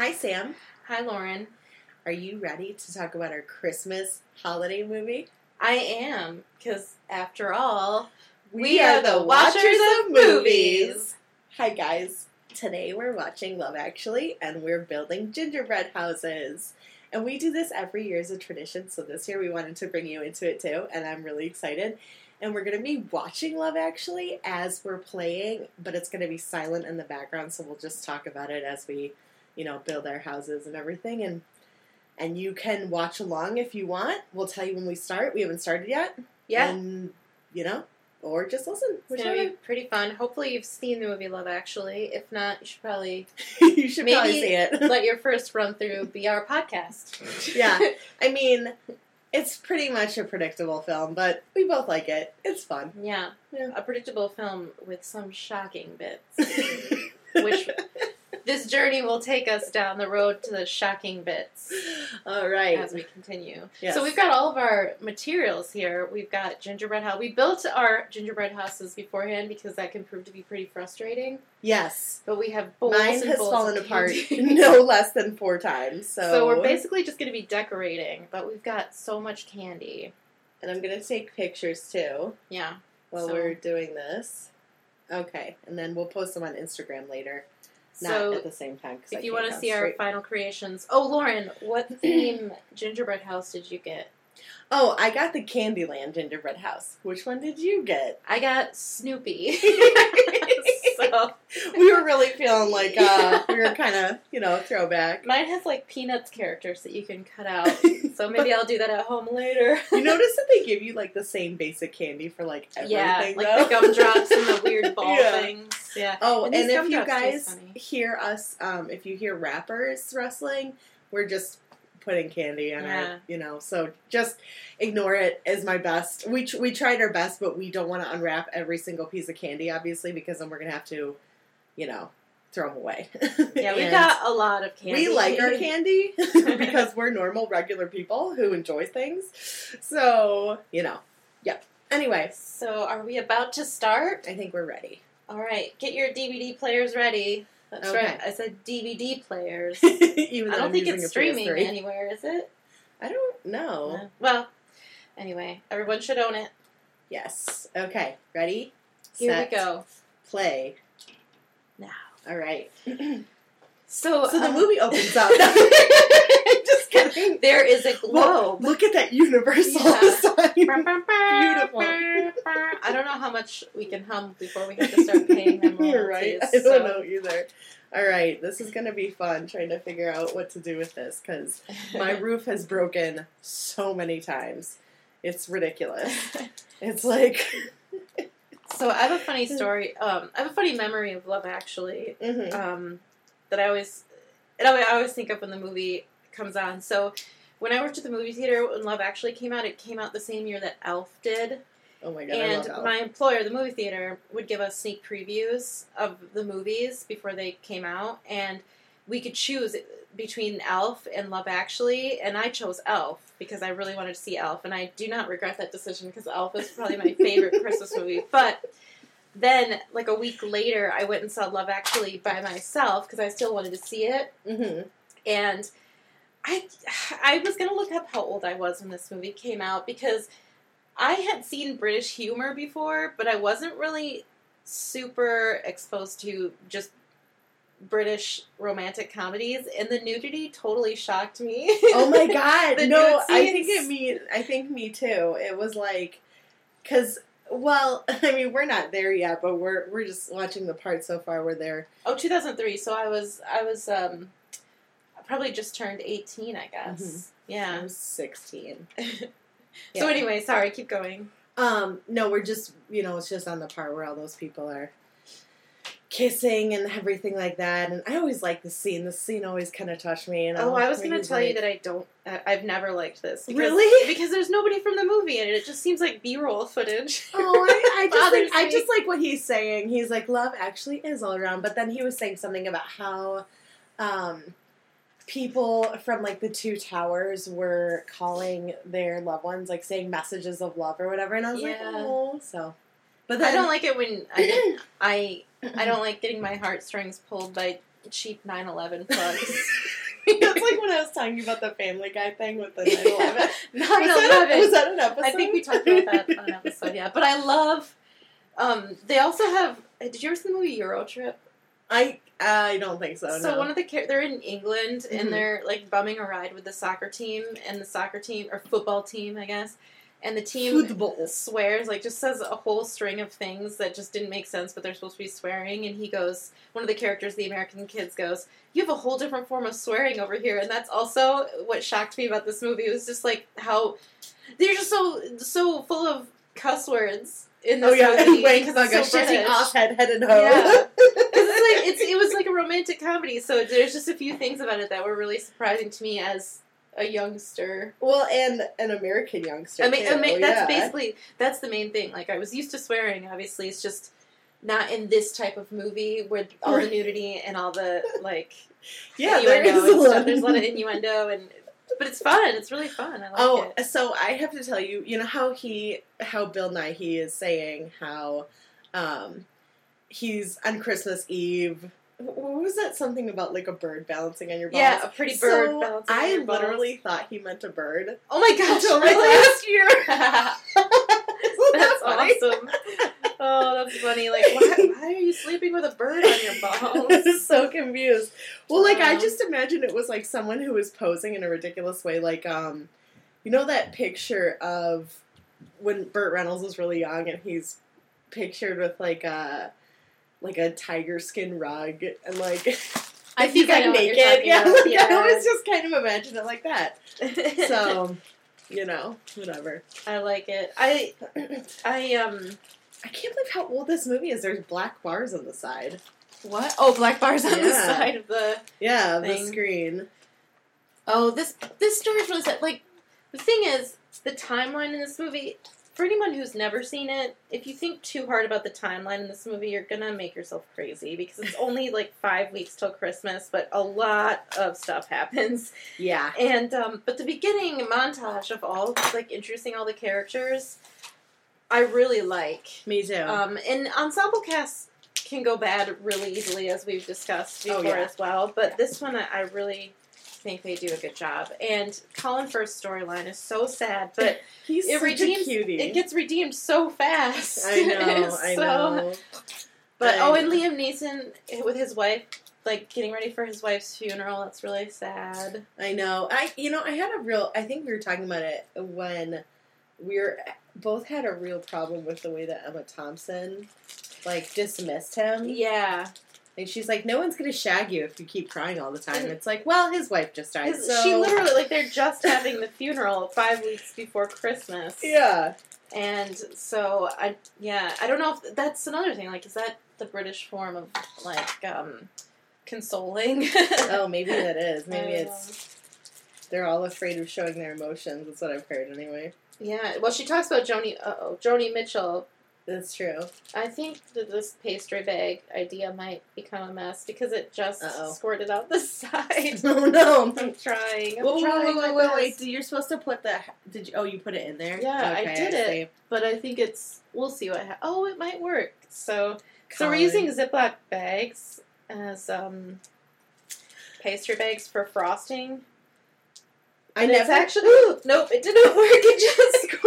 Hi, Sam. Hi, Lauren. Are you ready to talk about our Christmas holiday movie? I am, because after all, We are the watchers of movies. Hi, guys. Today we're watching Love Actually, and we're building gingerbread houses. And we do this every year as a tradition, so this year we wanted to bring you into it too, and I'm really excited. And we're going to be watching Love Actually as we're playing, but it's going to be silent in the background, so we'll just talk about it as we, you know, build our houses and everything. And and you can watch along if you want. We'll tell you when we start. We haven't started yet. yeah, And, you know, or just listen. Which to be pretty fun. Hopefully, you've seen the movie Love Actually. If not, you should probably you should probably see it. let your first run through be our podcast. yeah. I mean, it's pretty much a predictable film, but we both like it. It's fun. yeah, Yeah. a predictable film with some shocking bits. Which this journey will take us down the road to the shocking bits. All right. as we continue. Yes. So we've got all of our materials here. We've got gingerbread house. We built our gingerbread houses beforehand because that can prove to be pretty frustrating. yes. But we have bowls Mine has bowls fallen apart no less than four times. So, So we're basically just going to be decorating, but we've got so much candy. and I'm gonna take pictures too Yeah. while So- we're doing this. Okay, and then we'll post them on Instagram later. Not So at the same time. 'cause I if you want to see our final creations, oh Lauren, what theme gingerbread house did you get? oh, I got the Candyland gingerbread house. Which one did you get? I got Snoopy. so we were really feeling like uh, we were kind of, you know, throwback. mine has like Peanuts characters that you can cut out. So maybe I'll do that at home later. you notice that they give you like the same basic candy for like everything, yeah, like though? the gumdrops and the weird ball Yeah. things. Yeah. Oh, And and, if you guys hear us, um, if you hear wrappers wrestling, we're just putting candy in Yeah. our, you know. So just ignore it as my best. We we tried our best, but we don't want to unwrap every single piece of candy, obviously, because then we're gonna have to, you know, throw them away. Yeah, we've got a lot of candy. We like our candy because we're normal, regular people who enjoy things. So you know, yep. Anyway, So, are we about to start? I think we're ready. All right, get your DVD players ready. That's Okay. right. I said DVD players. Even I don't I'm think it's streaming PS3. anywhere, is it? I don't know. No. Well, anyway, everyone should own it. Yes. Okay. Ready? Here Set, we go. Play. Now. All right. So, So the uh, movie opens up. Just kidding. There is a Whoa, globe. look at that universal Yeah. sign. Beautiful. I don't know how much we can hum before we have to start paying them royalties. You're right. I don't so- know either. All right, this is gonna be fun trying to figure out what to do with this because my roof has broken so many times. It's ridiculous. It's like, so I have a funny story. Um, I have a funny memory of Love Actually. mhm. Um, that I always, and I I always think of when the movie comes on. So when I worked at the movie theater when Love Actually came out, it came out the same year that Elf did. oh my god, and my employer, the movie theater, would give us sneak previews of the movies before they came out, and we could choose between Elf and Love Actually, and I chose Elf because I really wanted to see Elf, and I do not regret that decision because Elf is probably my favorite Christmas movie. But then, like a week later, I went and saw Love Actually by myself because I still wanted to see it, Mhm. and I I was gonna look up how old I was when this movie came out because I had seen British humor before, but I wasn't really super exposed to just British romantic comedies, and the nudity totally shocked me. Oh my god! No, I think it me. I think me too. It was like, cause well, I mean, we're not there yet, but we're we're just watching the part so far where they're oh, 2003. So I was I was um probably just turned 18, I guess. Mhm. I Yeah. was sixteen. So anyway, sorry, keep going. um, no, we're just you know, it's just on the part where all those people are kissing and everything like that. And I always like the scene. The scene always kind of touched me. Know, Oh, I was going to tell you that I don't. I've never liked this. Because, Really? Because there's nobody from the movie in it. It just seems like B-roll footage. Oh, I, I just like, I just like what he's saying. He's like, love actually is all around. But then he was saying something about how um, people from like the two towers were calling their loved ones, like saying messages of love or whatever. And I was like, oh, so. But I don't like it when I, I I don't like getting my heartstrings pulled by cheap 9/11 plugs. That's like when I was talking about the Family Guy thing with the 9/11. 9/11. Was was that an episode? I think we talked about that on an episode, yeah. But I love. Um, they also have. Did you ever see the movie Euro Trip? I I don't think so. So no. one of the they're in England Mhm. and they're like bumming a ride with the soccer team and the soccer team or football team, I guess. And the team Football. swears like just says a whole string of things that just didn't make sense, but they're supposed to be swearing. And he goes, one of the characters, the American kids, goes, "You have a whole different form of swearing over here." And that's also what shocked me about this movie. It was just like how they're just so so full of cuss words in this Oh yeah, movie because like a it's so shitty British. off head head and ho. Yeah. it's like it's, it was like a romantic comedy, so there's just a few things about it that were really surprising to me as a youngster. well, and an American youngster. I mean, I mean that's yeah. basically that's the main thing. Like I was used to swearing. Obviously, it's just not in this type of movie where all the nudity and all the like yeah. There is and a stuff. lot. There's a lot of innuendo and but it's fun. It's really fun. I like Oh, it. so I have to tell you, you know how he, how Bill Nighy, he is saying how, um, he's on Christmas Eve. What was that something about like a bird balancing on your balls? Yeah, a pretty bird So balancing on I your balls. literally thought he meant a bird Oh my gosh! until like really? last year. That's awesome. Oh, that's funny. Like, why, why are you sleeping with a bird on your balls? so confused. Well, like I just imagined it was like someone who was posing in a ridiculous way, like um, you know that picture of when Burt Reynolds was really young and he's pictured with like a like a tiger skin rug and like I he's think I like what naked. Yeah, like, I yeah. always just kind of imagine it like that. So you know, whatever. I like it. I I um I can't believe how old this movie is. There's black bars on the side. what? Oh, black bars on the side of the. Yeah, the screen. Oh, this this story's really sad. Like the thing is, the timeline in this movie. For anyone who's never seen it, if you think too hard about the timeline in this movie, you're gonna make yourself crazy because it's only like five weeks till Christmas, but a lot of stuff happens. Yeah. And um, but the beginning montage of all like introducing all the characters, I really like. Me too. Um, and ensemble casts can go bad really easily, as we've discussed Oh, before yeah. as well. But this one, I, I really think they do a good job. And Colin Firth's storyline is so sad, but He's it such redeems. a cutie. It gets redeemed so fast. I know, I So- know. But I oh, know. and Liam Neeson with his wife, like getting ready for his wife's funeral. That's really sad. I know. I you know I had a real. I think we were talking about it when we were both had a real problem with the way that Emma Thompson like dismissed him. Yeah. And she's like, "No one's gonna shag you if you keep crying all the time." It's like, well, his wife just died. His- So She literally like they're just having the funeral five weeks before Christmas. yeah. And so I yeah, I don't know if that's another thing. Like is that the British form of like um consoling? Oh, maybe that is. Maybe it's they're all afraid of showing their emotions. That's what I've heard anyway. Yeah, well she talks about Joni uh oh, Joni Mitchell. That's true. I think that this pastry bag idea might become a mess because it just Uh-oh. squirted out the side. Oh no. I'm trying. I'm Whoa, whoa, trying wait, my wait, wait, wait. You're supposed to put the. Did you? Oh, you put it in there. Yeah, I Okay, did it. But I think it's we'll see what ha- oh it might work. So So we're using Ziploc bags as um, pastry bags for frosting. I And never it's actually nope, it didn't work. It just.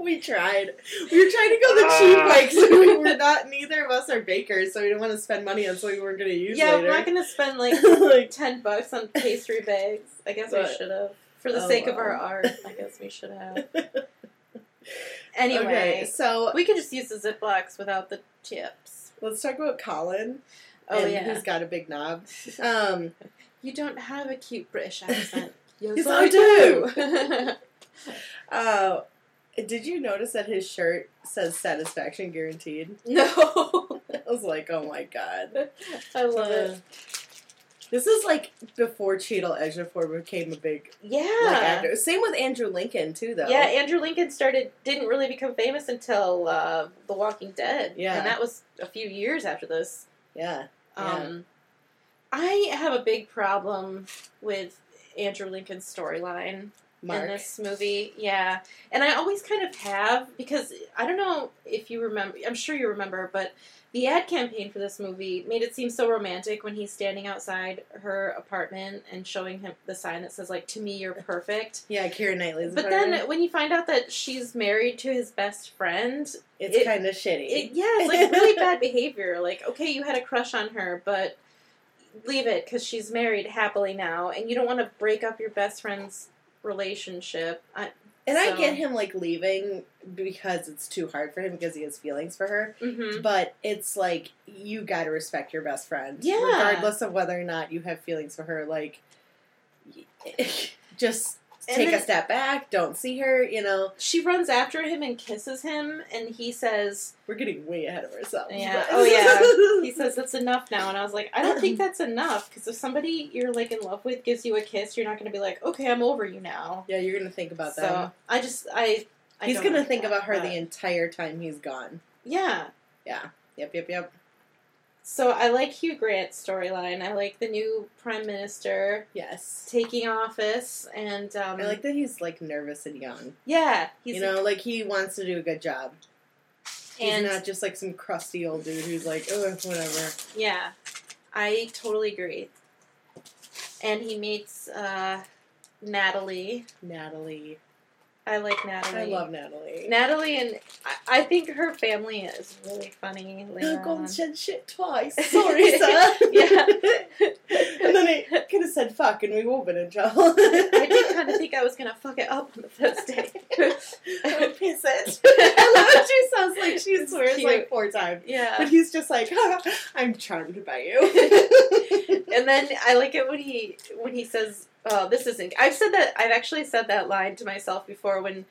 We tried. We were trying to go the cheap way because we were not. Neither of us are bakers, so we didn't want to spend money on something we weren't going to use yeah, later. we're not gonna spend like like, ten bucks on pastry bags. I guess we should have. For the oh, sake of our art, I guess we should have. Anyway, okay, so we could just use the Ziplocs without the tips. let's talk about Colin. Oh yeah, who's got a big knob? Um, you don't have a cute British accent. Yes, I do. uh, did you notice that his shirt says "satisfaction guaranteed"? no, I was like, oh my god. I love it. Uh, This is like before Chiwetel Ejiofor became a big Yeah. like actor. Same with Andrew Lincoln too, though. Yeah, Andrew Lincoln started didn't really become famous until uh, The Walking Dead. Yeah. and that was a few years after this. yeah. Um, I have a big problem with Andrew Lincoln's storyline. Mark. in this movie. Yeah, and I always kind of have because I don't know if you remember. I'm sure you remember, but the ad campaign for this movie made it seem so romantic when he's standing outside her apartment and showing him the sign that says like "To me, you're perfect." Yeah, Keira Knightley's. But apartment. then when you find out that she's married to his best friend, it's it- kind of shitty. it, yeah, it's like really bad behavior. Like, okay, you had a crush on her, but leave it because she's married happily now, and you don't want to break up your best friend's relationship. I, and I get him like leaving because it's too hard for him because he has feelings for her. mhm. But it's like you got to respect your best friend, Yeah. regardless of whether or not you have feelings for her. Like, just take a step back. Don't see her. You know, She runs after him and kisses him, and he says, we're getting way ahead of ourselves. Yeah. but- Oh, yeah. "He says that's enough now." And I was like, "I don't think that's enough because if somebody you're like in love with gives you a kiss, you're not going to be like, okay, I'm over you now." yeah, you're gonna think about so that. I just I. I He's don't gonna think that, about her but- the entire time he's gone. Yeah. Yeah. Yep, yep, yep. So I like Hugh Grant's storyline. I like the new prime minister Yes. taking office, and um, I like that he's like nervous and young. yeah, he's you know, like he wants to do a good job. He's and not just like some crusty old dude who's like, oh, whatever. yeah, I totally agree. And he meets uh, Natalie. Natalie. I like Natalie. I love Natalie. Natalie, and I, I think her family is really funny. later on. shed shit twice. Sorry, sir. Yeah. and then I could have said fuck and we have been in trouble. I did kind of think I was gonna fuck it up on the first day. Oh, piss it. I love she sounds like she swears cute. like four times. Yeah. But he's just like, I'm charmed by you. And then I like it when he when he says, "Oh, this isn't." I've said that. I've actually said that line to myself before when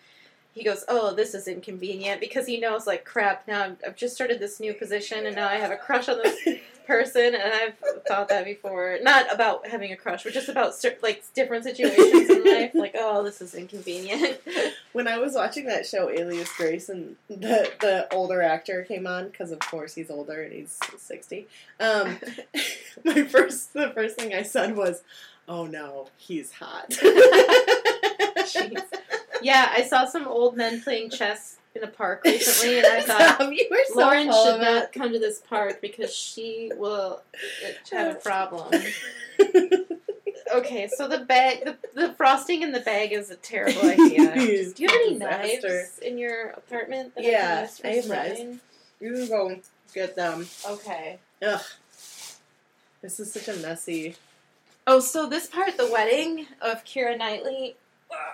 he goes, "Oh, this is inconvenient," because he knows, like, crap. Now I've, I've just started this new position, and now I have a crush on this person, and I've thought that before. Not about having a crush, but just about like different situations in life. Like, oh, this is inconvenient. when I was watching that show, Alias Grace, and the the older actor came on because of course he's older and he's sixty. Um, my first the first thing I said was, "Oh no, he's hot." Jeez. yeah, I saw some old men playing chess in a park recently, and I thought. Stop, you were so Lauren should not come to this park because she will have a problem. Okay, so the bag, the, the frosting in the bag is a terrible idea. It's Do you have any disaster. knives in your apartment? That Yeah, I, can use for I have knives. you can go get them. Okay. Ugh, this is such a messy. Oh, so this part, the wedding of Keira Knightley. I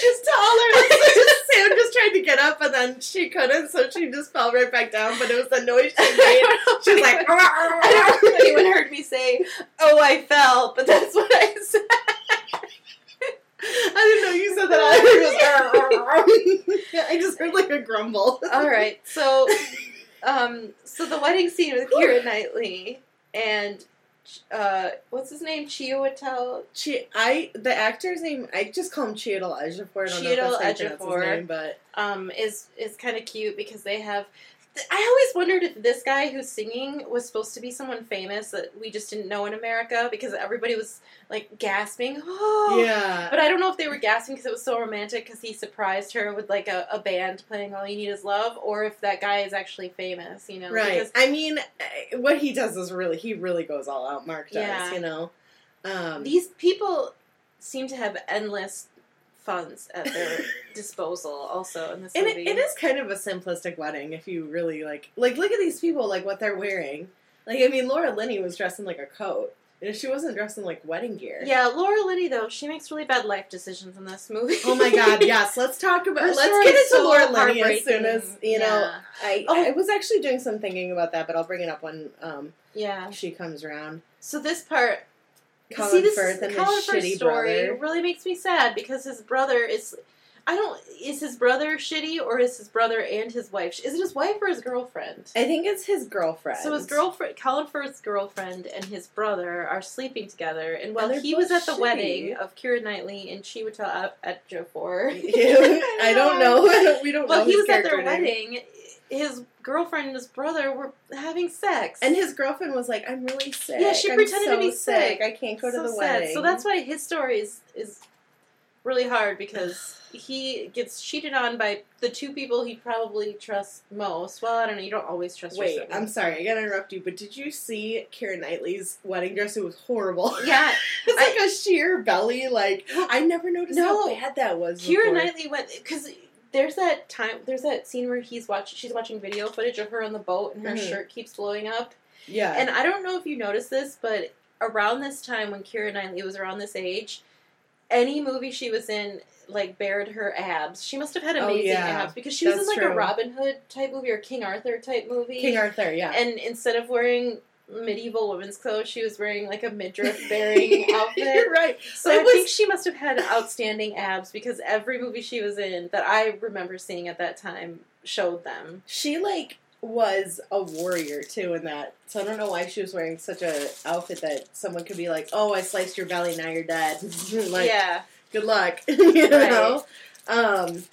just tolerant. Sam just tried to get up and then she couldn't, so she just fell right back down. But it was the noise she made. She's like, I don't know if anyone heard me say, "Oh, I fell," but that's what I said. I didn't know you said that. I heard was, I just heard like a grumble. All right, so um, so the wedding scene with Keira Knightley and uh, what's his name? Chiwetel. Chi- I the actor's name I just call him Chiwetel Ejiofor. I don't know if Chiwetel that's how you pronounce Ejiofor. name, but um, is is kind of cute because they have. I always wondered if this guy who's singing was supposed to be someone famous that we just didn't know in America because everybody was like gasping. Oh, yeah. But I don't know if they were gasping because it was so romantic because he surprised her with like a, a band playing "All You Need Is Love," or if that guy is actually famous. You know, Right. Because I mean, eh, what he does is really he really goes all out. Mark does, Yeah. you know. Um, these people seem to have endless funds at their disposal. Also in this and movie, it, it is kind of a simplistic wedding if you really like. Like, look at these people, like what they're wearing. Like, I mean, Laura Linney was dressed in like a coat, and she wasn't dressed in like wedding gear. Yeah, Laura Linney though she makes really bad life decisions in this movie. Oh my God! Yes, let's talk about. Let's get into so Laura Linney as soon as you know. Yeah. I Oh. I was actually doing some thinking about that, but I'll bring it up when um Yeah. she comes around. So this part, Colin see this Firth and Colin Firth's story brother. really makes me sad because his brother is. I don't. Is his brother shitty or is his brother and his wife? Is it his wife or his girlfriend? I think it's his girlfriend. So his girlfriend, Colin Firth's girlfriend, and his brother are sleeping together, and while they're he was at the shitty. wedding of Keira Knightley and she Chiwetel at, at Ejiofor, I don't know. we don't know. Well, he was at their name. wedding. His girlfriend and his brother were having sex. And his girlfriend was like, "I'm really sick. Yeah, she I'm pretended to be sick. I can't go so to the sad. wedding." So that's why his story is is really hard because he gets cheated on by the two people he probably trusts most. Well, I don't know. You don't always trust. Wait, siblings. I'm sorry, I gotta interrupt you, but did you see Keira Knightley's wedding dress? It was horrible. Yeah, it's like a sheer belly. Like I never noticed No. how bad that was. Keira before. Knightley went because there's that time. There's that scene where he's watching. She's watching video footage of her on the boat, and her Mhm. shirt keeps blowing up. Yeah, And I don't know if you noticed this, but around this time when Keira Knightley was around this age, any movie she was in like bared her abs. She must have had Oh, amazing yeah. abs because she was in like true. a Robin Hood type movie or King Arthur type movie. King Arthur. Yeah, And instead of wearing medieval women's clothes, she was wearing like a midriff bearing outfit. You're right. So It I was- think she must have had outstanding abs because every movie she was in that I remember seeing at that time showed them. She like was a warrior too in that. So I don't know why she was wearing such a outfit that someone could be like, "Oh, I sliced your belly, now you're dead." like, yeah. good luck, you know. Um,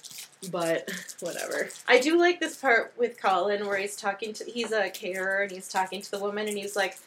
but whatever. I do like this part with Colin where he's talking to he's a caterer and he's talking to the woman and he's like,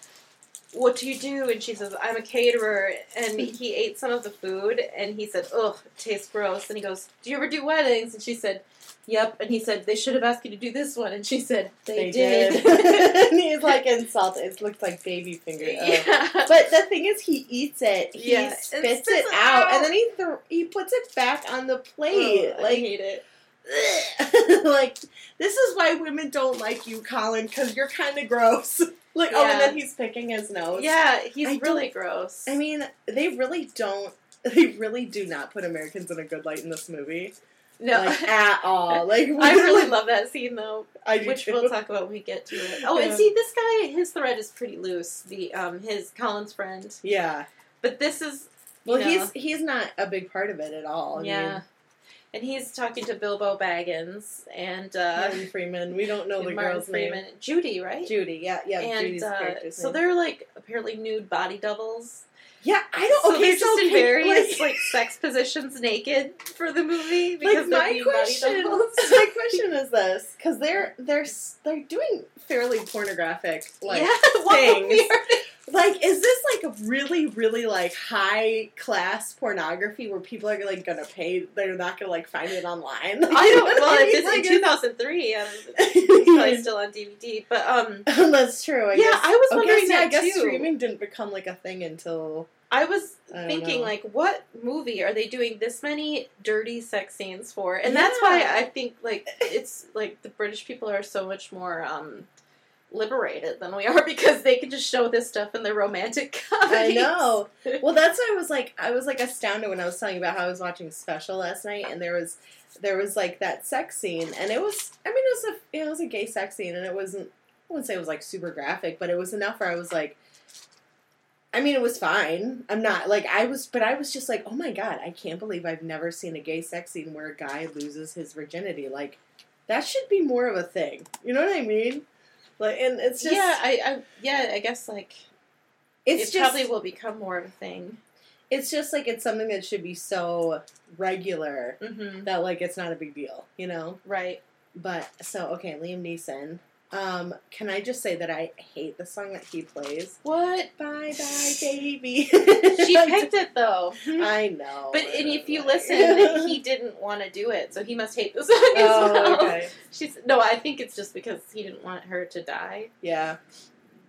What do you do? And she says, I'm a caterer and he ate some of the food and he said, Ugh, tastes gross and he goes, Do you ever do weddings? And she said, Yep and he said, They should have asked you to do this one and she said, They, did. and he's like insulted. It looks like baby finger. Oh. yeah. But the thing is, he eats it. He Yeah, spits, spits it it out, out. and then he th- he puts it back on the plate. Oh, I hate it. like this is why women don't like you, Colin, because you're kind of gross. like, oh, and then he's picking his nose. Yeah, he's I really gross. I mean, they really don't. They really do not put Americans in a good light in this movie, no. like at all. Like, I really love that scene though. I do which too. we'll talk about when we get to it. Oh, Yeah. and see, this guy, his thread is pretty loose. The um, his Colin's friend, Yeah. but this is Well, know, he's he's not a big part of it at all. I yeah, mean, and he's talking to Bilbo Baggins and uh, Martin Freeman. We don't know the Martin girl's Freeman, name. Judy, right? Judy. Yeah, yeah. and Judy's uh, so they're like apparently nude body doubles. Yeah, I don't. so okay, they're just so in can- various like, like, sex positions, naked for the movie because they're my question. my question is this: because they're they're they're doing fairly pornographic like yeah, things. Like, is this like a really, really like high class pornography where people are like gonna pay? They're not gonna like find it online. I don't. Well, I mean, it's like, in 2003. Um, it's probably still on DVD, but um. That's true. I Yeah, guess. I was Okay, wondering see, that I guess too. streaming didn't become like a thing until I was I thinking, know. like, what movie are they doing this many dirty sex scenes for? And that's why I think, like, it's like the British people are so much more um, liberated than we are because they can just show this stuff in their romantic comedy I know. Well, that's why I was like, I was like astounded when I was telling you about how I was watching Special last night, and there was, there was like that sex scene, and it was, I mean, it was a, it was a gay sex scene, and it wasn't, I wouldn't say it was like super graphic, but it was enough where I was like, I mean, it was fine. I'm not like I was, but I was just like, oh my god, I can't believe I've never seen a gay sex scene where a guy loses his virginity. Like, that should be more of a thing. You know what I mean? Like, and it's just, yeah, I, I yeah, I guess like it's it just probably will become more of a thing. it's just like it's something that should be so regular Mm-hmm. that like it's not a big deal, you know. Right. But so okay, Liam Neeson. Um, can I just say that I hate the song that he plays? What? Bye bye baby. She picked it though. I know. But and if you listen, he didn't want to do it, so he must hate the song as Oh, well. okay. She's no, I think it's just because he didn't want her to die. Yeah.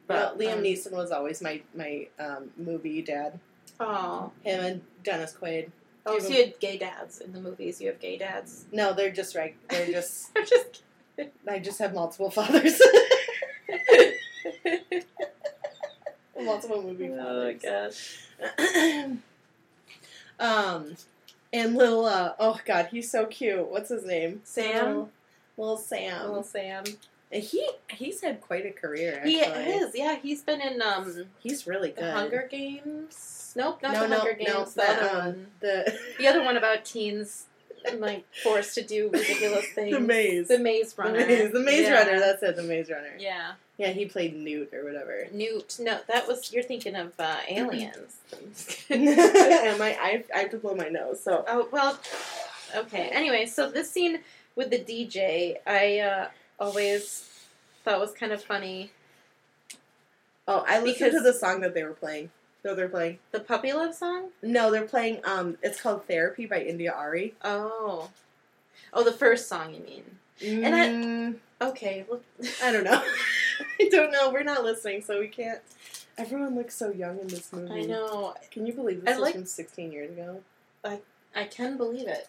But But Liam um, Neeson was always my my um, movie dad. Oh, Him and Dennis Quaid. oh, so you had gay dads in the movies. You have gay dads. No, they're just right. They're just. I'm just. I just have multiple fathers. multiple movie fathers. oh my gosh. um, and little, uh, oh god, he's so cute. What's his name? Sam? Little, little Sam. Little Sam. And he he's had quite a career. Actually. He is. Yeah, he's been in um He's really good. Hunger Games. Nope, not no, the no, Hunger Games. no, um. The The other one about teens like forced to do ridiculous things. the maze. The Maze The Runner. maze. The maze Yeah. runner. That's it. The maze runner. Yeah. Yeah, he played Newt or whatever. Newt. No, that was you're thinking of uh, aliens. Am I? I I have to blow my nose. So oh well. Okay. Anyway, so this scene with the DJ, I uh, always thought was kind of funny. Oh, I listened Because- to the song that they were playing. No, they're playing. The puppy love song? No, they're playing. Um, it's called "Therapy" by India.Arie. Oh. Oh, the first song you mean. And I- Mm, Okay. Well, I don't know. I don't know. We're not listening, so we can't. Everyone looks so young in this movie. I know. Can you believe I this was like- from 16 years ago? I I can believe it.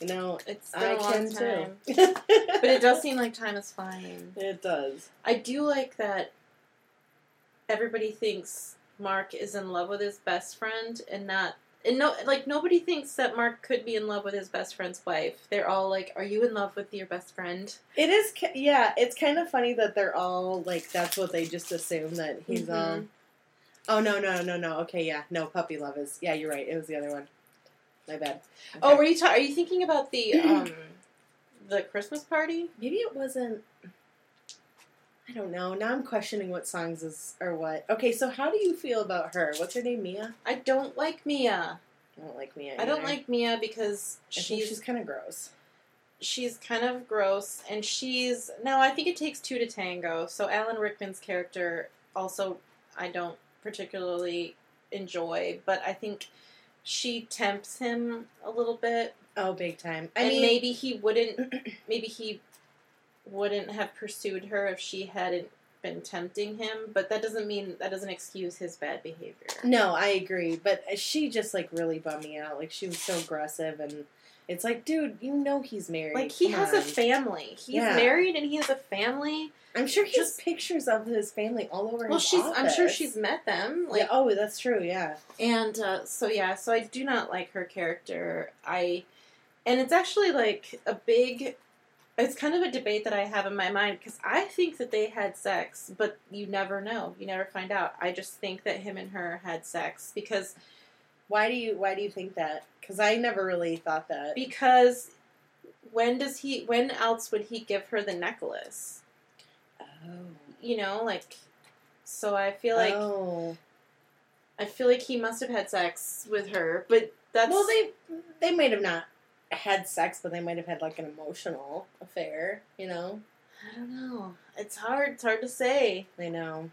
You know, It's I a long can time. too. But it does seem like time is flying. It does. I do like that everybody thinks Mark is in love with his best friend and not and no like nobody thinks that Mark could be in love with his best friend's wife. They're all like, "Are you in love with your best friend?" It is. Yeah, it's kind of funny that they're all like. That's what they just assume that he's Mhm. um. Oh no no no no. Okay, yeah, no puppy love is. Yeah, you're right. It was the other one. My bad. Oh, were you ta- are you thinking about the um the Christmas party? maybe it wasn't. I don't know. Now I'm questioning what songs is or what. Okay, so how do you feel about her? What's her name? Mia. I don't like Mia. I don't like Mia. I don't like Mia because I she's she's kind of gross. she's kind of gross and she's no i think it takes two to tango so alan rickman's character also i don't particularly enjoy but i think she tempts him a little bit Oh, big time. I and mean, maybe he wouldn't maybe he wouldn't have pursued her if she hadn't been tempting him but that doesn't mean that doesn't excuse his bad behavior No, I agree, but she just like really bummed me out. Like she was so aggressive, and it's like, dude, you know he's married. like he Come has a family he's Yeah. married and he has a family I'm sure he has pictures of his family all over. well she's i'm sure she's met them like yeah, oh, that's true. Yeah. And uh, so yeah, so I do not like her character. I and it's actually like a big it's kind of a debate that I have in my mind because I think that they had sex, but you never know. You never find out. I just think that him and her had sex because Why do you Why do you think that? Because I never really thought that. because when does he when else would he give her the necklace? oh. You know, like so I feel like oh. I feel like he must have had sex with her, but that's Well, they they might have not had sex, but they might have had like an emotional affair. You know. I don't know. It's hard. It's hard to say. I know.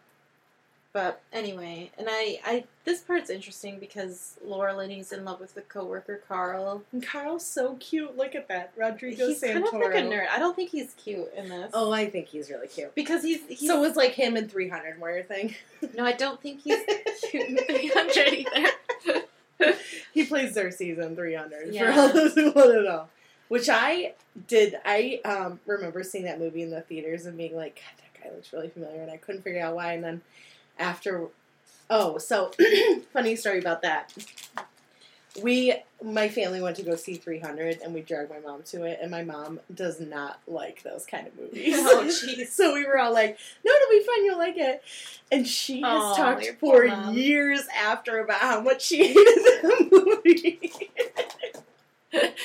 But anyway, and I, I this part's interesting because Laura Linney's in love with the coworker Carl. And Carl's so cute. Look at that, Rodrigo he's Santoro. kind of like a nerd. I don't think he's cute in this. Oh, I think he's really cute. because he's, he's so it was like him and 300 more thing. no, I don't think he's cute in 300 either. Plays their season 300 for all those who want to know. Which I did. I um, remember seeing that movie in the theaters and being like, God, that guy looks really familiar, and I couldn't figure out why. And then after, oh, so funny story about that. We, my family went to go see 300, and we dragged my mom to it, and my mom does not like those kind of movies. Oh, jeez. so we were all like, "No, it'll be fun. You'll like it." And she has talked for years after about how much she hated the movie.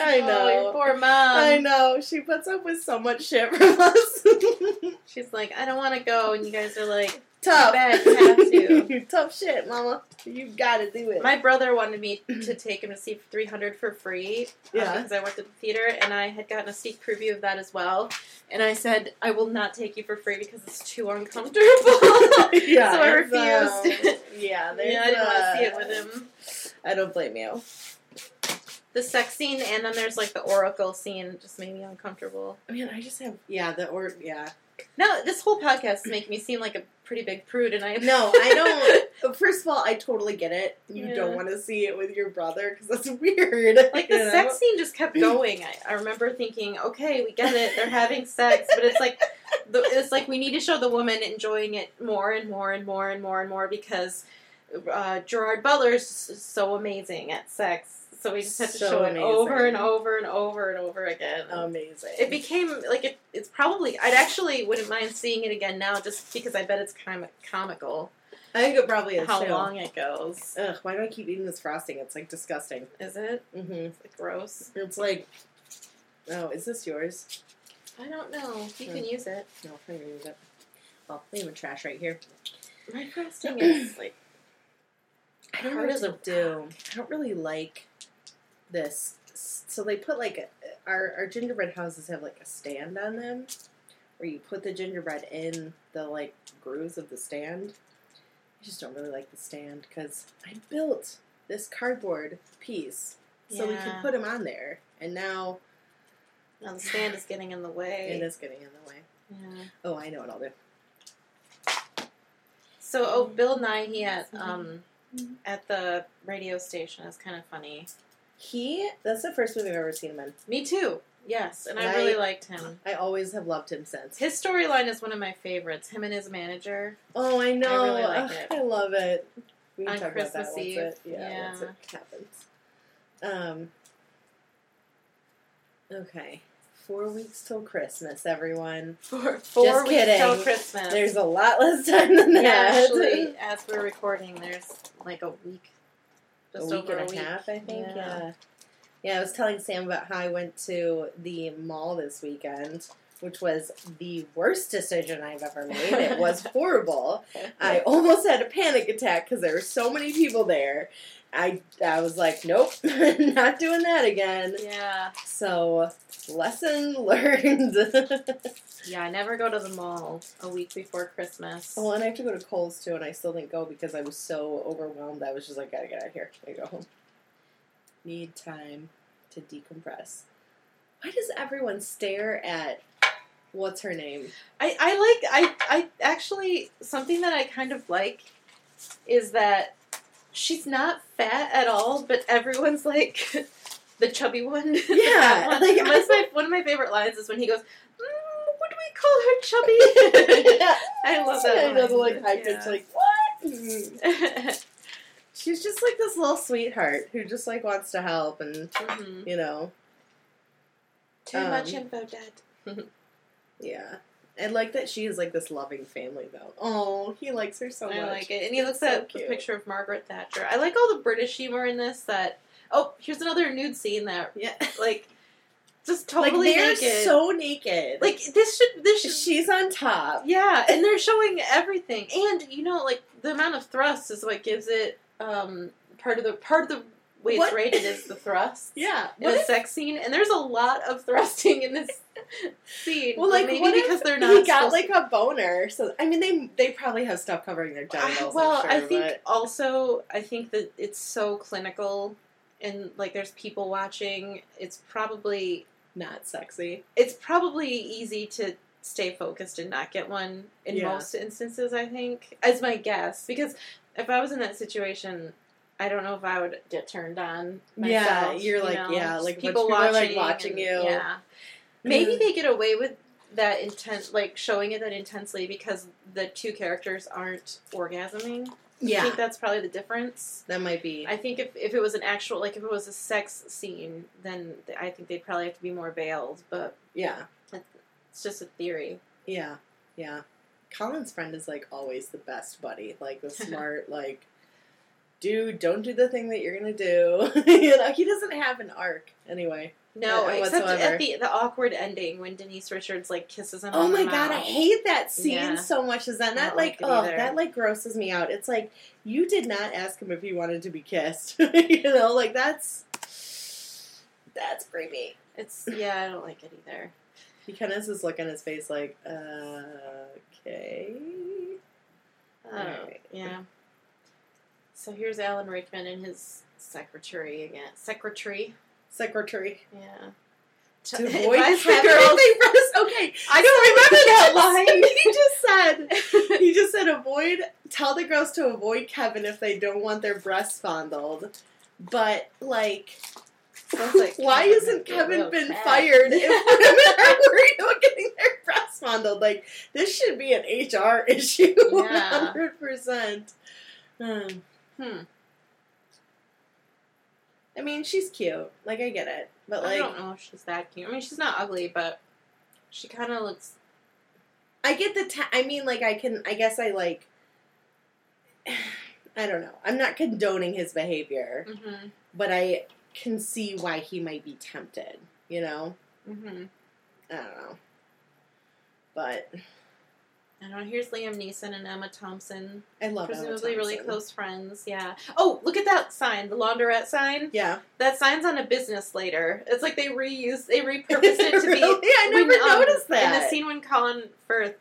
I oh, know. Oh, poor mom. I know. She puts up with so much shit from us. She's like, I don't want to go, and you guys are like, Tough. bad, to. Tough shit, mama. You gotta do it. My brother wanted me to take him to see 300 for free uh, Yeah. because I worked at the theater and I had gotten a sneak preview of that as well. And I said, I will not take you for free because it's too uncomfortable. yeah, so I refused. um, yeah, yeah, I didn't want to see it uh, with him. I don't blame you. The sex scene and then there's like the oracle scene just made me uncomfortable. I mean, I just have yeah the or yeah. Now, this whole podcast is making me seem like a pretty big prude and I No, I don't. First of all, I totally get it. You Yeah. don't want to see it with your brother because that's weird. Like the know? sex scene just kept going. I, I remember thinking, okay, we get it, they're having sex, but it's like the, it's like we need to show the woman enjoying it more and more and more and more and more because uh, Gerard Butler's so amazing at sex. So we just had to So show it over and over and over and over again. Amazing. it became like it, it's probably I'd actually wouldn't mind seeing it again now just because I bet it's kind of comical I think it probably is how too. long it goes. Ugh, why do I keep eating this frosting? It's like disgusting. Is it? Mm-hmm. It's like gross. It's like, oh, is this yours? I don't know. You Hmm. can use it. No, I'm gonna use it. Well, leave the trash right here. My frosting is like I don't know hard what to to do. I don't really like this. So they put like a, our our gingerbread houses have like a stand on them, where you put the gingerbread in the like grooves of the stand. I just don't really like the stand because I built this cardboard piece so we could put them on there, and now Now the stand is getting in the way. it is getting in the way. Yeah. Oh, I know what I'll do. So, oh, Bill Nighy at um Mhm. at the radio station is kind of funny. He that's the first movie I've ever seen him in. Me too. Yes, and I I- really liked him. I always have loved him since. His storyline is one of my favorites. Him and his manager. Oh, I know. really like Ugh, it. I love it. We can On talk about that Christmas once Eve. it yeah, Yeah. once it happens. Um. Okay, four weeks till Christmas, everyone. Four, four Just weeks till. Christmas. There's a lot less time than yeah, that. actually, as we're recording, there's like a week, a week and a a week. half, I think. Yeah. Yeah. yeah. I was telling Sam about how I went to the mall this weekend, which was the worst decision I've ever made. It was horrible. I almost had a panic attack because there were so many people there. I I was like, nope, not doing that again. yeah, So lesson learned. yeah. I never go to the mall a week before Christmas. well, and I have to go to Kohl's too, and I still didn't go because I was so overwhelmed. I was just like, gotta get out of here. I go home. Need time to decompress. Why does everyone stare at what's her name? I, I like I I actually something that I kind of like is that she's not fat at all, but everyone's like the chubby one. Yeah, one. like, That's my, one of my favorite lines is when he goes, mm, "What do we call her, chubby?" I love that. I know the like high pitch like what? She's just like this little sweetheart who just like wants to help and Mhm. you know Too Um, much info, Dad. yeah. I like that she is like this loving family though. Oh, he likes her so much. I like it. And he looks So at the picture of Margaret Thatcher. I like all the British humor in this. That oh, here's another nude scene that Yeah. like just like totally they're naked. so naked. like this should this should she's on top. yeah, and they're showing everything. And you know, like the amount of thrust is what gives it um part of the part of the way What? it's rated is the thrust. Yeah. In What a if, sex scene, and there's a lot of thrusting in this scene. well, like maybe because they're not he got like a boner. So I mean, they they probably have stuff covering their genitals. I, well, sure, I think but- also I think that it's so clinical, and like there's people watching. It's probably not sexy. it's probably easy to stay focused and not get one in Yeah. most instances. I think, as my guess, because if I was in that situation. I don't know if I would get turned on. Yeah, you're you like, know, yeah, like, people people are, like, watching, watching and- you. Yeah, maybe they get away with that intent, like showing it that intensely because the two characters aren't orgasming. I Yeah, think that's probably the difference. that might be. I think if, if it was an actual, like if it was a sex scene, then I think they'd probably have to be more veiled, but Yeah, it's just a theory. yeah, yeah. Colin's friend is like always the best buddy, like the smart, like, dude, don't do the thing that you're gonna do. you know, he doesn't have an arc anyway. No, except whatsoever. at the the awkward ending when Denise Richards like kisses him. Oh my god, I hate that scene Yeah. so much. Is that not like, like oh, either. that like grosses me out? It's like you did not ask him if he wanted to be kissed. you know, like that's that's creepy. It's yeah, I don't like it either. He kind of has this look on his face, like, uh, okay. Oh, yeah. So here's Alan Rickman and his secretary again. Secretary, Secretary. yeah. To avoid the girls- Okay. I don't remember that line. he just said, he just said, avoid, tell the girls to avoid Kevin if they don't want their breasts fondled. But, like, like why Kevin hasn't Kevin been fat. fired if women are worried about getting their breasts fondled? Like, this should be an HR issue, Yeah. 100%. Hmm. Hmm. I mean, she's cute. Like, I get it. But, like. I don't know if she's that cute. I mean, she's not ugly, but she kind of looks. I get the. Ta- I mean, like I can. I guess I like. I don't know. I'm not condoning his behavior, Mm-hmm. but I can see why he might be tempted. You know. Mm-hmm. I don't know. But I don't know. Here's Liam Neeson and Emma Thompson, I love Emma presumably really close friends. Yeah. Oh, look at that sign, the laundrette sign. Yeah, That sign's on a business later. It's like they reuse, they repurposed it to be. really? I never when, um, noticed that. In the scene when Colin Firth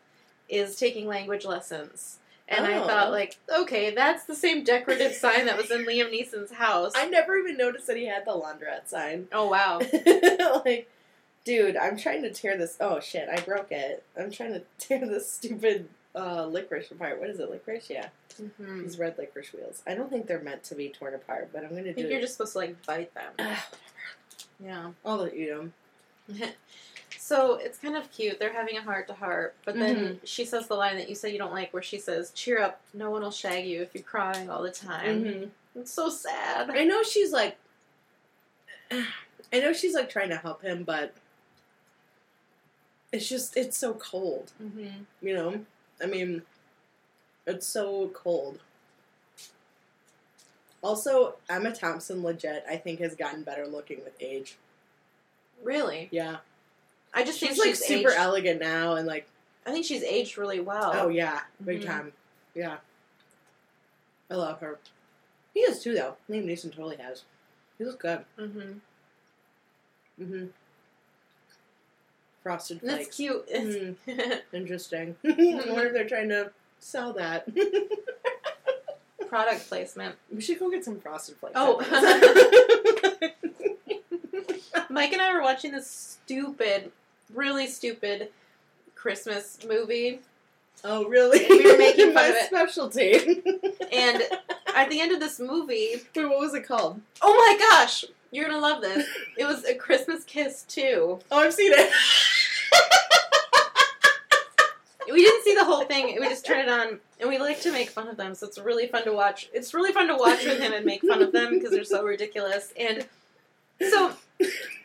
is taking language lessons. And I Oh. thought, like, okay, that's the same decorative sign that was in Liam Neeson's house. I never even noticed that he had the laundrette sign. oh, wow. like, dude, I'm trying to tear this. Oh shit, I broke it. I'm trying to tear this stupid uh, licorice apart. What is it? Licorice? Yeah, hmm these red licorice wheels. I don't think they're meant to be torn apart, but I'm gonna I do think it. you're just supposed to, like, bite them. Ah, Yeah. I'll eat them. so it's kind of cute. They're having a heart to heart, but then Mm-hmm. she says the line that you said you don't like, where she says, "Cheer up, no one will shag you if you're crying all the time." Mm-hmm. It's so sad. I know she's like, I know she's like trying to help him, but it's just it's so cold. Mm-hmm. You know, I mean, it's so cold. Also, Emma Thompson legit, I think, has gotten better looking with age. Really, Yeah, I just she's think like she's super aged, elegant now, and like, I think she's aged really well. oh yeah, big Mhm. time. Yeah, I love her. He is too, though. Liam Neeson totally has. He looks good. Mm-hmm. Mm-hmm. Frosted That's cute. Mm, interesting. I wonder if they're trying to sell that. Product placement. we should go get some frosted flakes. Oh. Mike and I were watching this stupid, really stupid Christmas movie, oh, really? And we were making fun My of it. specialty. and at the end of this movie, Wait, what was it called? oh my gosh, you're gonna love this. It was a Christmas Kiss too. Oh, I've seen it. We didn't see the whole thing. We just turned it on, and we like to make fun of them. So it's really fun to watch. It's really fun to watch with him and make fun of them because they're so ridiculous. And so,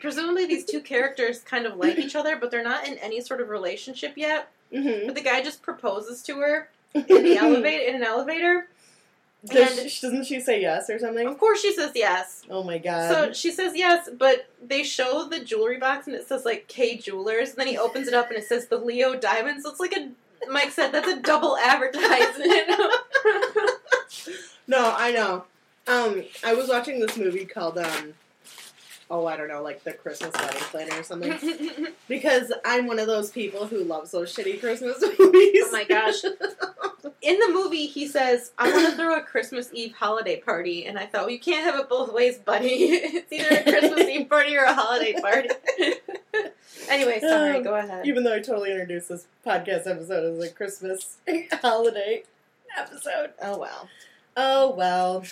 presumably, these two characters kind of like each other, but they're not in any sort of relationship yet. mm-hmm. But the guy just proposes to her in the elevator in an elevator. Does she, doesn't she say yes or something? Of course, she says yes. Oh my god. So she says yes, but they show the jewelry box and it says like Kay Jewelers, and then he opens it up and it says the Leo Diamonds. So it's like a Mike said that's a double advertisement. no, I know. Um, I was watching this movie called um, oh, I don't know, like the Christmas Wedding Planner or something. Because I'm one of those people who loves those shitty Christmas movies. Oh my gosh. In the movie, he says, "I want to throw a Christmas Eve holiday party," and I thought, well, you can't have it both ways, buddy. it's either a Christmas Eve party or a holiday party. anyway, sorry. Um, go ahead. Even though I totally introduced this podcast episode as a Christmas holiday episode. Oh well. Oh well.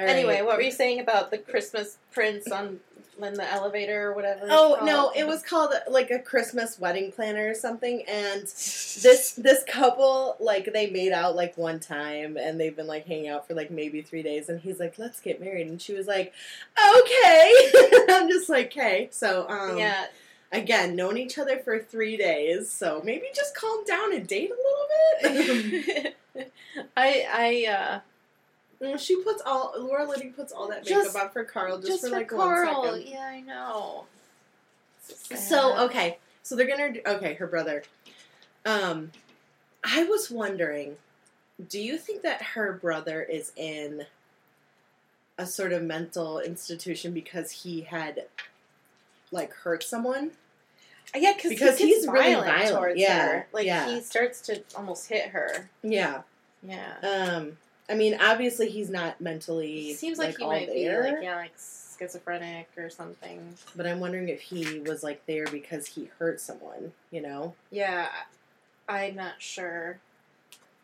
All right. Anyway, what were you saying about the Christmas prince on in the elevator or whatever? Oh no, it was called like a Christmas wedding planner or something, and this this couple like they made out like one time, and they've been like hanging out for like maybe three days, and he's like, "Let's get married," and she was like, "Okay." I'm just like, "Okay." So um, yeah. again, known each other for three days, so maybe just calm down and date a little bit. I I uh she puts all Laura Linney puts all that makeup Just- on for Carl just, just for for like Carl. one second. Yeah, I know. So okay, so they're gonna do, okay her brother. Um, I was wondering, do you think that her brother is in a sort of mental institution because he had like hurt someone? Yeah, cause Because he he's really violent, violent, towards yeah, her. Like yeah. he starts to almost hit her. Yeah. Yeah. Um, I mean, obviously he's not mentally. He seems like, he all might there, be like yeah, like schizophrenic or something. But I'm wondering if he was like there because he hurt someone. You know. Yeah, I'm not sure.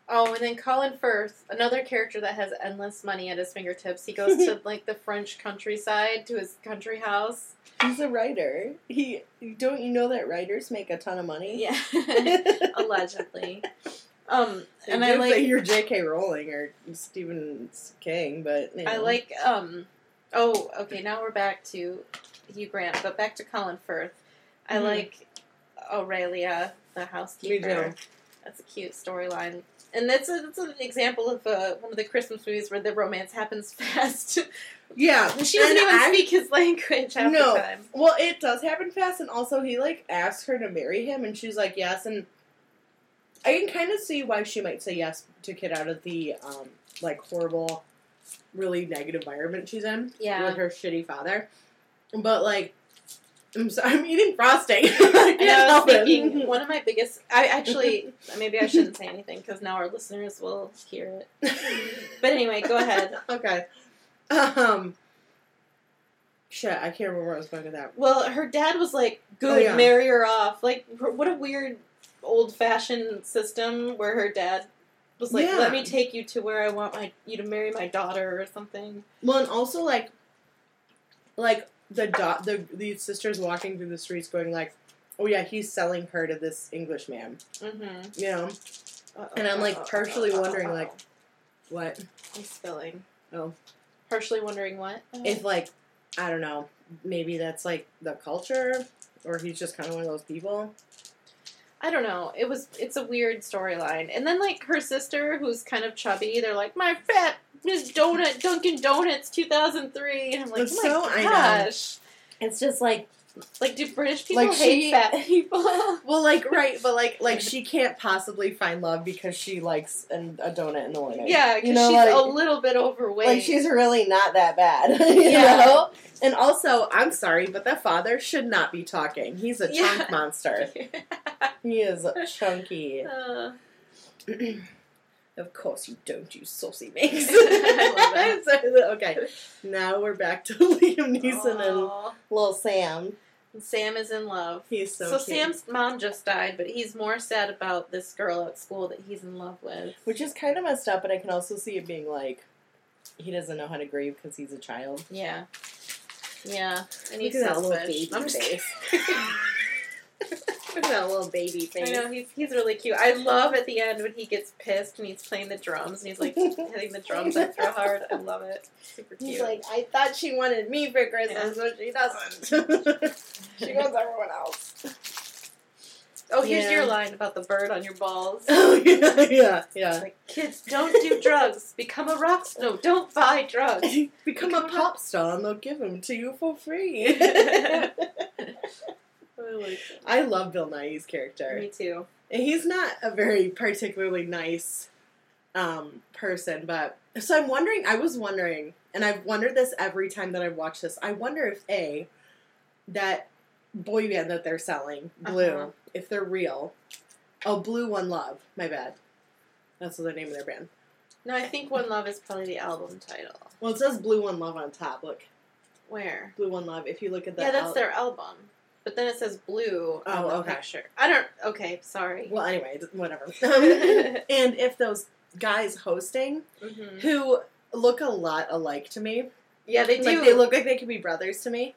Oh, and then Colin Firth, another character that has endless money at his fingertips. He goes to like the French countryside to his country house. He's a writer. He don't you know that writers make a ton of money? Yeah, allegedly. Um, and I like like you're J.K. Rowling or Stephen King, but you I like um oh okay now we're back to Hugh Grant but back to Colin Firth. I Mhm. like Aurelia the housekeeper. too. That's a cute storyline. And that's, a, that's an example of uh, one of the Christmas movies where the romance happens fast. yeah. she doesn't even I- speak his language half No. the time. Well, it does happen fast, and also he like asks her to marry him, and she's like yes, and I can kind of see why she might say yes to get out of the um, like horrible, really negative environment she's in Yeah. with her shitty father. But like, I'm sorry, I'm eating frosting. I I was thinking one of my biggest. I actually maybe I shouldn't say anything because now our listeners will hear it. But anyway, go ahead. okay. Um. Shit, I can't remember what I was going with that. Well, her dad was like, "Good, Oh, yeah. marry her off." Like, what a weird old-fashioned system where her dad was like, Yeah. "Let me take you to where I want my you to marry my daughter" or something. Well, and also like, like the dot the these sisters walking through the streets, going like, "Oh yeah, he's selling her to this English man," Mm-hmm. you know. And I'm, like, partially wondering, like, What I'm spilling. Oh. Partially wondering what. if like I don't know, maybe that's like the culture, or he's just kind of one of those people. I don't know. It was it's a weird storyline. And then like her sister, who's kind of chubby, they're like, My fat Miss Donut Dunkin' Donuts two thousand three and I'm like, oh so- my gosh. It's just like Like do British people Like, hate she- fat people? well, like right, but like like she can't possibly find love because she likes an, a donut in the morning. yeah, because you know, she's like, a little bit overweight. like she's really not that bad. you Yeah. know. And also, I'm sorry, but that father should not be talking. He's a Yeah. chunk monster. He is chunky. Uh, Of course, you don't use saucy mix. I love So, okay, now we're back to Liam Neeson and little Sam. Sam is in love. He's so, So, cute. Sam's mom just died, but he's more sad about this girl at school that he's in love with. which is kind of messed up, but I can also see it being like he doesn't know how to grieve because he's a child. Yeah. Yeah. And he's Look at that little selfish. baby I'm just face. That little baby I face. know he's he's really cute. I love at the end when he gets pissed and he's playing the drums and he's like hitting the drums extra hard. I love it. Super cute. He's like, I thought she wanted me for Christmas, but she doesn't. she wants everyone else. oh, here's Yeah. your line about the bird on your balls. Oh yeah, yeah, yeah. Like kids don't do drugs. Become a rock star. No, don't buy drugs. Become a pop star and they'll give them to you for free. I like I love Bill Nighy's character. Me too. And he's not a very particularly nice um, person, but so I'm wondering. I was wondering, and I've wondered this every time that I've watched this. I wonder if a that boy band that they're selling, Blue, Uh-huh. if they're real. Oh, Blue One Love. My bad. That's the name of their band. No, I think One Love is probably the album title. Well, it says Blue One Love on top. Look, Where? Blue One Love. If you look at that, yeah, that's their album. But then it says blue on Oh, the okay. picture. I don't. Okay, sorry. Well, anyway, whatever. and if those guys hosting Mhm. who look a lot alike to me, Yeah, they do. like they look like they could be brothers to me.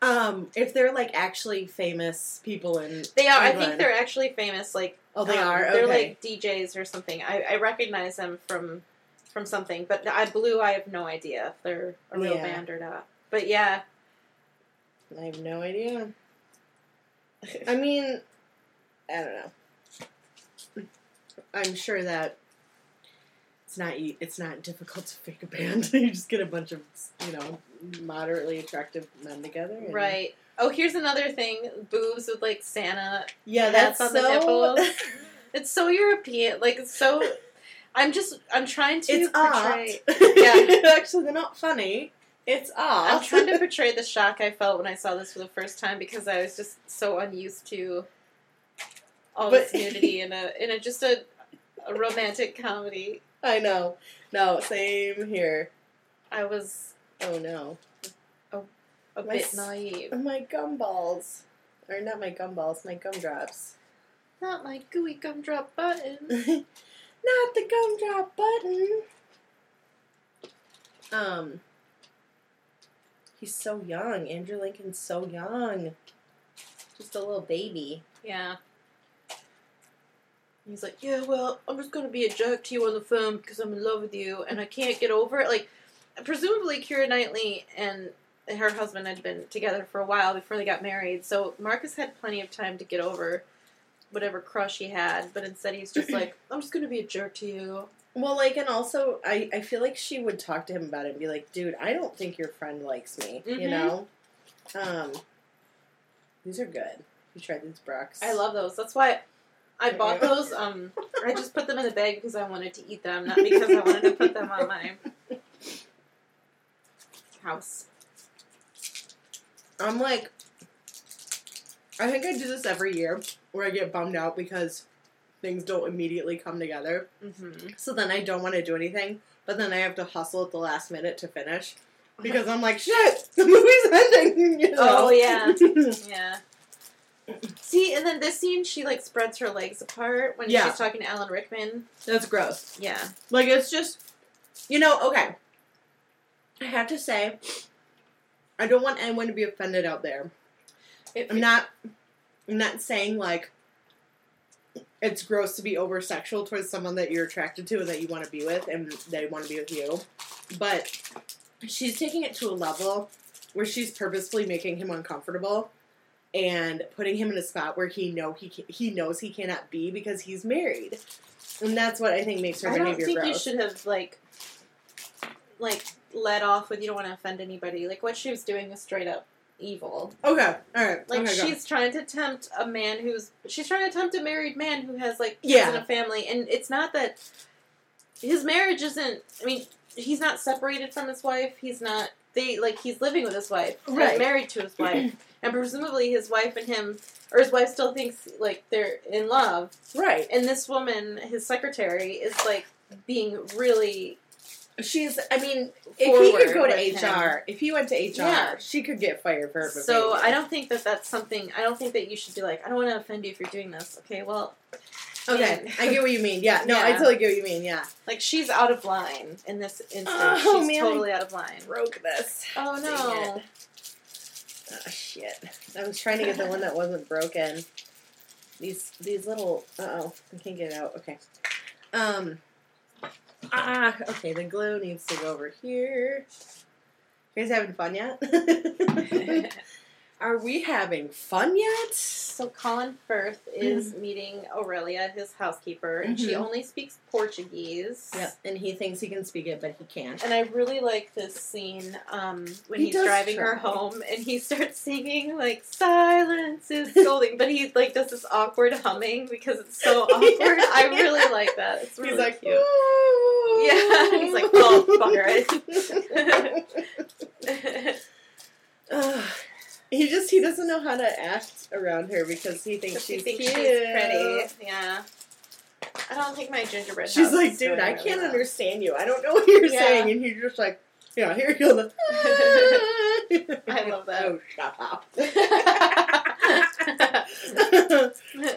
Um, if they're like actually famous people in They are. I think they're actually famous. Like oh they um, are They're like DJs or something. I, I recognize them from from something, but I blue. I have no idea if they're a real Yeah. band or not. But yeah, I have no idea. I mean, I don't know. I'm sure that it's not it's not difficult to fake a band. you just get a bunch of you know moderately attractive men together. and- right. Oh, here's another thing: boobs with like Santa. Yeah, that's on the so. nipples. It's so European. Like it's so. I'm just. I'm trying to it's portray. art. Yeah. Actually, they're not funny. It's art. I'm trying to portray the shock I felt when I saw this for the first time because I was just so unused to all this nudity in a in a just a, a romantic comedy. I know. No, same here. I was Oh no. Oh a My bit naive. My gumballs. Or not my gumballs, my gumdrops. Not my gooey gumdrop button. not the gumdrop button. Um. He's so young. Andrew Lincoln's so young. Just a little baby. Yeah. He's like, yeah, well, I'm just gonna be a jerk to you on the phone because I'm in love with you and I can't get over it. Like, presumably, Keira Knightley and her husband had been together for a while before they got married, so Marcus had plenty of time to get over whatever crush he had. But instead, he's just like, I'm just gonna be a jerk to you. Well, like, and also, I, I feel like she would talk to him about it and be like, dude, I don't think your friend likes me. You Mhm. know? Um, these are good. You tried these Brooks. I love those. That's why I bought those. Um, I just put them in a bag because I wanted to eat them, not because I wanted to put them on my house. I'm like, I think I do this every year where I get bummed out because things don't immediately come together. Mm-hmm. So then I don't want to do anything, but then I have to hustle at the last minute to finish because I'm like, shit, the movie's ending. You know? Oh, yeah. Yeah. See, and then this scene, she like spreads her legs apart when Yeah. she's talking to Alan Rickman. That's gross. Yeah. Like it's just, you know, okay. I have to say, I don't want anyone to be offended out there. It, I'm not. I'm not saying like it's gross to be over sexual towards someone that you're attracted to and that you want to be with and they want to be with you, but she's taking it to a level where she's purposefully making him uncomfortable and putting him in a spot where he know he ca- he knows he cannot be because he's married, and that's what I think makes her I don't behavior think you should have like, like let off with you don't want to offend anybody. Like what she was doing was straight up evil. Okay, all right. Like okay, she's trying to tempt a man who's she's trying to tempt a married man who has like kids Yeah. and a family, and it's not that his marriage isn't. I mean, he's not separated from his wife. He's not. They like he's living with his wife, Right. married to his wife, and presumably his wife and him, or his wife still thinks like they're in love. right. And this woman, his secretary, is like being really She's. I mean, if he could go to HR, if he went to HR, Yeah. she could get fired for So. I don't think that that's something. I don't think that you should be like, I don't want to offend you if you're doing this. Okay, well, Okay. I get what you mean. Yeah, no, I totally get what you mean. Yeah, like she's out of line in this instance. Oh, she's man, totally out of line. broke this. Oh no! Oh shit! I was trying to get the one that wasn't broken. These these little. Uh oh, I can't get it out. Okay. Um. Ah. Okay, the glue needs to go over here. You guys having fun yet? Are we having fun yet? so Colin Firth is meeting Aurelia, his housekeeper, and she Mhm. only speaks Portuguese. Yep, and he thinks he can speak it, but he can't. And I really like this scene um, when He he's driving her home and he starts singing like "Silence is golden," but he like does this awkward humming because it's so awkward. I really like that. It's really he's like, cute. "Ooh." Yeah, he's like, "Oh, fucker." He just he doesn't know how to act around her because he thinks she she's thinks cute. she's pretty. Yeah. I don't think my gingerbread. She's like, dude, I really can't well." understand you. I don't know what you're Yeah. saying, and he's just like, yeah, here you go. I love that. Oh, shut up.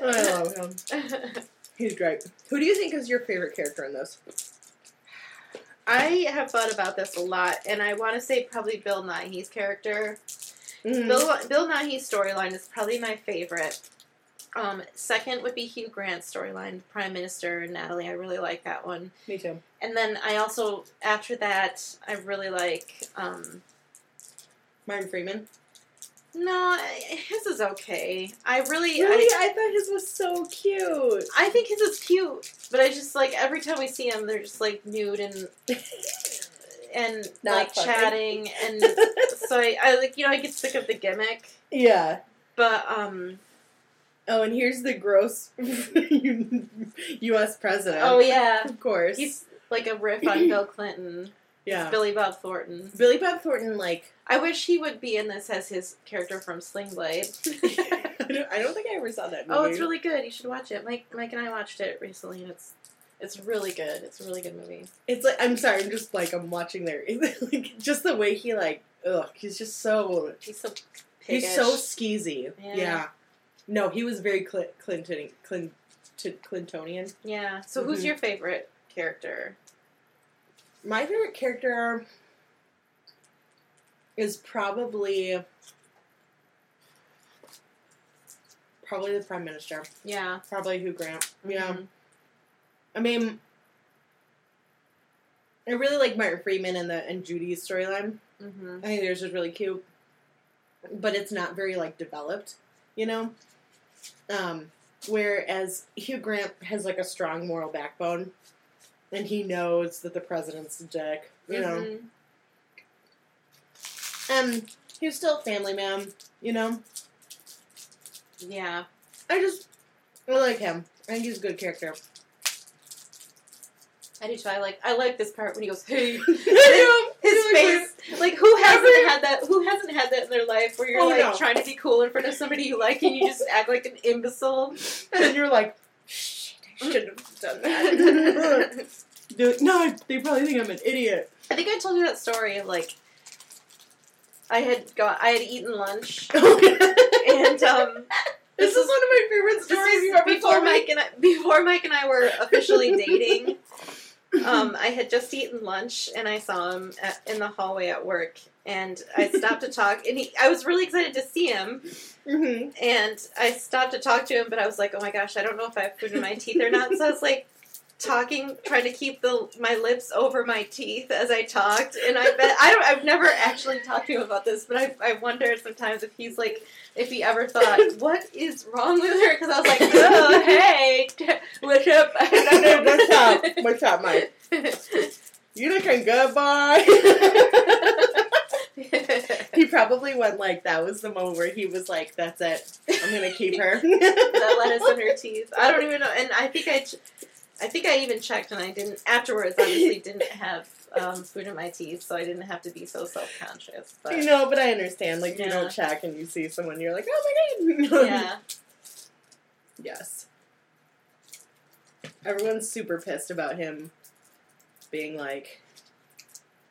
I love him. He's great. Who do you think is your favorite character in this? I have thought about this a lot, and I want to say probably Bill Nighy's character. Mhm. Bill Bill Nighy's storyline is probably my favorite. Um, second would be Hugh Grant's storyline, Prime Minister and Natalie. I really like that one. Me too. And then I also, after that, I really like. Um, Martin Freeman. no, his is okay. I really, Really, I, I thought his was so cute. I think his is cute, but I just like every time we see him, they're just like nude and and Not like chatting, and so I, I like you know I get sick of the gimmick. yeah. But um, Oh, and here's the gross U.S. president. oh yeah, of course. he's like a riff on Bill Clinton, yeah. Billy Bob Thornton. Billy Bob Thornton, like I wish he would be in this as his character from Sling Blade. I don't, I don't think I ever saw that. Movie. oh, it's really good. You should watch it. Mike, Mike and I watched it recently, and it's it's really good. It's a really good movie. It's like I'm sorry. I'm just like I'm watching there. like just the way he like. Ugh, he's just so. He's so He's so skeezy. Yeah. Yeah. No, he was very Cl- Clinton Clin- Clintonian. yeah. So who's Mhm. your favorite character? My favorite character is probably probably the prime minister. Yeah. Probably Hugh Grant. Yeah. I mean, I really like Martin Freeman and the and Judy's storyline. Mhm. I think theirs is really cute, but it's not very like developed, you know. Um, whereas Hugh Grant has like a strong moral backbone, and he knows that the president's a dick, you know. Mhm. And he's still a family man, you know. Yeah. I just I like him. I think he's a good character. I do too. I like I like this part when he goes, "Hey." His His face, like who hasn't had that? Who hasn't had that in their life where you're Oh, like no. trying to be cool in front of somebody you like and you just act like an imbecile? And you're like, shit, I shouldn't have done that. Like, no, they probably think I'm an idiot. I think I told you that story of like I had got I had eaten lunch and and um this is one of my favorite stories before. Mike and I before Mike and I were officially dating. Um, I had just eaten lunch and I saw him at, in the hallway at work, and I stopped to talk. And he, I was really excited to see him, hmm and I stopped to talk to him, but I was like, "Oh my gosh, I don't know if I have food in my teeth or not." So I was like talking, trying to keep the my lips over my teeth as I talked. And I bet I don't. I've never actually talked to him about this, but I I wonder sometimes if he's like. If he ever thought, what is wrong with her? Because I was like, oh, hey, what's up? What's up? What's up, Mike? You looking good, boy? he probably went like that was the moment where he was like, "That's it. I'm gonna keep her." the lettuce in her teeth. I don't even know. And I think I, ch- I think I even checked, and I didn't. Afterwards, obviously, didn't have um, food in my teeth, so I didn't have to be so self conscious. But You know, but I understand. Like, you Yeah. don't check and you see someone, you're like, oh my god. yeah, yes. Everyone's super pissed about him being like,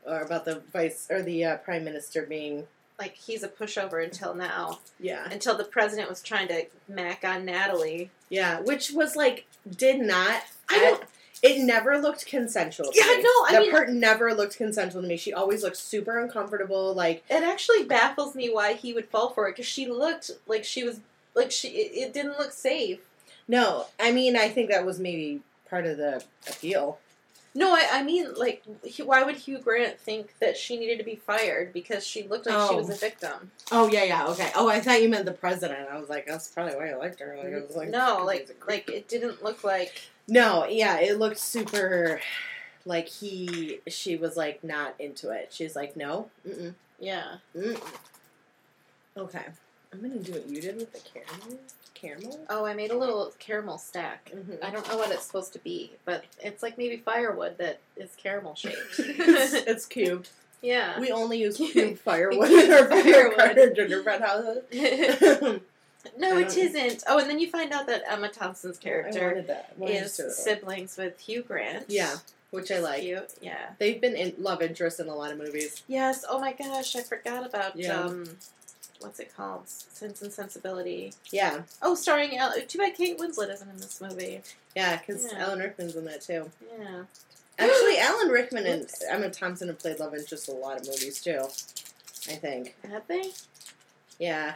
or about the vice or the uh, prime minister being, like he's a pushover until now. yeah, Until the president was trying to mac on Natalie. yeah, which was like, did not. I don't- it never looked consensual. To Yeah, me. no, I that mean- part never looked consensual to me. She always looked super uncomfortable. Like, It actually baffles me why he would fall for it because she looked like she was like she. It, it didn't look safe. no, I mean, I think that was maybe part of the appeal. No, I, I mean, like, he- why would Hugh Grant think that she needed to be fired because she looked like she Oh. was a victim? Oh yeah, yeah, okay. Oh, I thought you meant the president. I was like, that's probably why I liked her. Like, I was like, no, like, he's a creep. like it didn't look like. no, yeah, it looked super. Like he, she was like not into it. She's like, no, mm Yeah. mm. Okay, I'm gonna do what you did with the caramel. Caramel. Oh, I made a little caramel stack. Mhm. I don't know what it's supposed to be, but it's like maybe firewood that is caramel shaped. it's, it's cubed. yeah. We only use cube firewood in our Firewood. gingerbread houses. no, it don't- Oh, and then you find out that Emma Thompson's character wanted that. I wanted is siblings with Hugh Grant. Yeah, which I like. Cute. Yeah. They've been in love interest in a lot of movies. Yes. Oh my gosh, I forgot about Yeah. um, what's it called? Sense and Sensibility. Yeah, Oh, starring El- too bad Kate Winslet isn't in this movie. yeah, because Yeah. Alan Rickman's in that too. Yeah. Actually, Alan Rickman and Emma Thompson have played love in a lot of movies too. I think. Have they? Yeah,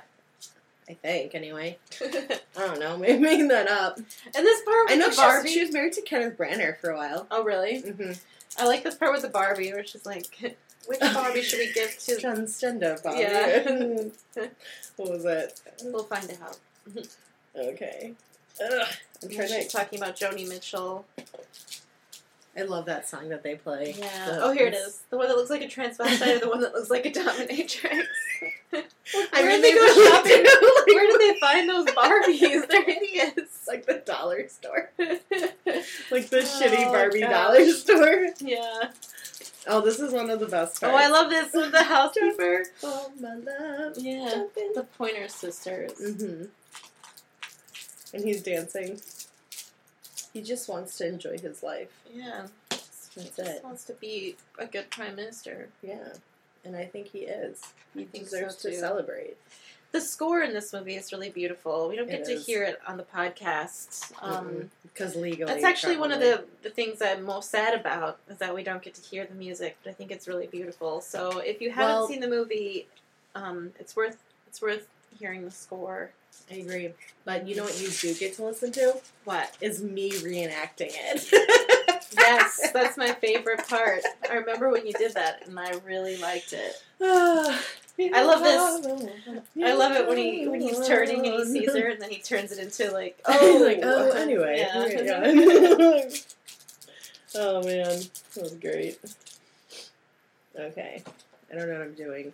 I think. Anyway, I don't know. Maybe making that up. And this part with I know the she was, Barbie. she was married to Kenneth Branagh for a while. oh, really? Mm-hmm. I like this part with the Barbie where she's like, which Barbie should we give to? Transgender Bobby. Yeah. what was it? We'll find it out. Okay. Ugh. I'm trying to. talking about Joni Mitchell. I love that song that they play. Yeah. The- oh, here it is. The one that looks like a transvestite or the one that looks like a dominatrix. I Where mean, did they go shopping? do, like, Where did they find those Barbies? They're idiots. like the dollar store, like the Oh, shitty Barbie gosh. dollar store. yeah. Oh, this is one of the best Oh. I love this with the housekeeper. Oh my love. Yeah. The Pointer Sisters. Mm-hmm. And he's dancing. He just wants to enjoy his life. Yeah. That's Just it. wants to be a good prime minister. Yeah. And I think he is. He I deserves so, to celebrate. The score in this movie is really beautiful. We don't get It to is. hear it on the podcast. Um, Because legally. That's actually one of the, the things I'm most sad about is that we don't get to hear the music, but I think it's really beautiful. So if you haven't Well- seen the movie, um, it's worth it's worth hearing the score. I agree. But you know what you do get to listen to? What? Is me reenacting it. Yes, that's my favorite part. I remember when you did that, and I really liked it. I love this. I love it when he when he's turning and he sees her, and then he turns it into like Oh, like, oh, anyway. yeah. Oh, man. That was great. Okay. I don't know what I'm doing.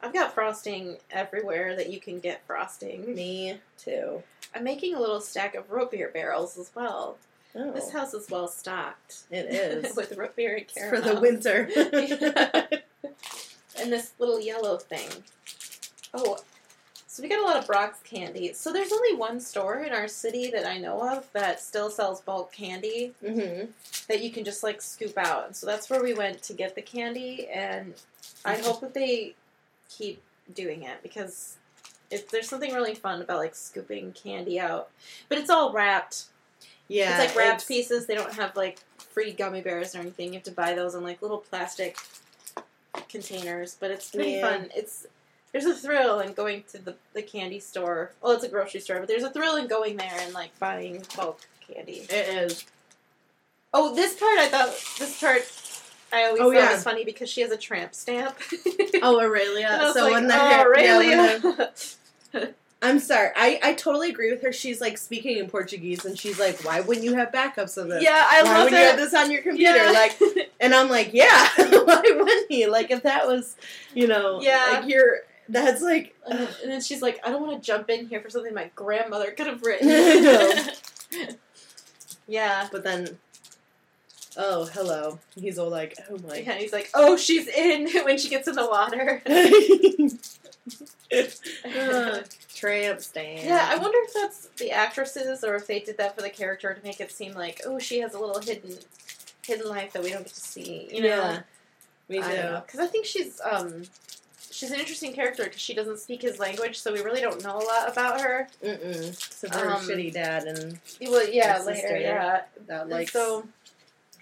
I've got frosting everywhere that you can get frosting. Me too. I'm making a little stack of root beer barrels as well. Oh, This house is well stocked. it is with root beer and caramel. for the winter. And this little yellow thing. Oh, so we got a lot of Brach's candy. So there's only one store in our city that I know of that still sells bulk candy hmm that you can just like scoop out. And so that's where we went to get the candy, and I hope that they keep doing it because if there's something really fun about like scooping candy out, but it's all wrapped. Yeah, it's like wrapped it's- pieces. They don't have like free gummy bears or anything. You have to buy those in like little plastic containers, but it's pretty Yeah. fun. It's there's a thrill in going to the, the candy store. Well, it's a grocery store, but there's a thrill in going there and like buying bulk candy. It is. Oh, this part I thought this part I always Oh, thought yeah. was funny because she has a tramp stamp. Oh, Aurelia. And I was so like, when the oh, yeah, Aurelia. the- I'm sorry. I, I totally agree with her. She's like speaking in Portuguese, and she's like, "Why wouldn't you have backups of this? yeah, I Why love wouldn't you have this on your computer?" Yeah. Like, and I'm like, "Yeah, why wouldn't he? Like, if that was, you know, Yeah. like you're that's like, And then, and then she's like, I don't want to jump in here for something my grandmother could have written. yeah. but then, oh, hello. He's all like, oh my. Yeah, he's like, oh, she's in when she gets in the water. Uh, tramp stand. yeah, I wonder if that's the actresses or if they did that for the character to make it seem like, oh, she has a little hidden hidden life that we don't get to see. You know? Yeah, me too. Because I think she's um she's an interesting character because she doesn't speak his language, so we really don't know a lot about her. Mm-mm. Except her Um, shitty dad and Well, yeah, later, yeah. that like. so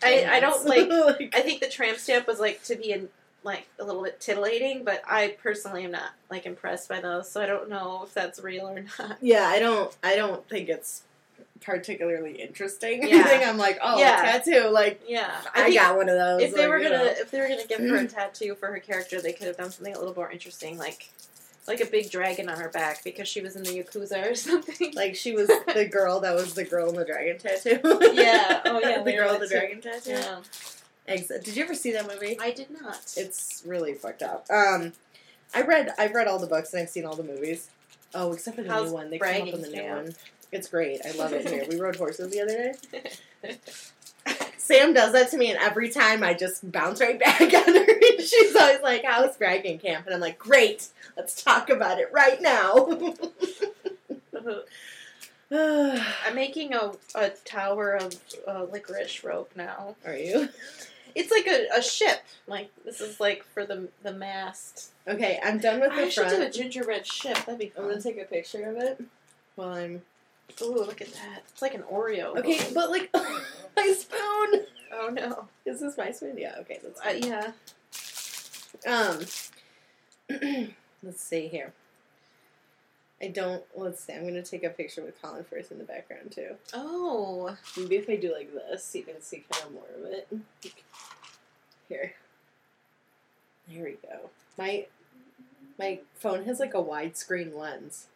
I I don't like. I think the tramp stamp was like to be in like a little bit titillating, but I personally am not like impressed by those, so I don't know if that's real or not. yeah, I don't. I don't think it's particularly interesting. Yeah. I think I'm like, oh, Yeah. tattoo. Like, Yeah, I, think got one of those. If they like, were gonna know. if they were gonna give her a tattoo for her character, they could have done something a little more interesting, like like a big dragon on her back because she was in the yakuza or something. Like she was the girl that was the girl in the dragon tattoo. Yeah. Oh, yeah, the girl with the dragon tattoo. yeah, Exit. Did you ever see that movie? I did not. It's really fucked up. Um, I read I've read all the books and I've seen all the movies. Oh, except for the How's new one. They come up in the new one. It's great. I love it here. We rode horses the other day. Sam does that to me, and every time I just bounce right back on her. She's always like, "How's bragging camp?" And I'm like, "Great, let's talk about it right now." I'm making a, a tower of uh, licorice rope now. Are you It's like a, a ship. Like this is like for the the mast. okay? I'm done with I the should do a gingerbread ship. That'd be I'm fun. gonna take a picture of it while I'm Ooh, look at that. It's like an Oreo. okay. But like, my spoon. Oh no. Is this my spoon? Yeah. Okay. That's Uh, yeah. Um, let's see here. I don't. Let's see. I'm gonna take a picture with Colin Firth in the background too. Oh. Maybe if I do like this, you can see kind of more of it. Here. There we go. My my phone has like a widescreen lens,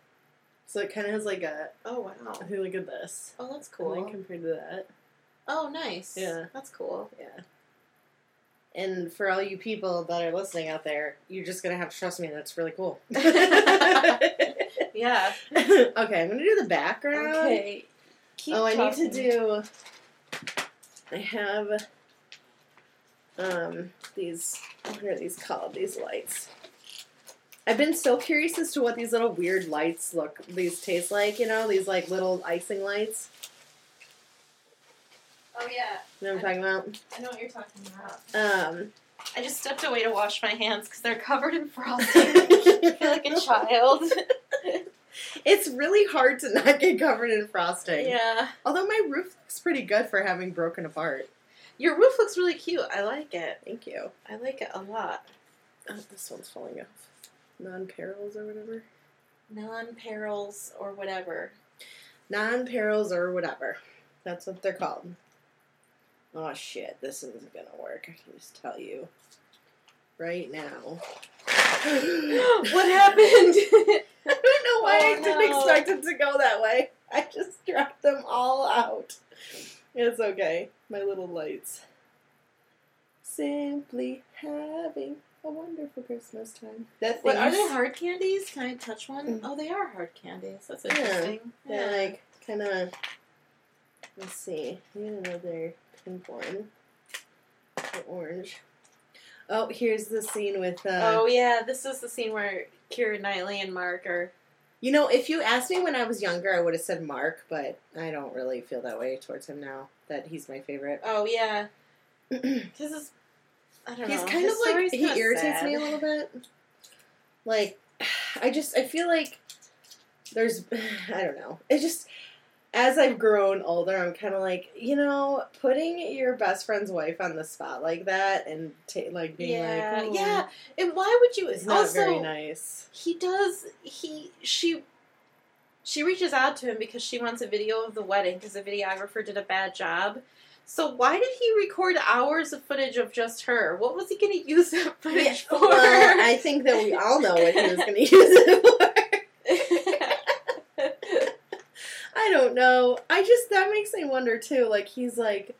so it kind of has like a. Oh wow. Look at this. Oh, that's And then cool. compared to that, Oh, nice. Yeah. That's cool. yeah. And for all you people that are listening out there, you're just gonna have to trust me. That's really cool. Yeah. okay, I'm gonna do the background. Okay. Keep oh, I need to do. I have um these. What are these called? These lights. I've been so curious as to what these little weird lights look. These taste like. You know, these like little icing lights. Oh yeah. You know what I'm talking about? I know what you're talking about. Um. I just stepped away to wash my hands because they're covered in frosting. I feel like a child. it's really hard to not get covered in frosting. yeah. Although my roof looks pretty good for having broken apart. Your roof looks really cute. I like it. Thank you. I like it a lot. Oh, this one's falling off. Nonpareils or whatever. Nonpareils or whatever. Nonpareils or whatever. That's what they're called. Oh shit, this isn't gonna work. I can just tell you right now. what happened? I don't know I Oh, didn't expect it to go that way. I just dropped them all out. It's okay. My little lights. Simply having a wonderful Christmas time. That What are they hard candies? Can I touch one? Mm. Oh, they are hard candies. That's Yeah. interesting. They're like kind of. Let's see. Need another pink one. The orange. Oh, here's the scene with. Uh, oh yeah, this is the scene where Keira Knightley and Mark are. You know, if you asked me when I was younger, I would have said Mark, but I don't really feel that way towards him now. That he's my favorite. Oh yeah, this is. I don't he's know. kind His of like he irritates sad. me a little bit. Like, I just I feel like there's I don't know. It just as I've grown older, I'm kind of like you know putting your best friend's wife on the spot like that and ta- like being Yeah, like oh, yeah. And why would you? it's not also, very nice. he does. He she. She reaches out to him because she wants a video of the wedding because the videographer did a bad job. So why did he record hours of footage of just her? What was he going to use that footage Yeah, for? well, I think that we all know what he was going to use it for. I don't know. I just that makes me wonder too. Like he's like,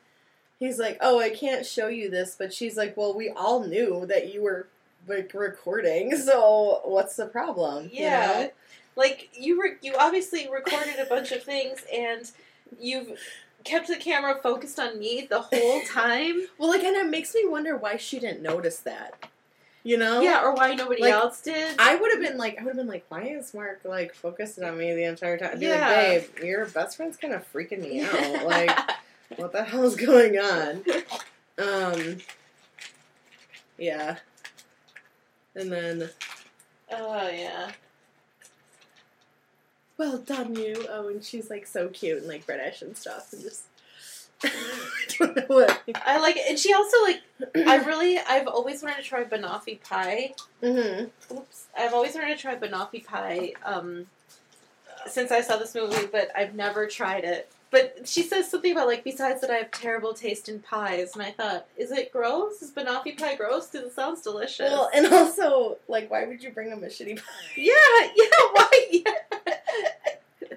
he's like, oh, I can't show you this, but she's like, well, we all knew that you were like recording, so what's the problem? You Yeah. know? Like you re- you obviously recorded a bunch of things and you've kept the camera focused on me the whole time. Well, like, and it makes me wonder why she didn't notice that. You know? Yeah, or why nobody Like, else did. I would have been like, I would have been like, why is Mark like focused on me the entire time? I'd be Yeah. like, babe, your best friend's kind of freaking me out. Like, what the hell's going on? Um, yeah. And then, oh yeah. well done, you. Oh, and she's like so cute and like British and stuff, and just I don't know what. I like it. And she also like I really I've always wanted to try banoffee pie. hmm Oops. I've always wanted to try banoffee pie um since I saw this movie, but I've never tried it. But she says something about like besides that I have terrible taste in pies, and I thought, is it gross? Is banoffee pie gross? Because it sounds delicious. Well, and also, like, why would you bring him a shitty pie? yeah, yeah, why? Yeah.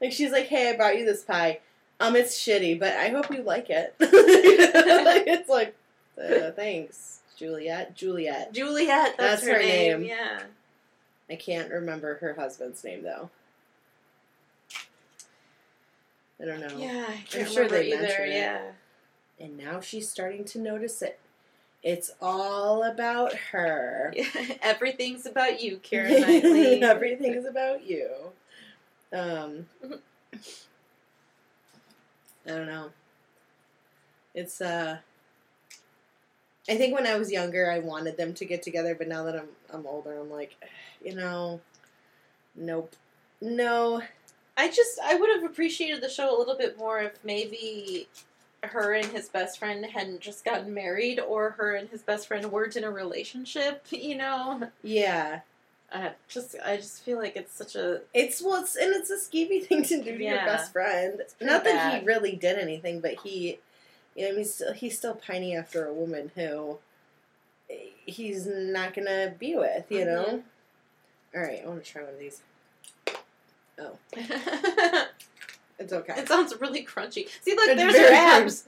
Like, she's like, hey, I brought you this pie. Um, it's shitty, but I hope you like it. like, it's like, uh, thanks, Juliet. Juliet. Juliet, that's, That's her, her name. name. Yeah. I can't remember her husband's name though. I don't know. Yeah, I can't I'm sure remember they either. Yeah. And now she's starting to notice it. It's all about her. Everything's about you, Karen Knightley. Everything is about you. Um, I don't know. It's uh. I think when I was younger, I wanted them to get together, but now that I'm I'm older, I'm like, you know, nope, no. I just I would have appreciated the show a little bit more if maybe her and his best friend hadn't just gotten married, or her and his best friend weren't in a relationship. You know, Yeah, I just I just feel like it's such a it's well, it's and it's a skeevy thing to do to your best friend. Not that bad. he really did anything, but he, you know, he's still, he's still pining after a woman who he's not gonna be with. You know. Mm-hmm. All right, I want to try one of these. Oh. it's okay. it sounds really crunchy. See, look, It's there's her abs.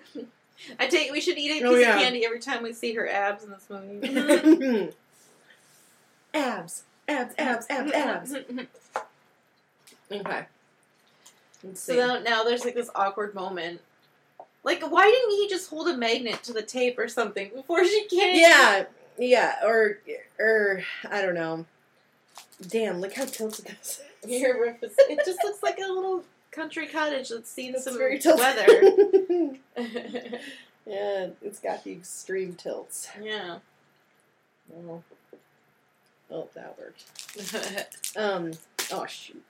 I take. We should eat a oh, piece Oh, yeah. of candy every time we see her abs in this movie. abs, abs, abs, abs, mm-hmm. abs. Mm-hmm. Okay. Let's So now, now there's like this awkward moment. Like, why didn't he just hold a magnet to the tape or something before she came? Yeah, yeah, or or I don't know. Damn, look how tilted this is. Your roof is, it just looks like a little country cottage that's seen It's some very tilted. weather. yeah, it's got the extreme tilts. yeah. Oh, oh, that worked. Um. Oh shoot.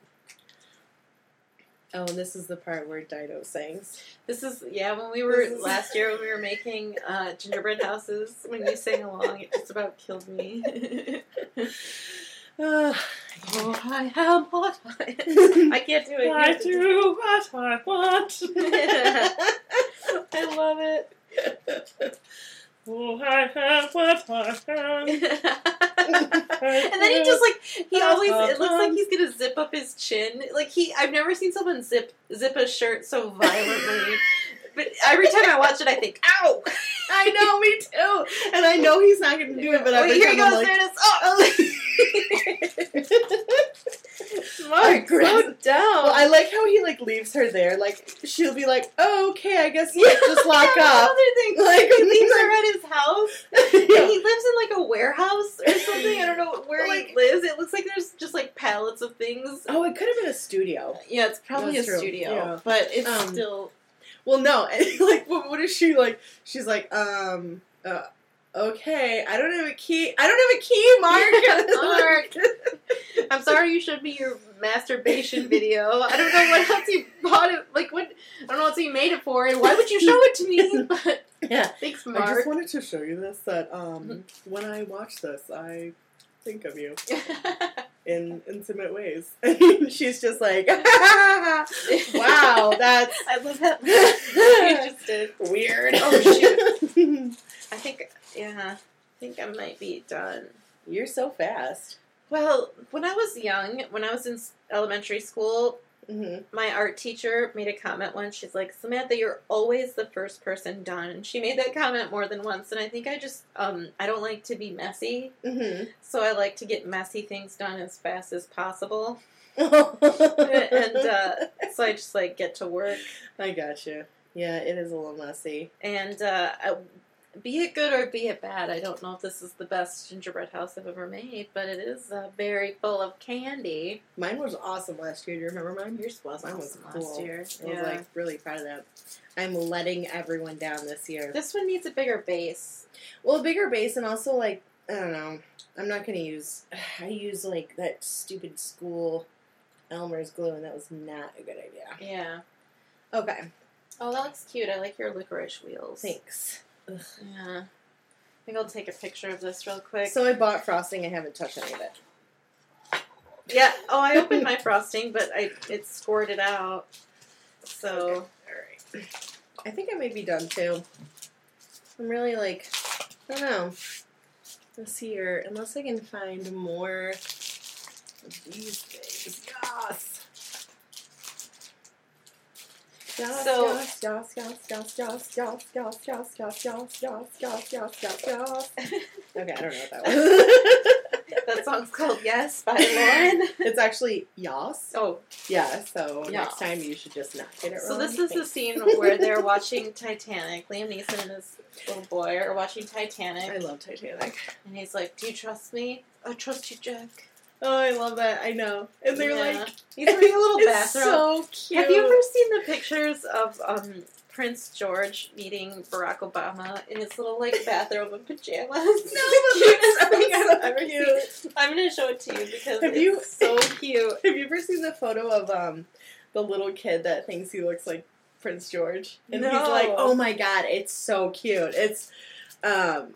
Oh, and this is the part where Dido sings. this is yeah. When we were last year when we were making uh, gingerbread houses, when you sang along, it just about killed me. Uh, oh, I am what I. I can't do it. I do what I want. I love it. Oh, I have what I have. and then he just like he always it looks like he's gonna zip up his chin. Like he I've never seen someone zip zip a shirt so violently. but every time I watch it, I think, "Ow!" I know, me too. And I know he's not going to do it, but every Wait, here time goes. I'm there like, it is. Oh, Mark, so dumb. well, I like how he like leaves her there. Like she'll be like, "Oh, okay, I guess we'll just lock Yeah, up." Other thing, Like, he leaves her at his house. And Yeah. he lives in like a warehouse or something. I don't know where Like- he lives. It looks like there's just like pallets of things. Oh, it could have been a studio. Yeah, it's probably That's a true. studio, Yeah. but it's Um, still. Well, no, and, like what, what is she like? She's like, um, uh, okay, I don't have a key. I don't have a key, Mark. I'm sorry you showed me your masturbation video. I don't know what else you bought it. Like what? I don't know what you made it for, and why would you show it to me? But yeah, thanks, Mark. I just wanted to show you this. That um, when I watch this, I think of you in intimate ways. And she's just like, wow, that's I love that. you just did. weird. Oh, shoot. I think, yeah, I think I might be done. You're so fast. Well, when I was young, when I was in elementary school, hmm my art teacher made a comment once. She's like, Samantha, you're always the first person done. And she made that comment more than once. And I think I just, um, I don't like to be messy. hmm So I like to get messy things done as fast as possible. and and uh, so I just like get to work. I got you. Yeah, it is a little messy. And uh, I, be it good or be it bad, I don't know if this is the best gingerbread house I've ever made, but it is uh, very full of candy. Mine was awesome last year. Do you remember mine? Yours was Mine was awesome cool. last year. I was like really proud of that. I'm letting everyone down this year. this one needs a bigger base. Well, a bigger base and also like I don't know. I'm not gonna use. I use like that stupid school Elmer's glue, and that was not a good idea. Yeah. Okay, Oh, that looks cute. I like your licorice wheels. thanks. Yeah. I think I'll take a picture of this real quick. So I bought frosting. I haven't touched any of it. yeah. Oh, I opened my frosting, but I it squirted out. So All right. I think I may be done too. I'm really like, I don't know. This here, unless I can find more of these things. Yes. Yes. Okay, I don't know what that was. that song's called Yes by Lauren. It's actually Yas. Oh, Yeah, so Yas. next time you should just not get it wrong. so this is the scene where they're watching Titanic. Liam Neeson and his little boy are watching Titanic, I love Titanic. and he's like, "Do you trust me? I trust you, Jack." Oh, I love that. I know. And they're Yeah. like, He's wearing a little it's bathrobe. so cute. Have you ever seen the pictures of um, Prince George meeting Barack Obama in his little like bathrobe and pajamas? No, the cutest thing I've ever seen. I'm gonna show it to you because Have it's you- so cute. Have you ever seen the photo of um the little kid that thinks he looks like Prince George? And he's No. like, "Oh my god, it's so cute." It's um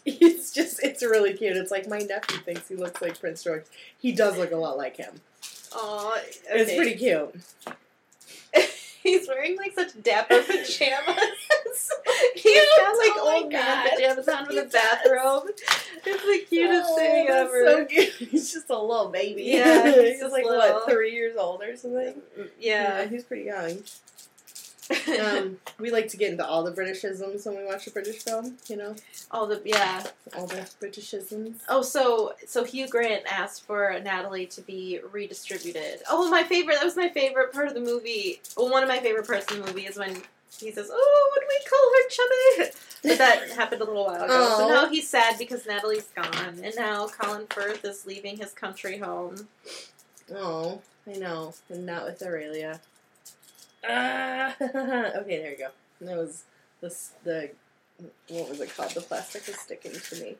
it's just it's really cute. It's like my nephew thinks he looks like Prince George. He does look a lot like him. Aw, It's pretty cute. He's wearing like such dapper pajamas. He's got like Oh old man pajamas on with a bathrobe. It's the cutest Oh, thing ever. So cute. He's just a little baby. Yeah, he's he's just like little. what three years old or something. yeah. he's pretty young. Um, we like to get into all the Britishisms when we watch a British film. You know, All the yeah. all the Britishisms. Oh, so so Hugh Grant asked for Natalie to be redistributed. Oh, my favorite. That was my favorite part of the movie. Well, one of my favorite parts of the movie is when he says, "Oh, what do we call her, chubby?" But that happened a little while ago. So now he's sad because Natalie's gone, and now Colin Firth is leaving his country home. Oh, I know, and not with Aurelia. Ah, okay, there you go. That was this the what was it called? The plastic was sticking to me.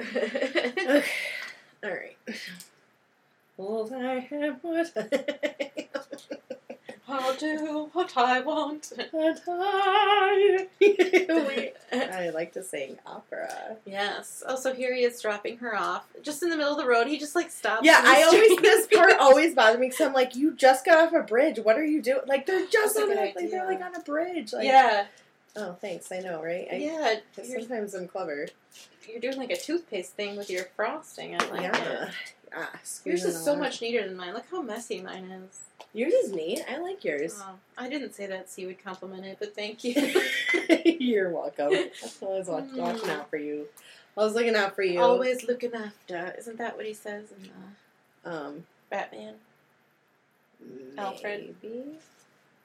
Okay, all right. Well, I have what I I'll do what I want. And I. I like to sing opera. Yes. Oh, so here he is dropping her off, just in the middle of the road. He just like stops. Yeah, I always this part always bothers me because I'm like, you just got off a bridge. What are you doing? Like they're just on good a, like idea. they're like on a bridge. Like, yeah, Oh, thanks. I know, right? I, yeah. Sometimes I'm clever. you're doing like a toothpaste thing with your frosting. I like yeah. it. Ah, Yours is so much neater than mine. Look how messy mine is. Yours is neat. I like yours. Oh, I didn't say that so you would compliment it, but thank you. You're welcome. I was watch, watching out for you. I was looking out for you. Always looking after. Isn't that what he says in uh, Um, Batman? Alfred? Maybe.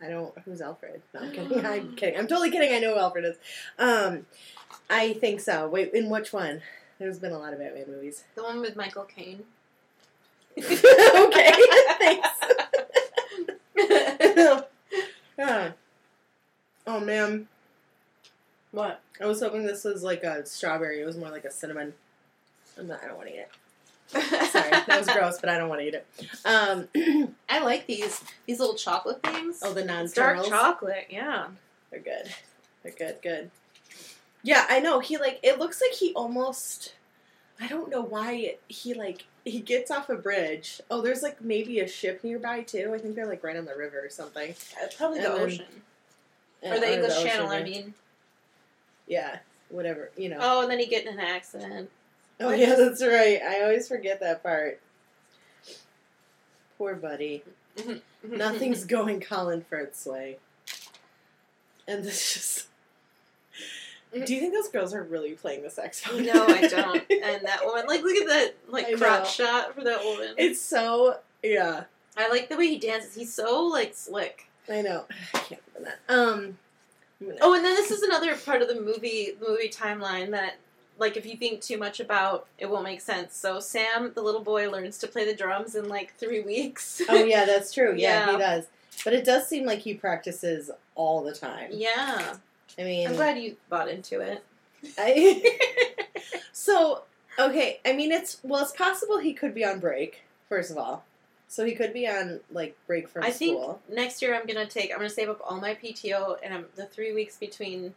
I don't. Who's Alfred? No, I'm kidding. I'm kidding. I'm totally kidding. I know who Alfred is. Um, I think so. Wait, in which one? There's been a lot of Batman movies. The one with Michael Caine. Okay, thanks. yeah. Oh man, What? I was hoping this was like a strawberry. It was more like a cinnamon. I'm not, I don't want to eat it. Sorry, that was gross, but I don't want to eat it. Um, I like these these little chocolate things. oh, the non dark chocolate, yeah. They're good. They're good. Good. Yeah, I know. He like it looks like he almost. I don't know why he like he gets off a bridge. Oh, there's like maybe a ship nearby too. I think they're like right on the river or something. Uh, Probably the And then- ocean. Or the English ocean, Channel, I mean. Yeah, whatever. You know. Oh, and then he get in an accident. Oh yeah, that's right. I always forget that part. Poor buddy. Nothing's going Colin Firth's way. And this just. Do you think those girls are really playing the saxophone? no, I don't. And that woman, like, look at that, like, crotch shot for that woman. It's so yeah. I like the way he dances. He's so, like, slick. I know. I can't remember that. Um. Oh, and then this is another part of the movie the movie timeline that like if you think too much about it won't make sense. So Sam, the little boy, learns to play the drums in like three weeks. oh yeah, that's true. Yeah, Yeah. he does. But it does seem like he practices all the time. yeah. I mean, I'm glad you bought into it. I, so okay. I mean, it's well, it's possible he could be on break. First of all, so he could be on like break from I think school. next year I'm gonna take I'm gonna save up all my PTO and I'm the three weeks between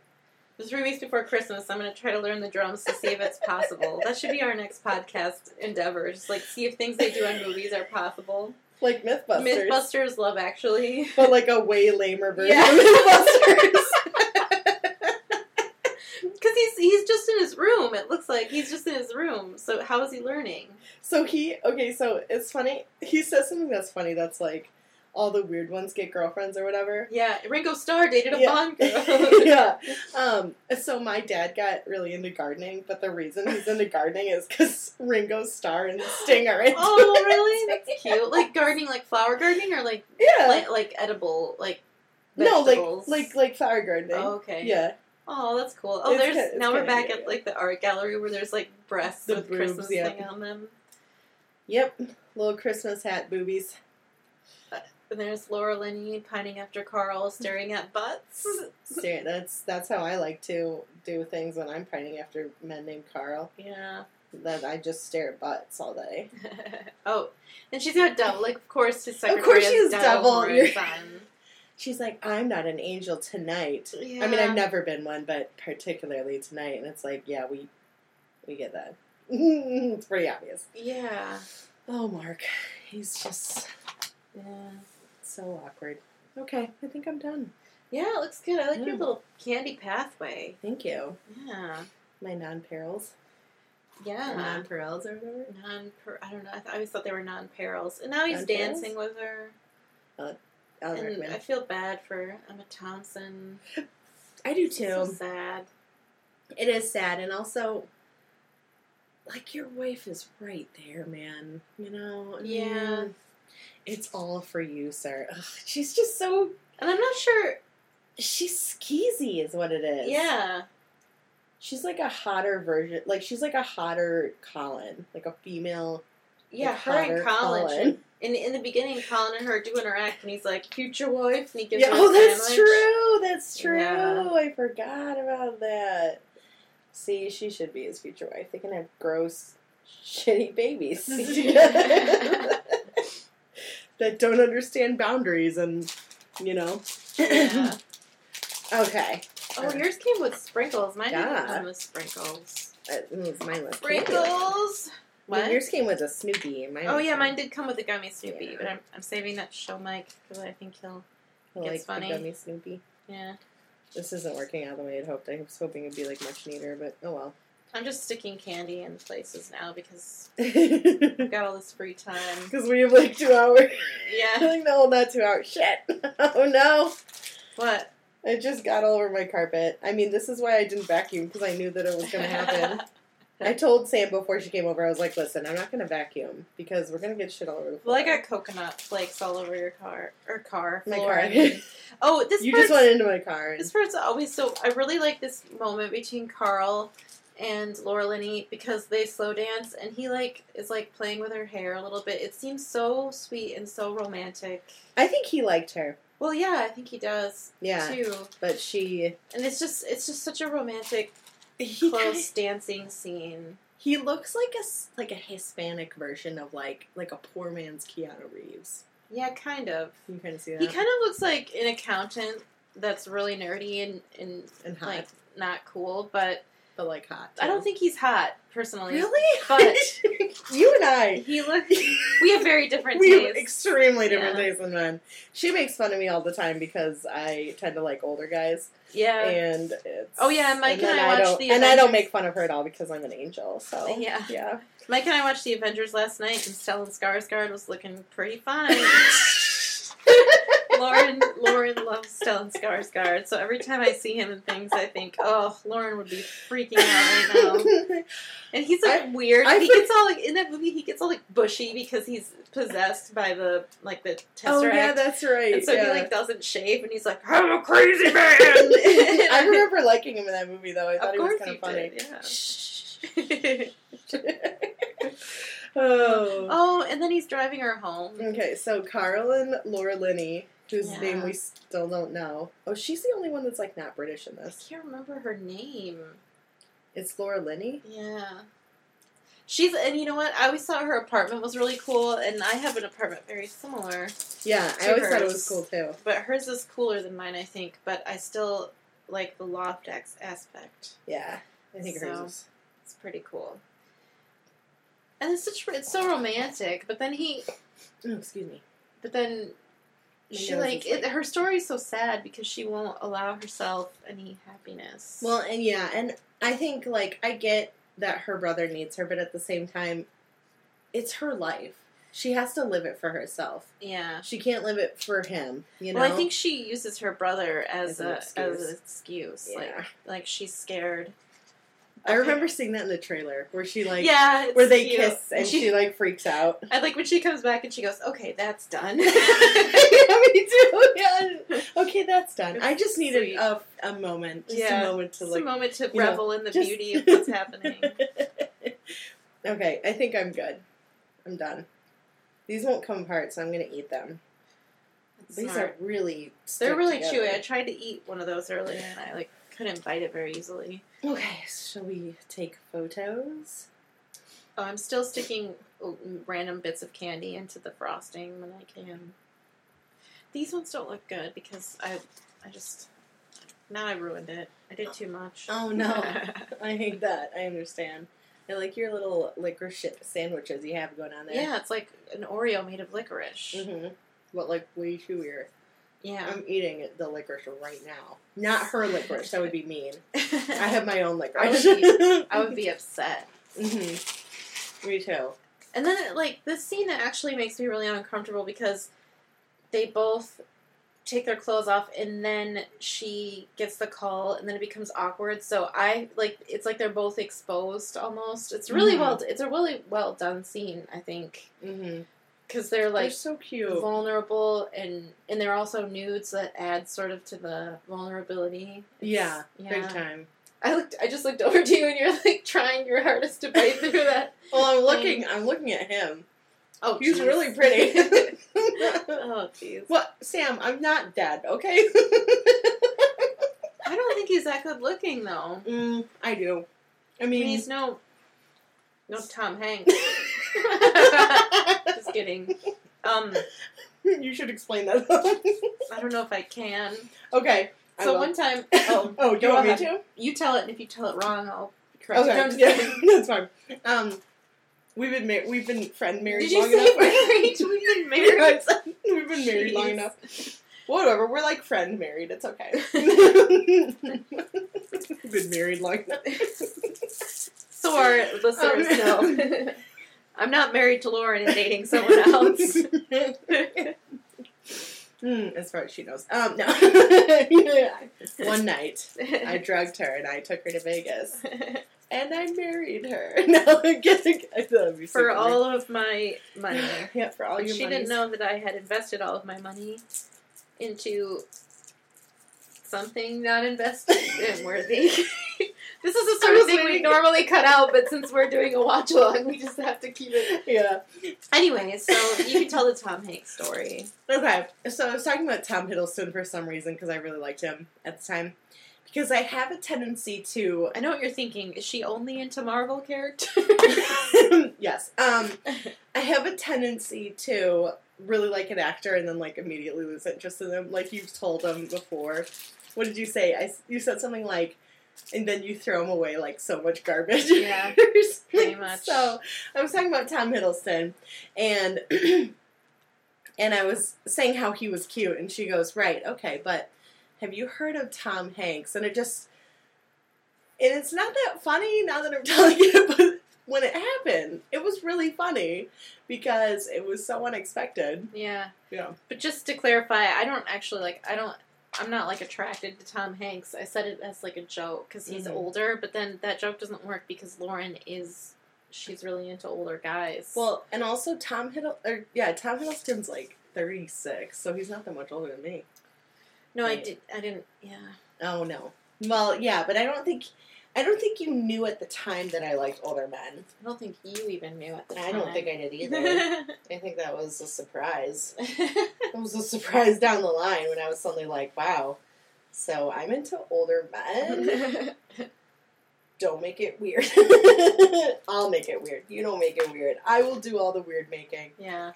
the three weeks before Christmas I'm gonna try to learn the drums to see if it's possible. that should be our next podcast endeavor. Just like see if things they do in movies are possible. like MythBusters, Mythbusters, Love Actually. but like a way lamer version Yeah. of MythBusters. Because he's he's just in his room. It looks like he's just in his room. So how is he learning? So he okay, so it's funny. He says something that's funny. That's like all the weird ones get girlfriends or whatever. Yeah, Ringo Starr dated a Yeah. Bond girl. yeah. Um. So my dad got really into gardening, but the reason he's into gardening is because Ringo Starr and Sting are into Oh, it. really? That's cute. Like gardening, like flower gardening, or like Yeah. like, like edible, like no, like like like flower gardening. Oh, okay. Yeah. Oh, that's cool. Oh, It's there's ki- it's now we're back at like the art gallery where there's like breasts The with boobs, Christmas yeah. thing on them, Yep. Little Christmas hat boobies. and there's Laura Linney pining after Carl, staring at butts. Stare- That's that's how I like to do things when I'm pining after men named Carl. yeah. That I just stare at butts all day. oh, and she's got double. Like, of course, his Of secretary course has she has double double. For You're- his son. She's like, I'm not an angel tonight. Yeah. I mean, I've never been one, but particularly tonight. And it's like, yeah, we we get that. it's pretty obvious. Yeah. Oh, Mark, he's just Yeah. so awkward. Okay, I think I'm done. Yeah, it looks good. I like Yeah. your little candy pathway. Thank you. Yeah. My non-perils. Yeah. Non-perils or whatever. Non, I don't know. I, th- I always thought they were non perils, and now he's Non-perils? dancing with her. Uh, I'll and recommend. I feel bad for Emma Thompson. I do It's too. so sad. It is sad, and also, like your wife is right there, man. You know. I Yeah. It's all for you, sir. Ugh, she's just so. And I'm not sure. She's skeezy, is what it is. Yeah. She's like a hotter version. Like she's like a hotter Colin, like a female. Yeah, like, her and Colin. Colin. In, in the beginning, Colin and her do interact, and he's like, future wife, and he gives Yeah. her Oh, that's sandwich. true. That's true. Yeah. I forgot about that. See, she should be his future wife. They can have gross, shitty babies that don't understand boundaries and, you know. Yeah. okay. Oh, yours came with sprinkles. Mine Yeah. didn't come with sprinkles. Uh, mm, mine was Sprinkles. Well, What? yours came with a Snoopy. Mine Oh yeah, mine did come with a gummy Snoopy, Yeah. but I'm, I'm saving that show Mike because I think he'll. It's like funny. the gummy Snoopy. Yeah. This isn't working out the way I'd hoped. I was hoping it'd be like much neater, but oh well. I'm just sticking candy in places now because Because I've got all this free time. Because we have like two hours. Yeah. like, no, not two hours. Shit. Oh no. What? It just got all over my carpet. I mean, this is why I didn't vacuum because I knew that it was going to happen. I told Sam before she came over, I was like, listen, I'm not going to vacuum because we're going to get shit all over the well. I got coconut flakes all over your car or car My floor. car. I mean. Oh, this You just went into my car. And, this part's always so. I really like this moment between Carl and Laura Linney because they slow dance and he like is like playing with her hair a little bit. It seems so sweet and so romantic. I think he liked her. Well, yeah, I think he does Yeah. too. But she. And it's just it's just such a romantic He, close dancing scene. he looks like a, like a Hispanic version of like like a poor man's Keanu Reeves. Yeah, kind of. You kind of see that? He kind of looks like an accountant that's really nerdy and, and and hot, like not cool, but but like hot. I don't think he's hot personally. Really? But- you and I. He look. We have very different we have extremely different Yeah. tastes in men. She makes fun of me all the time because I tend to like older guys, yeah. and it's Oh, yeah, Mike then and I watched don't, and I don't make fun of her at all because I'm an angel. So Yeah. yeah. Mike and I watched the Avengers last night, and Stellan Skarsgård was looking pretty fine. Lauren, Lauren loves Stellan Skarsgård, so every time I see him in things, I think, oh, Lauren would be freaking out right now. And he's like weird. I he for- gets all like in that movie. He gets all like bushy because he's possessed by the like the tesseract. oh yeah, that's right. and so yeah. he like doesn't shave, and he's like, "I'm a crazy man." I remember liking him in that movie though. I thought Of he was kind of funny. did, oh. oh, and then he's driving her home. Okay, so Carl and Laura Linney, whose Yeah. name we still don't know. Oh, she's the only one that's like not British in this. I can't remember her name. It's Laura Linney. Yeah. She's and you know what? I always thought her apartment was really cool, and I have an apartment very similar, Yeah, I always thought it was cool too. but hers is cooler than mine, I think. But I still like the loft ex- aspect. Yeah, I think hers So- is. It's pretty cool. And it's such it's so romantic, but then he Oh, excuse me. but then she like it, like- her story's so sad because she won't allow herself any happiness. Well, and yeah, and I think like I get that her brother needs her, but at the same time, it's her life. She has to live it for herself. yeah. She can't live it for him. You know. Well, I think she uses her brother As as, an a excuse. as an excuse. Yeah. Like like she's scared. I remember seeing that in the trailer where she like yeah, where they cute. kiss and she, like freaks out. I like when she comes back and she goes, "Okay, that's done." yeah, me too. Yeah. Okay, that's done. I just needed a, a moment, just Yeah. a moment to Just like. a moment to you know, revel in the just- beauty of what's happening. okay, I think I'm good. I'm done. These won't come apart, so I'm gonna eat them. These Smart. are really. They're really together. chewy. I tried to eat one of those earlier and I like couldn't bite it very easily. Okay, shall we take photos? Oh, I'm still sticking oh, random bits of candy into the frosting when I can. These ones don't look good because I, I just now I ruined it. I did too much. Oh no, I hate that. I understand. I like your little licorice sandwiches you have going on there. yeah, it's like an Oreo made of licorice. Mm-hmm. But like way chewier. Yeah. I'm eating the licorice right now. Not her licorice. That would be mean. I have my own I would licorice. I would be upset. hmm Me too. And then, it, like, this scene actually makes me really uncomfortable because they both take their clothes off and then she gets the call and then it becomes awkward. So I, like, it's like they're both exposed almost. It's really Mhm. well, it's a really well done scene, I think. Mm-hmm. Because they're, like They're so cute. vulnerable and and they're also nudes that add sort of to the vulnerability. Yeah, yeah. big time. I looked. I just looked over to you, and you're like trying your hardest to bite through that. Well, I'm looking. I'm looking at him. Oh, He's jeez. really pretty. oh, jeez. what, Sam? I'm not dead. Okay. I don't think he's that good looking though. mm, I do. I I mean, mean, he's no, no Tom Hanks. Kidding. Um, you should explain that. I don't know if I can. okay. I So will. one time, oh, oh, you want me to? you tell it, and if you tell it wrong, I'll correct Okay, yeah, that's fine. Um, we've been mar- we've been friend married Did you long say enough. married? We've been married. we've been married long enough. Whatever, we're like friend married. It's okay. we've been married long enough. our listeners Um, know, I'm not married to Lauren and dating someone else. Hmm, as far as she knows. Um, no. One night, I drugged her and I took her to Vegas. And I married her. No, I'm kidding. I for all of my money. Yeah, for all But your she monies. didn't know that I had invested all of my money into something not invested and worthy. This is the sort of thing we normally cut out, but since we're doing a watch along, we just have to keep it. Yeah. Anyway, so you can tell the Tom Hanks story. Okay, so I was talking about Tom Hiddleston for some reason because I really liked him at the time. Because I have a tendency to. I know what you're thinking. Is she only into Marvel characters? yes. Um, I have a tendency to really like an actor and then like immediately lose interest in them. Like you've told them before. What did you say? I you said something like, and then you throw them away like so much garbage. Yeah, pretty much. So I was talking about Tom Hiddleston, and and I was saying how he was cute, and she goes, "Right, okay, but have you heard of Tom Hanks?" And it just, and it's not that funny now that I'm telling it, but when it happened, it was really funny because it was so unexpected. yeah. Yeah. But just to clarify, I don't actually like. I don't. I'm not like attracted to Tom Hanks. I said it as like a joke because he's Mhm. older, but then that joke doesn't work because Lauren is. She's really into older guys. Well, and also Tom Hiddle, or yeah, Tom Hiddleston's like 36, so he's not that much older than me. no, I right. did. I didn't. Yeah. Oh no. Well, yeah, but I don't think I don't think you knew at the time that I liked older men. I don't think you even knew at the time. I don't think I did either. I think that was a surprise. It was a surprise down the line when I was suddenly like, wow. So I'm into older men. Don't make it weird. I'll make it weird. You don't make it weird. I will do all the weird making. yeah.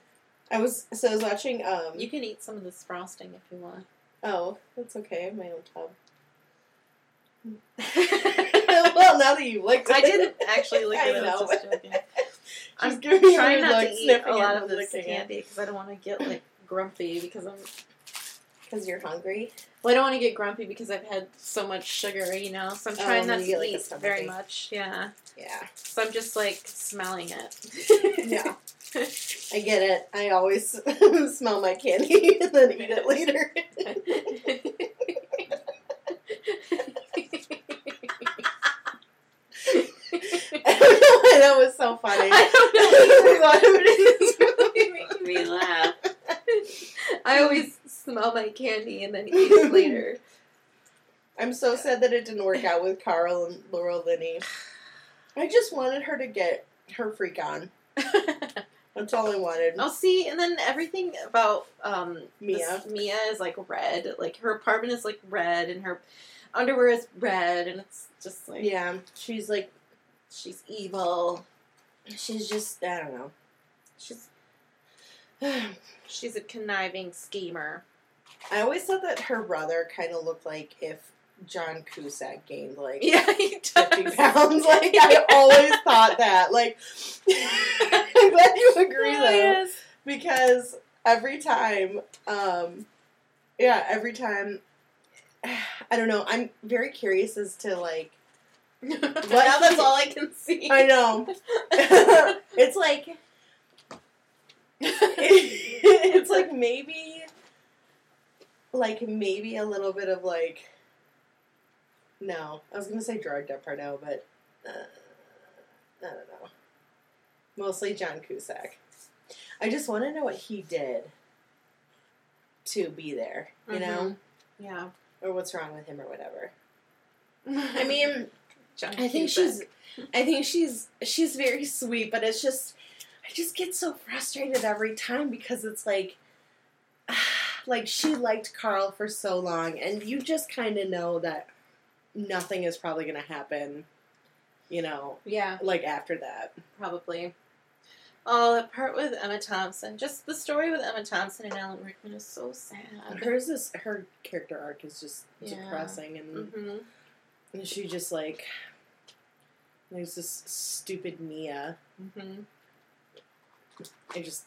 I was so I was watching um You can eat some of this frosting if you want. Oh, that's okay. I have my own tub. well, now that you licked it, I didn't actually lick I it. I was just joking. I'm giving trying not look, to eat a lot of this candy because I don't want to get like grumpy because I'm. Because you're hungry. Well, I don't want to get grumpy because I've had so much sugar, you know. So I'm Oh, trying and not to get, like, eat very much. Yeah. Yeah. So I'm just like smelling it. Yeah. I get it. I always smell my candy and then eat it later. I don't know why that was so funny. I don't know either, it's making me laugh. I always smell my candy and then eat it later. I'm so sad that it didn't work out with Carl and Laura Linney. I just wanted her to get her freak on. That's all I wanted. I'll see, and then everything about um, Mia. this- Mia is like red. Like her apartment is like red, and her underwear is red, and it's just like Yeah, she's like, she's evil. she's just, I don't know. She's she's a conniving schemer. I always thought that her brother kind of looked like if John Cusack gained like Yeah, he 50 does. pounds. Like, I always thought that. Like, I'm glad you agree Oh, though. yes. Because every time, um, yeah, every time, I don't know, I'm very curious as to like, now that's all I can see. I know. it's like, it's like maybe, like maybe a little bit of like, no, I was gonna say Gérard Depardieu, but uh, I don't know. Mostly John Cusack. I just want to know what he did to be there, you know, yeah. or what's wrong with him or whatever. I mean, John I think she's I think she's she's very sweet, but it's just I just get so frustrated every time because it's like like she liked Carl for so long and you just kind of know that nothing is probably going to happen, you know, yeah, like after that. probably. Oh, that part with Emma Thompson. Just the story with Emma Thompson and Alan Rickman is so sad. Hers is her character arc is just Yeah. depressing and, hmm and she just like there's this stupid Mia hmm I just.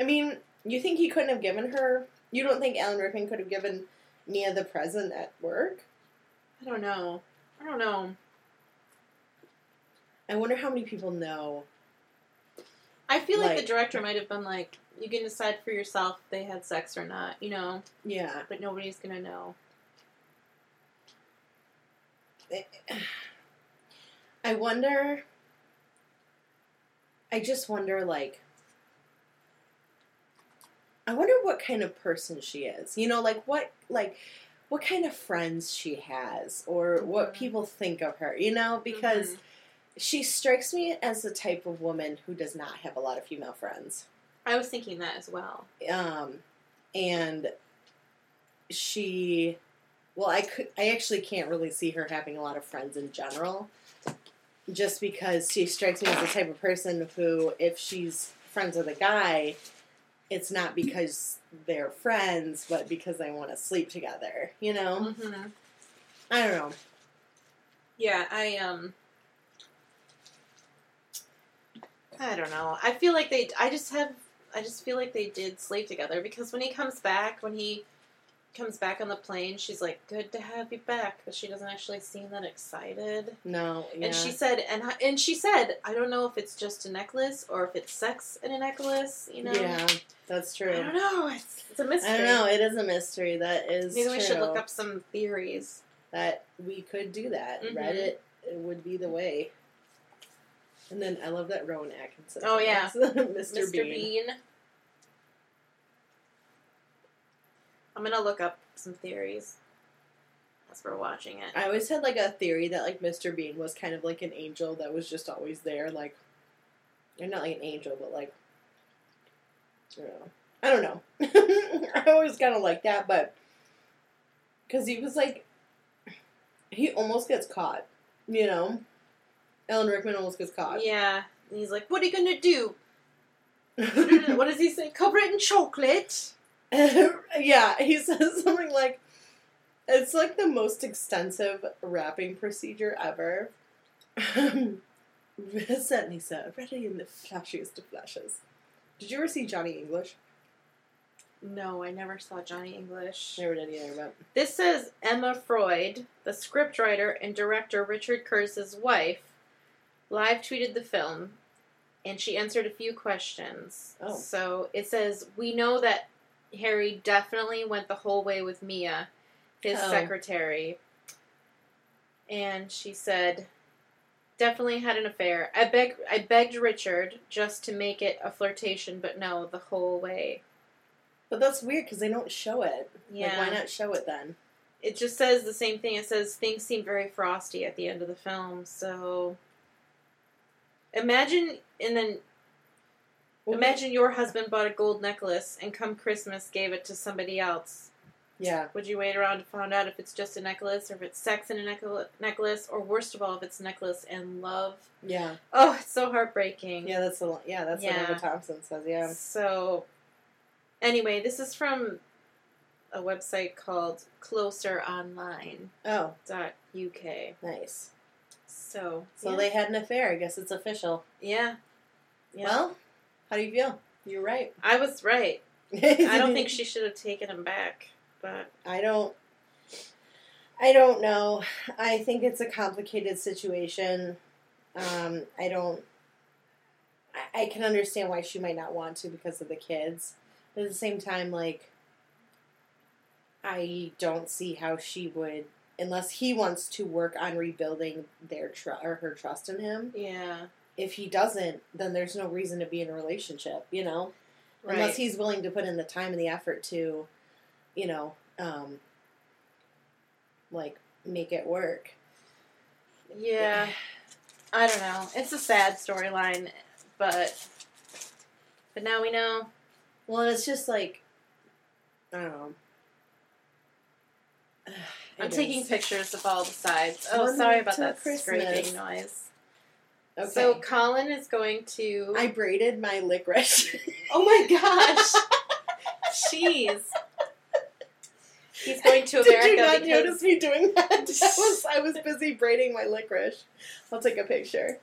I mean, you think he couldn't have given her. You don't think Alan Rickman could have given Mia the present at work? I don't know. I don't know. I wonder how many people know. I feel like, Like- the director might have been like, "You can decide for yourself if they had sex or not," you know, Yeah. but nobody's gonna know. I wonder. I just wonder, like. I wonder what kind of person she is. You know, like what, like, what kind of friends she has, or what Mhm. people think of her. You know, because Mhm. she strikes me as the type of woman who does not have a lot of female friends. I was thinking that as well. um, and she well i could i actually can't really see her having a lot of friends in general just because she strikes me as the type of person who if she's friends with a guy it's not because they're friends but because they want to sleep together you know Mm-hmm. i don't know Yeah, I um. I don't know. I feel like they. I just have. I just feel like they did sleep together because when he comes back, when he comes back on the plane, she's like, "Good to have you back," but she doesn't actually seem that excited. no yeah. And she said, and and she said, I don't know if it's just a necklace or if it's sex in a necklace. You know, yeah that's true I don't know. It's, it's a mystery. I don't know it is a mystery that is Maybe we should look up some theories. that we could do that. Mhm. Reddit would be the way. And then I love that Rowan Atkinson. Oh, yeah. Mr. Mr. Bean. Bean. I'm gonna look up some theories as we're watching it. I always had like a theory that like Mr. Bean was kind of like an angel that was just always there, like, or not like an angel, but like, I don't know. I don't know. I always kind of like that, but because he was like, he almost gets caught, you know. Alan Rickman almost gets caught. Yeah, and he's like, "What are you gonna do? what does he say? Cover it in chocolate." yeah, he says something like, "It's like the most extensive wrapping procedure ever." Certainly, sir. Uh, ready in the flashiest of flashes. Did you ever see Johnny English? No, I never saw Johnny English. Never did either, but This says Emma Freud, the scriptwriter and director Richard Curtis's wife, live tweeted the film, and she answered a few questions. Oh. So it says we know that Harry definitely went the whole way with Mia, his Oh. secretary, and she said definitely had an affair. I beg I begged Richard just to make it a flirtation, but no, the whole way. but that's weird because they don't show it. Yeah. Like, why not show it then? it just says the same thing. It says things seem very frosty at the end of the film. So imagine, and then imagine your husband bought a gold necklace, and come Christmas gave it to somebody else. Yeah. Would you wait around to find out if it's just a necklace, or if it's sex in a necklace, necklace, or worst of all, if it's necklace and love? Yeah. Oh, it's so heartbreaking. Yeah. That's the yeah. That's Yeah. what Emma Thompson says. Yeah. So, anyway, this is from a website called CloserOnline.uk. Oh, Dot UK. nice. So, So yeah. they had an affair. I guess it's official. yeah. yeah. Well, how do you feel? You're right. I was right. I don't think she should have taken him back, but I don't. I don't know. I think it's a complicated situation. Um, I don't. I, I can understand why she might not want to because of the kids, but at the same time, like, I don't see how she would, unless he wants to work on rebuilding their trust or her trust in him. yeah. If he doesn't, then there's no reason to be in a relationship. You know Right. unless he's willing to put in the time and the effort to, you know, um, like make it work. yeah. I don't know. It's a sad storyline, but but now we know. Well, it's just like, I don't know. I'm It taking pictures of all the sides. Oh, One sorry about that Christmas. scraping noise. Okay. So Colin is going to. I braided my licorice. oh my gosh! Jeez. He's going to America Did you not because notice me doing that? I was I was busy braiding my licorice. I'll take a picture.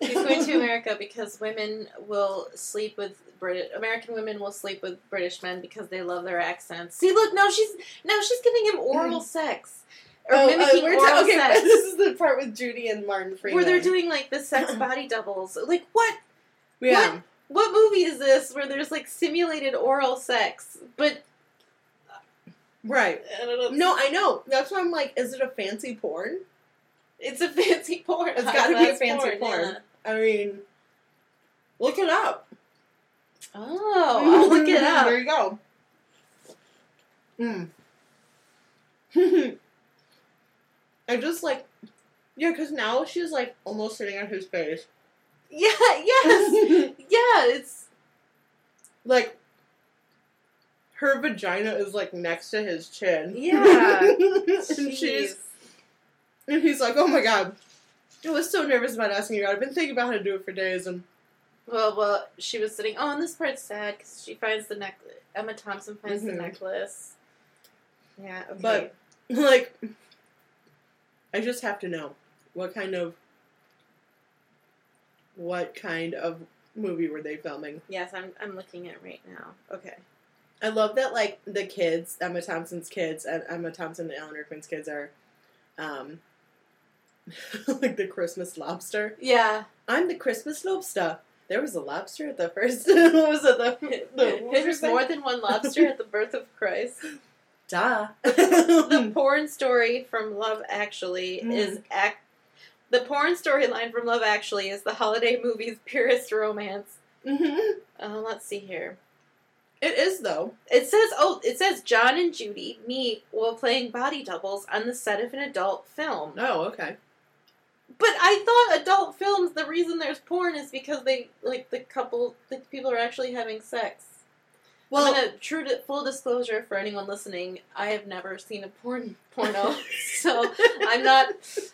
He's going to America because women will sleep with British American women will sleep with British men because they love their accents. See, look, now she's now she's giving him oral sex, or Oh, uh, mimicking we're oral ta- okay, sex. this is the part with Judy and Martin Freeman. where they're doing like the sex body doubles. Like what? yeah. What movie is this where there's like simulated oral sex? But Right. I. No, I know. That's why I'm like, is it a fancy porn? it's a fancy porn. It's gotta be a fancy porn. yeah. I mean, look it up. Oh, I'll look it up. there you go. Mm. I just like, yeah, because now she's like almost sitting on his face. Yeah, yes, yeah. It's like, her vagina is like next to his chin. Yeah. and she's and he's like, oh my god. I was so nervous about asking you out. I've been thinking about how to do it for days, and well, well. She was sitting. Oh, and this part's sad because she finds the necklace. Emma Thompson finds the Mhm. necklace. Yeah, okay. But- like, I just have to know what kind of what kind of movie were they filming? yes, I'm I'm looking at it right now. Okay. I love that like the kids, Emma Thompson's kids, and Emma Thompson and Alan Rickman's kids are, um, like the Christmas lobster. Yeah. I'm the Christmas lobster. There was a lobster at the first. what was it? The, the was There's more than one lobster at the birth of Christ. Duh. the porn story from Love Actually Mm. is ac- the porn storyline from Love Actually is the holiday movie's purest romance. Mhm. Uh, let's see here. It is though. It says, oh, it says John and Judy meet while playing body doubles on the set of an adult film. Oh, okay. But I thought adult films, the reason there's porn is because they, like, the couple, the people are actually having sex. Well, gonna true to full disclosure for anyone listening. I have never seen a porn porno, so I'm not.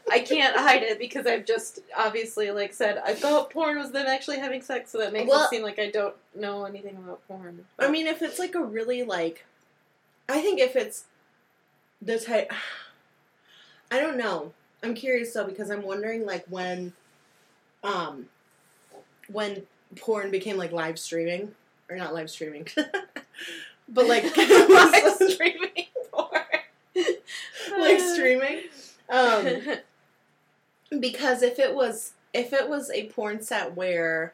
I can't hide it because I've just obviously like said I thought porn was them actually having sex, so that makes Well- it seem like I don't know anything about porn. I mean, if it's like a really like, I think if it's the type, I don't know. I'm curious though because I'm wondering like when, um, when porn became like live streaming or not live streaming, but like live streaming porn. like streaming. Um, because if it was if it was a porn set where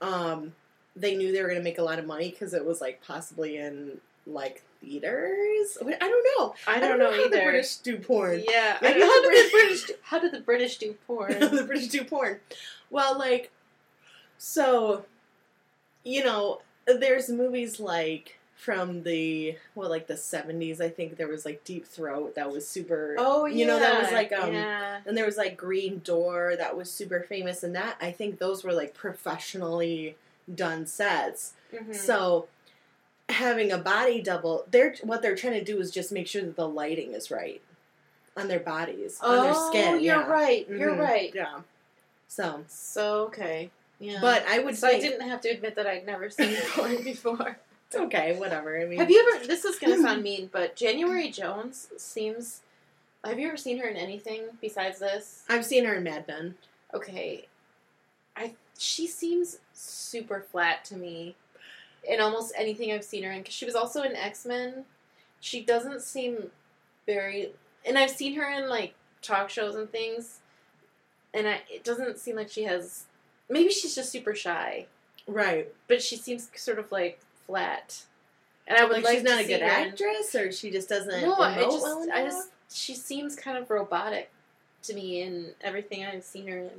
um they knew they were going to make a lot of money because it was like possibly in like theaters i don't know I don't, know, how either. the british do porn Yeah, Maybe I- how did the British- do- How did the British do porn? the british do porn well like so you know there's movies like from the well like the 70s i think there was like deep throat that was super Oh yeah, you know that was like um yeah. And there was like Green Door that was super famous, and that I think those were like professionally done sets. Mhm. So having a body double, they're what they're trying to do is just make sure that the lighting is right on their bodies, on their Oh, skin. you're yeah. right. You're Mhm. right. Yeah. So, So okay, yeah. but I would so think I didn't have to admit that I'd never seen porn before. it's okay, whatever. I mean, Have you ever? This is gonna sound mean, but January Jones seems. Have you ever seen her in anything besides this? I've seen her in Mad Men. Okay, I she seems super flat to me in almost anything I've seen her in. Because she was also in X Men. She doesn't seem very, and I've seen her in like talk shows and things, and I, it doesn't seem like she has. Maybe she's just super shy, Right. but she seems sort of like flat. And I would Like, like, she's not to a good her actress, or she just doesn't no, I just, well I just, she seems kind of robotic to me in everything I've seen her in.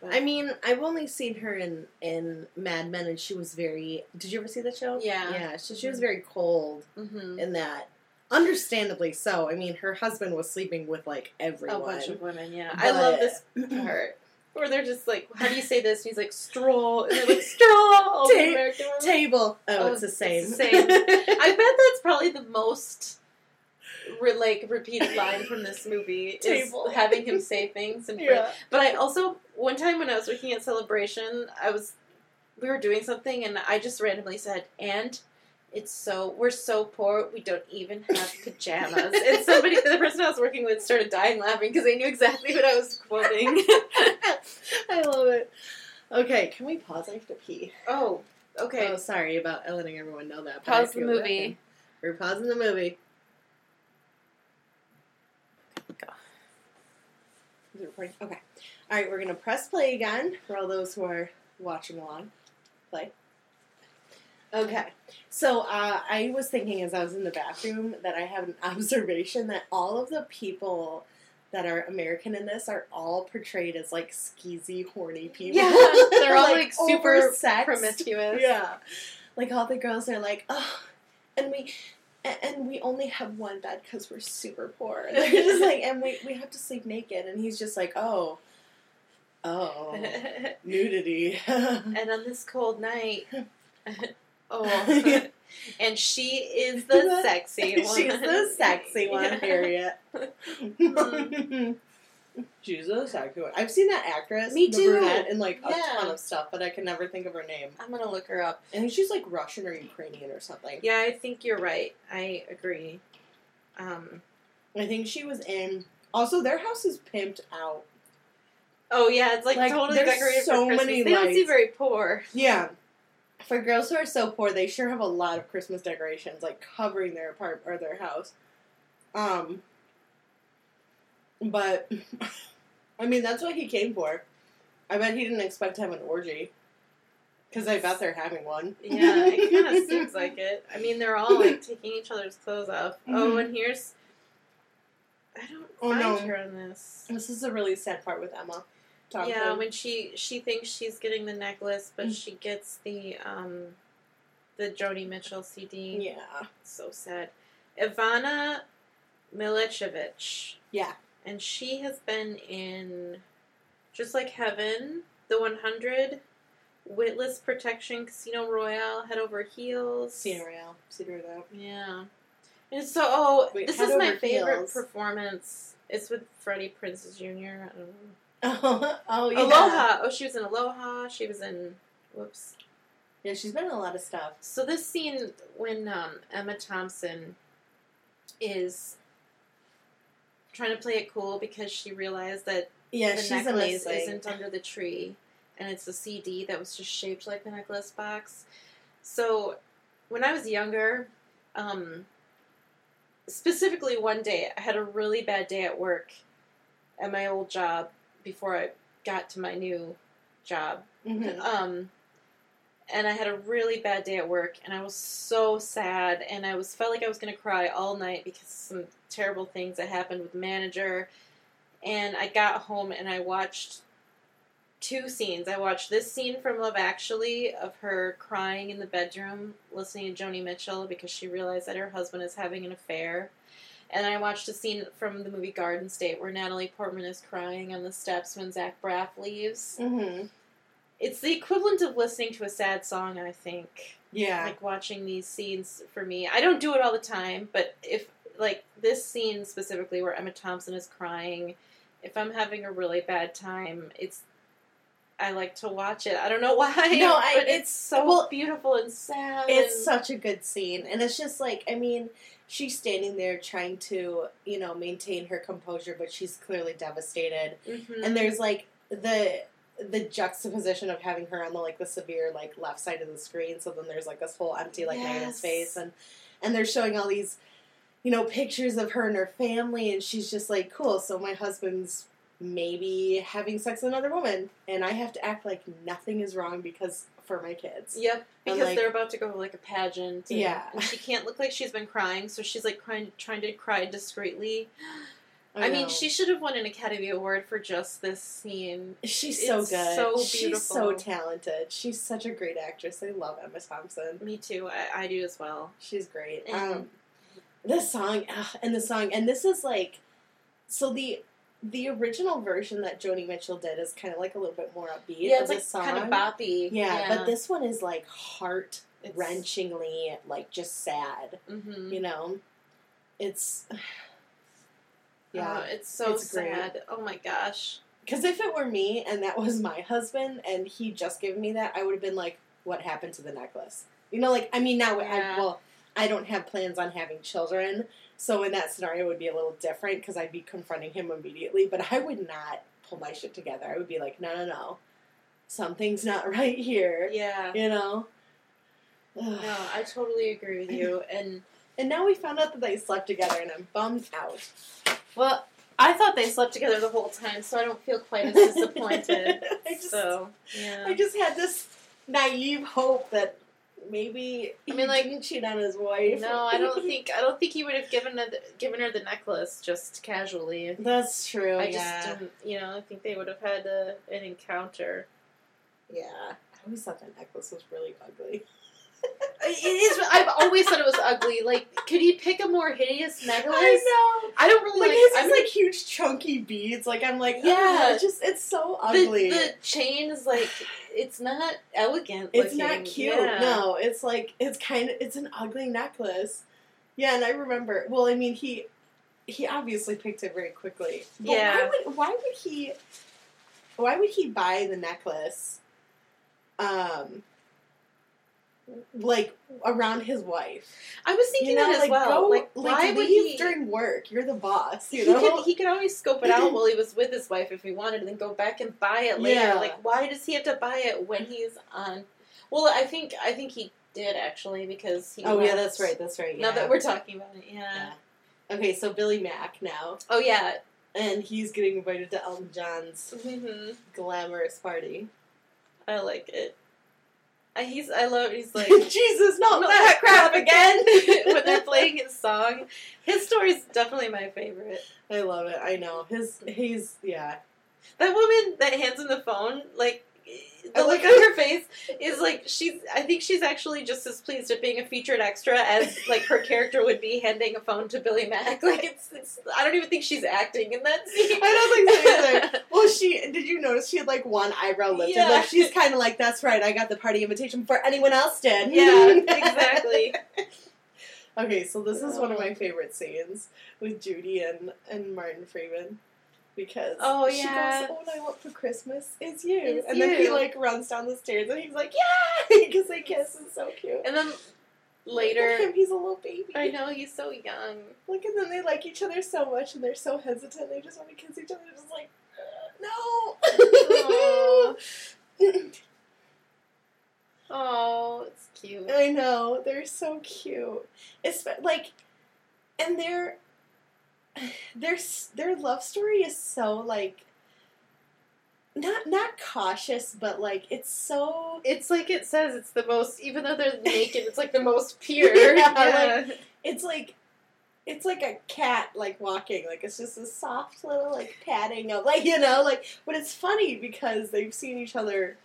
But- I mean, I've only seen her in in Mad Men, and she was very. Did you ever see the show? Yeah. yeah. So she was very cold Mhm. in that. Understandably so. I mean, her husband was sleeping with like everyone, a bunch of women, yeah. I love this part where they're just like, "How do you say this?" And he's like, "Straw," and they're like, "Straw." All the. Table. Oh, Oh, it's the same. it's the same. I bet that's probably the most re- like repeated line from this movie is having him say things and yeah. But I also one time when I was working at Celebration, I was we were doing something and I just randomly said, "And it's so we're so poor we don't even have pajamas." and somebody, the person I was working with, started dying laughing because they knew exactly what I was quoting. I love it. Okay, can we pause? I have to pee. oh, okay. Oh, sorry about letting everyone know that. Pause the to go back movie. in. We're pausing the movie. god. Is it recording? Okay. All right, we're gonna press play again for all those who are watching along. Play. Okay. So uh, I was thinking as I was in the bathroom that I have an observation that all of the people that are American in this are all portrayed as like skeezy, horny people. Yeah, they're all like, super oversexed. promiscuous. Yeah. Like all the girls are like, oh, and we. And we only have one bed because we're super poor. And they're just like, and we, we have to sleep naked. And he's just like, oh, oh, nudity. and on this cold night, oh, and she is the sexy one. She's the sexy one, Yeah. Harriet. She's the sexy one. I've seen that actress, Me too. brunette, in like a Yeah. ton of stuff, but I can never think of her name. I'm gonna look her up. I think she's like Russian or Ukrainian or something. Yeah, I think you're right. I agree. Um, I think she was in. Also, their house is pimped out. oh yeah, it's like, Like, totally decorated so for Christmas. many they don't seem very poor. Yeah. For girls who are so poor, they sure have a lot of Christmas decorations, like covering their apartment or their house. Um, but I mean, that's what he came for. I bet he didn't expect to have an orgy, because I bet they're having one. Yeah, it kind of seems like it. I mean, they're all like taking each other's clothes off. Oh, Mhm. and here's. I don't Oh, find no. her in this. This is a really sad part with Emma. Yeah, when she she thinks she's getting the necklace, but Mm. she gets the um, the Joni Mitchell CD. yeah, So sad. Ivana Milicevic. Yeah. And she has been in Just Like Heaven, The 100, Witless Protection, Casino Royale, Head Over Heels. Cena Royale, Cedar Royale. Yeah. And so, oh, Wait, this is my favorite Heels. performance. It's with Freddie Prinze Jr. I don't know. Oh, oh yeah. Aloha. Oh, she was in Aloha. She was in. Whoops. Yeah, she's been in a lot of stuff. So this scene when um, Emma Thompson is trying to play it cool because she realized that Yeah, the she's necklace amazing. isn't under the tree, and it's a CD that was just shaped like the necklace box. So when I was younger, um, specifically one day, I had a really bad day at work at my old job before I got to my new job. Mhm. Um, and I had a really bad day at work, and I was so sad, and I was felt like I was gonna cry all night because some terrible things that happened with the manager. And I got home and I watched two scenes. I watched this scene from Love Actually of her crying in the bedroom, listening to Joni Mitchell because she realized that her husband is having an affair. And I watched a scene from the movie Garden State where Natalie Portman is crying on the steps when Zach Braff leaves. Mhm. it's the equivalent of listening to a sad song i think. Yeah. like watching these scenes for me. I don't do it all the time but if like this scene specifically where emma thompson is crying if i'm having a really bad time it's i like to watch it. I don't know why No, I- but it's- it's so well, beautiful and sad It's and- such a good scene, and it's just like I mean, she's standing there trying to you know maintain her composure, but she's clearly devastated. Mhm. And there's like the the juxtaposition of having her on the like the severe like left side of the screen, so then there's like this whole empty like negative Yes. space, and and they're showing all these you know pictures of her and her family, and she's just like, cool. So my husband's maybe having sex with another woman, and I have to act like nothing is wrong because for my kids. Yep, because like- they're about to go to like a pageant. And, Yeah. and she can't look like she's been crying, so she's like crying, trying to cry discreetly. I, mean, she should have won an Academy Award for just this scene. She's so It's good. so She's so talented. She's such a great actress. I love Emma Thompson. Me too. I, I do as well. She's great. And- Um, this song ugh, and the song and this is like so the the original version that Joni Mitchell did is kind of like a little bit more upbeat. Yeah, it's like song. kind of boppy. Yeah, but this one is like heart wrenchingly like just sad. Mhm. You know, it's yeah. Oh, it's so it's great. sad. Oh my gosh. Because if it were me and that was my husband and he just gave me that, I would have been like, "What happened to the necklace?" You know, like I mean, now Yeah. I well, I don't have plans on having children, so in that scenario, it would be a little different because I'd be confronting him immediately. But I would not pull my shit together. I would be like, "No, no, no, something's not right here." Yeah. You know. Ugh. No, I totally agree with you. And And now we found out that they slept together, and I'm bummed out. well, I thought they slept together the whole time, so I don't feel quite as disappointed. I just, so yeah. I just had this naive hope that maybe I mean, like- didn't cheat on his wife. No, I don't think I don't think he would have given her the, given her the necklace just casually. that's true. I yeah. just didn't, you know, I think they would have had a, an encounter. yeah. I always thought that necklace was really ugly. It is. I've always thought it was ugly. Like, could he pick a more hideous necklace? I know. I don't really Like, like. his I'm like huge chunky beads. Like I'm like, Yeah. yeah, it's just it's so the, ugly. the chain is like it's not elegant. it's looking. not cute. Yeah. No, it's like it's kind of it's an ugly necklace. Yeah, and I remember. Well, I mean, he he obviously picked it very quickly. But Yeah. Why would why would he? Why would he buy the necklace? Um. Like around his wife, I was thinking you know, that as like well. go, like, like, why would he? during work? You're the boss, you he know. could he could always scope it out while he was with his wife if he wanted, and then go back and buy it later. Yeah. Like, why does he have to buy it when he's on? Well, I think I think he did actually because he. oh yeah, that's right. That's right. Now that we're talking about it, yeah. Yeah. Okay, so Billy Mack now, Oh yeah. and he's getting invited to Elton John's hmm glamorous party. I like it. I, he's I love. He's like. Jesus, not Not that crap again again. when they're playing his song. His story's definitely my favorite. I love it. I know his. He's yeah. That woman that hands him the phone, like Eh, the look on her face is like she's. I think she's actually just as pleased at being a featured extra as like her character would be handing a phone to Billy Mack. Like it's. it's I don't even think she's acting in that scene. I don't think so either. Well, she did you notice she had like one eyebrow lifted? Yeah. Like she's kind of like, that's right. I got the party invitation before anyone else did. yeah, exactly. Okay, so this is one of oh. my favorite scenes with Judy and and Martin Freeman. Because Oh, she yeah. goes, "All I want for Christmas is you," Is and then he like runs down the stairs and he's like, "Yeah," because they kiss. It's so cute. And then later, him, he's a little baby. I know he's so young. Look, and then they like each other so much, and they're so hesitant. They just want to kiss each other. They're just like, uh, no. Oh, it's cute. I know they're so cute. It's like, and their their their love story is so like not not cautious, but like it's so It's like it says it's the most, even though they're naked, it's like the most pure. Yeah, Yeah. it's like it's like a cat like walking like it's just a soft little like patting of like you know like but it's funny because they've seen each other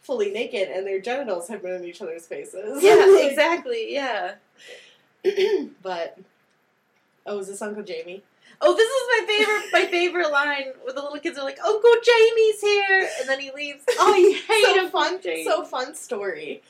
fully naked and their genitals have been in each other's faces yeah, Like- exactly. Yeah. but oh is this uncle jamie Oh, this is my favorite. My favorite line where the little kids are like, oh, "Uncle Jamie's here," and then he leaves. Oh, you hate so him, fun Jamie. so fun story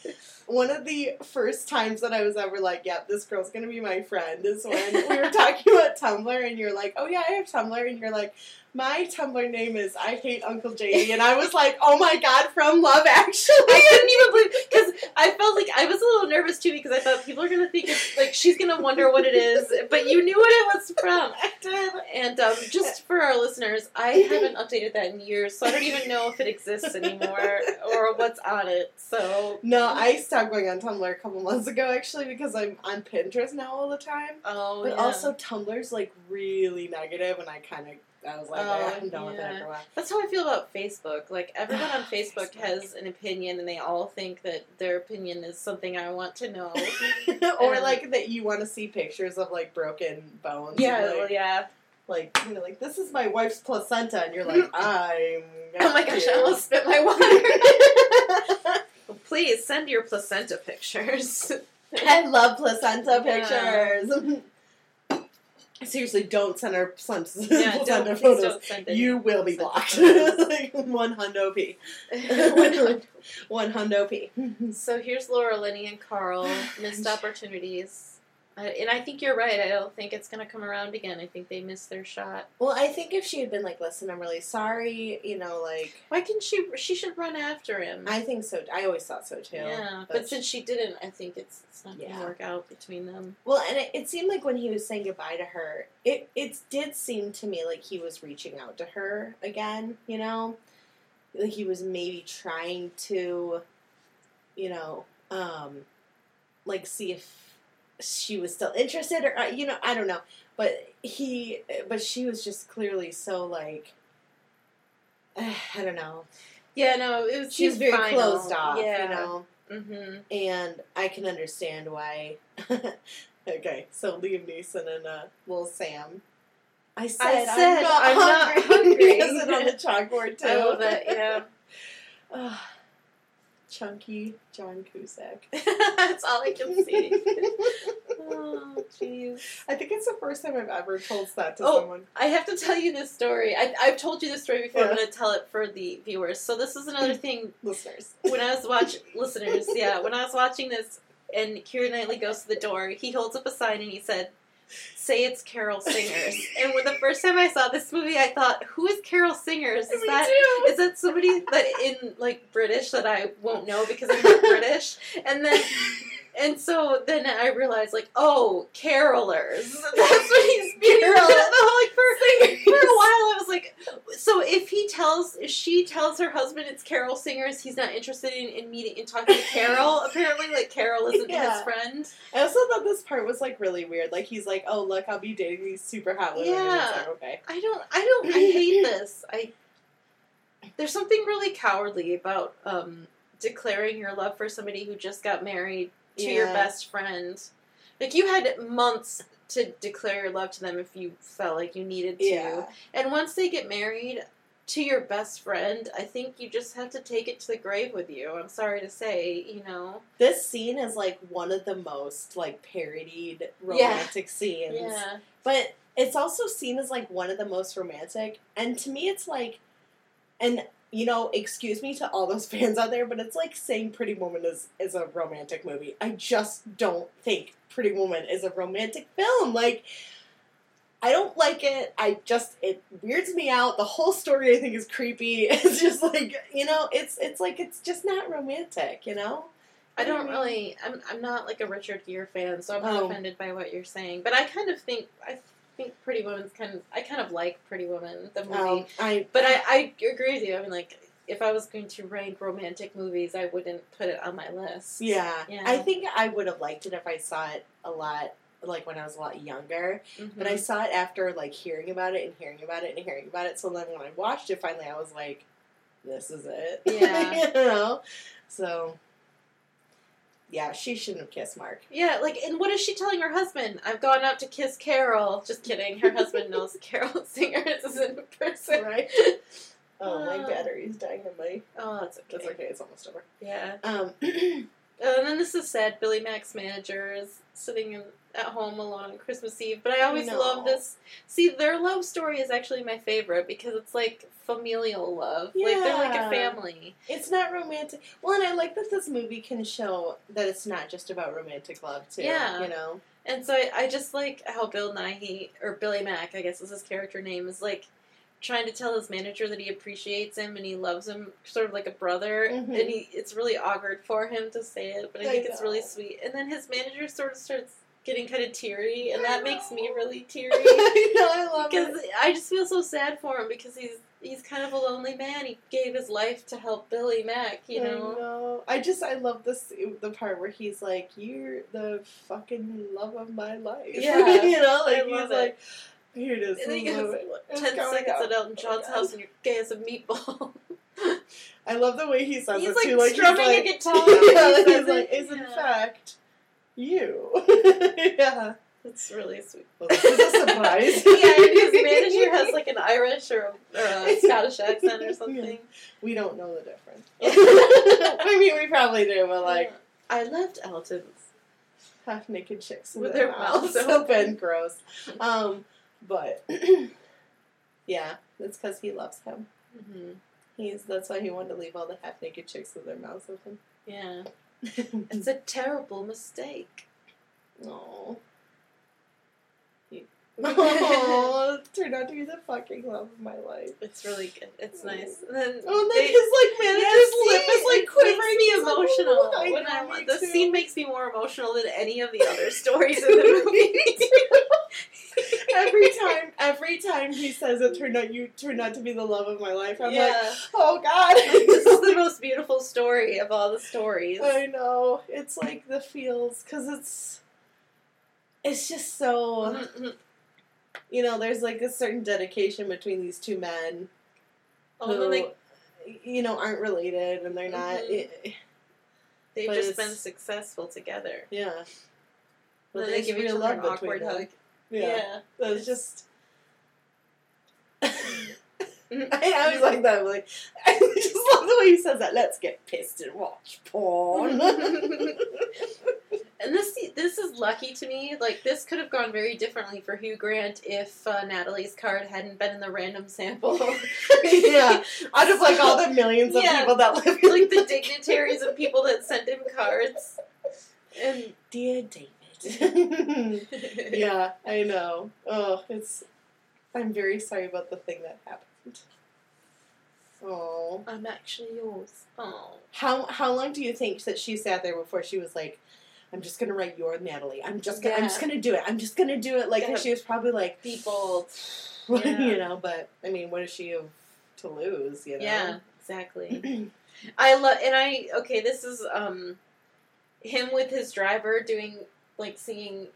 one of the first times that I was ever like, yeah, this girl's gonna be my friend is when we were talking about Tumblr and you're like, oh yeah, I have Tumblr and you're like, my Tumblr name is I hate Uncle Jamie and I was like, oh my god, from Love Actually. I couldn't even believe because I felt like I was a little nervous too because I thought people are gonna think it's like she's gonna wonder what it is, but you knew what it was from. I did. And um, just for our listeners, I haven't updated that in years, so I don't even know if it exists anymore or what's on it. So No, I stopped going on Tumblr a couple months ago actually because I'm on Pinterest now all the time. oh, But yeah. also Tumblr's like really negative and I kind of I was like, Oh, "Eh, I'm done with it after a while. That's how I feel about Facebook. Like everyone on Facebook has an opinion, and they all think that their opinion is something I want to know. or And- like that you want to see pictures of like broken bones. yeah, like, well, yeah. like you know, like this is my wife's placenta, and you're like, I'm. Oh my gosh, I you." almost spit my water. Well, Please send your placenta pictures. I love placenta Yeah. pictures. Seriously, don't send our pl- yeah, don't, please photos. don't send. You will be blocked. like one hundo p. photos. One hundo p. so here's Laura Linney and Carl. Missed opportunities. Uh, and I think you're right. I don't think it's going to come around again. I think they missed their shot. Well, I think if she had been like, "Listen, I'm really sorry," you know, like Why can not she? She should run after him. I think so. I always thought so too. Yeah, But but since she didn't, I think it's it's not Yeah. gonna work out between them. Well, and it, it seemed like when he was saying goodbye to her, it it did seem to me like he was reaching out to her again. You know, like he was maybe trying to, you know, um, like see if she was still interested, or uh, you know, I don't know. But he, but she was just clearly so like, I don't know. Yeah, no, it was. She was very final. closed off, Yeah. you know. Mm-hmm. And I can understand why. okay, so Liam Neeson and uh, Will Sam. I said, said, I'm not I'm not hungry. hungry. Is it on the chalkboard too? I love it. Yeah. Chunky John Cusack. that's all I can see. oh, jeez. I think it's the first time I've ever told that to Oh. someone. I have to tell you this story. I, I've told you this story before. I'm going to tell it for the viewers. So this is another thing. Listeners. When I was watching, listeners, yeah, when I was watching this, and Keira Knightley goes to the door, he holds up a sign and he said, "Say it's Carol Singers." and when the first time I saw this movie, I thought, "Who is Carol Singers? Is Me that too. is that somebody that in like British that I won't know because I'm not British?" And then. And so then I realized, like, oh, carolers. That's what he's being. Carol- like for, for a while, I was like, so if he tells, if she tells her husband it's Carol Singers, he's not interested in, in meeting in talking to Carol. Apparently, like Carol isn't Yeah. his friend. I also thought this part was like really weird. Like he's like, "Oh look, I'll be dating these super hot women." Yeah. like, okay. I don't. I don't. I hate this. I. There's something really cowardly about um, declaring your love for somebody who just got married to your best friend. Like you had months to declare your love to them if you felt like you needed to. Yeah. And once they get married to your best friend, I think you just have to take it to the grave with you. I'm sorry to say, you know. This scene is like one of the most like parodied romantic scenes. Yeah. But it's also seen as like one of the most romantic. And to me, it's like, and you know, excuse me to all those fans out there, but it's like saying Pretty Woman is, is a romantic movie. I just don't think Pretty Woman is a romantic film. Like, I don't like it. I just it weirds me out. The whole story I think is creepy. It's just like you know, it's it's like it's just not romantic. You know. I don't mm-hmm. really. I'm. I'm not like a Richard Gere fan, so I'm not Oh. offended by what you're saying. But I kind of think. I think Pretty Woman's kind of. I kind of like Pretty Woman, the movie. Um, I but I, I agree with you. I mean, like, if I was going to rank romantic movies, I wouldn't put it on my list. Yeah. Yeah. I think I would have liked it if I saw it a lot, like when I was a lot younger. Mhm. But I saw it after like hearing about it and hearing about it and hearing about it. So then when I watched it, finally I was like, "This is it." Yeah. you know. So. Yeah, she shouldn't have kissed Mark. Yeah, like, and what is she telling her husband? I've gone out to kiss Carol. Just kidding. Her husband knows Carol Singers is in person. Right? Oh, my Uh. battery's dying on my. Oh, that's okay. That's okay. It's almost over. Yeah. Um. Uh, and then this is sad. Billy Mack's manager is sitting in, at home alone on Christmas Eve. But I always No. love this. See, their love story is actually my favorite because it's like familial love. Like they're like a family. It's not romantic. Well, and I like that this movie can show that it's not just about romantic love, too. Yeah. You know? And so I, I just like how Bill Nighy, or Billy Mack, I guess is his character name, is like trying to tell his manager that he appreciates him and he loves him sort of like a brother. Mhm. And he it's really awkward for him to say it, but I I think it's really sweet. And then his manager sort of starts getting kind of teary, and I that makes me really teary. I know, I love because it. I just feel so sad for him because he's he's kind of a lonely man. He gave his life to help Billy Mack, you I know. know. I just I love this the part where he's like, "You're the fucking love of my life." Yeah. you know, like he's it. like, "Here it is." And then he I love goes. It's ten seconds up. at Elton Oh John's my house and you're gay as a meatball. I love the way he says he's it like too. Like strumming he's a guitar. yeah, He he's like. "Is in fact you." yeah. It's really sweet. Well, this is a surprise. yeah, his manager has like an Irish or, or a Scottish accent or something. We don't know the difference. I mean, we probably do, but like I loved Elton's. half naked chicks with, their mouths mouths open, open. gross. Um, but yeah, that's because he loves him. hmm He's that's why he wanted to leave all the half naked chicks with their mouths open. Yeah, it's a terrible mistake. No. Oh, it turned out to be the fucking love of my life. It's really good. It's nice. And then Oh, and then his like manager's Yeah, lip is like quivering. Me like, emotional. "Oh, I when know, I'm, the too." scene makes me more emotional than any of the other stories in the movie. Every time, every time he says it turned out you turned out to be the love of my life. I'm like, oh god, this is the most beautiful story of all the stories. I know. It's like the feels because it's it's just so Mhm. you know, there's like a certain dedication between these two men Oh, who, and then they, you know, aren't related and they're not. Mhm. it- they've just been successful together. yeah. But they give each other an awkward hug. Yeah. Yeah. was just. I always like that. Like, I just love the way he says that. Let's get pissed and watch porn. And this this is lucky to me. Like this could have gone very differently for Hugh Grant if uh, Natalie's card hadn't been in the random sample. yeah, out of like all the millions of Yeah. people that live, like the dignitaries and people that sent him cards. And dear David. yeah, I know. Oh, it's. I'm very sorry about the thing that happened. Oh, I'm actually yours. Oh. how how long do you think that she sat there before she was like, "I'm just gonna write your Natalie. I'm just gonna, I'm just gonna do it. I'm just gonna do it." Like Yeah. she was probably like, Be bold. you know. But I mean, what does she have to lose? You know. Yeah, exactly. I love, and I okay. This is um, him with his driver doing like singing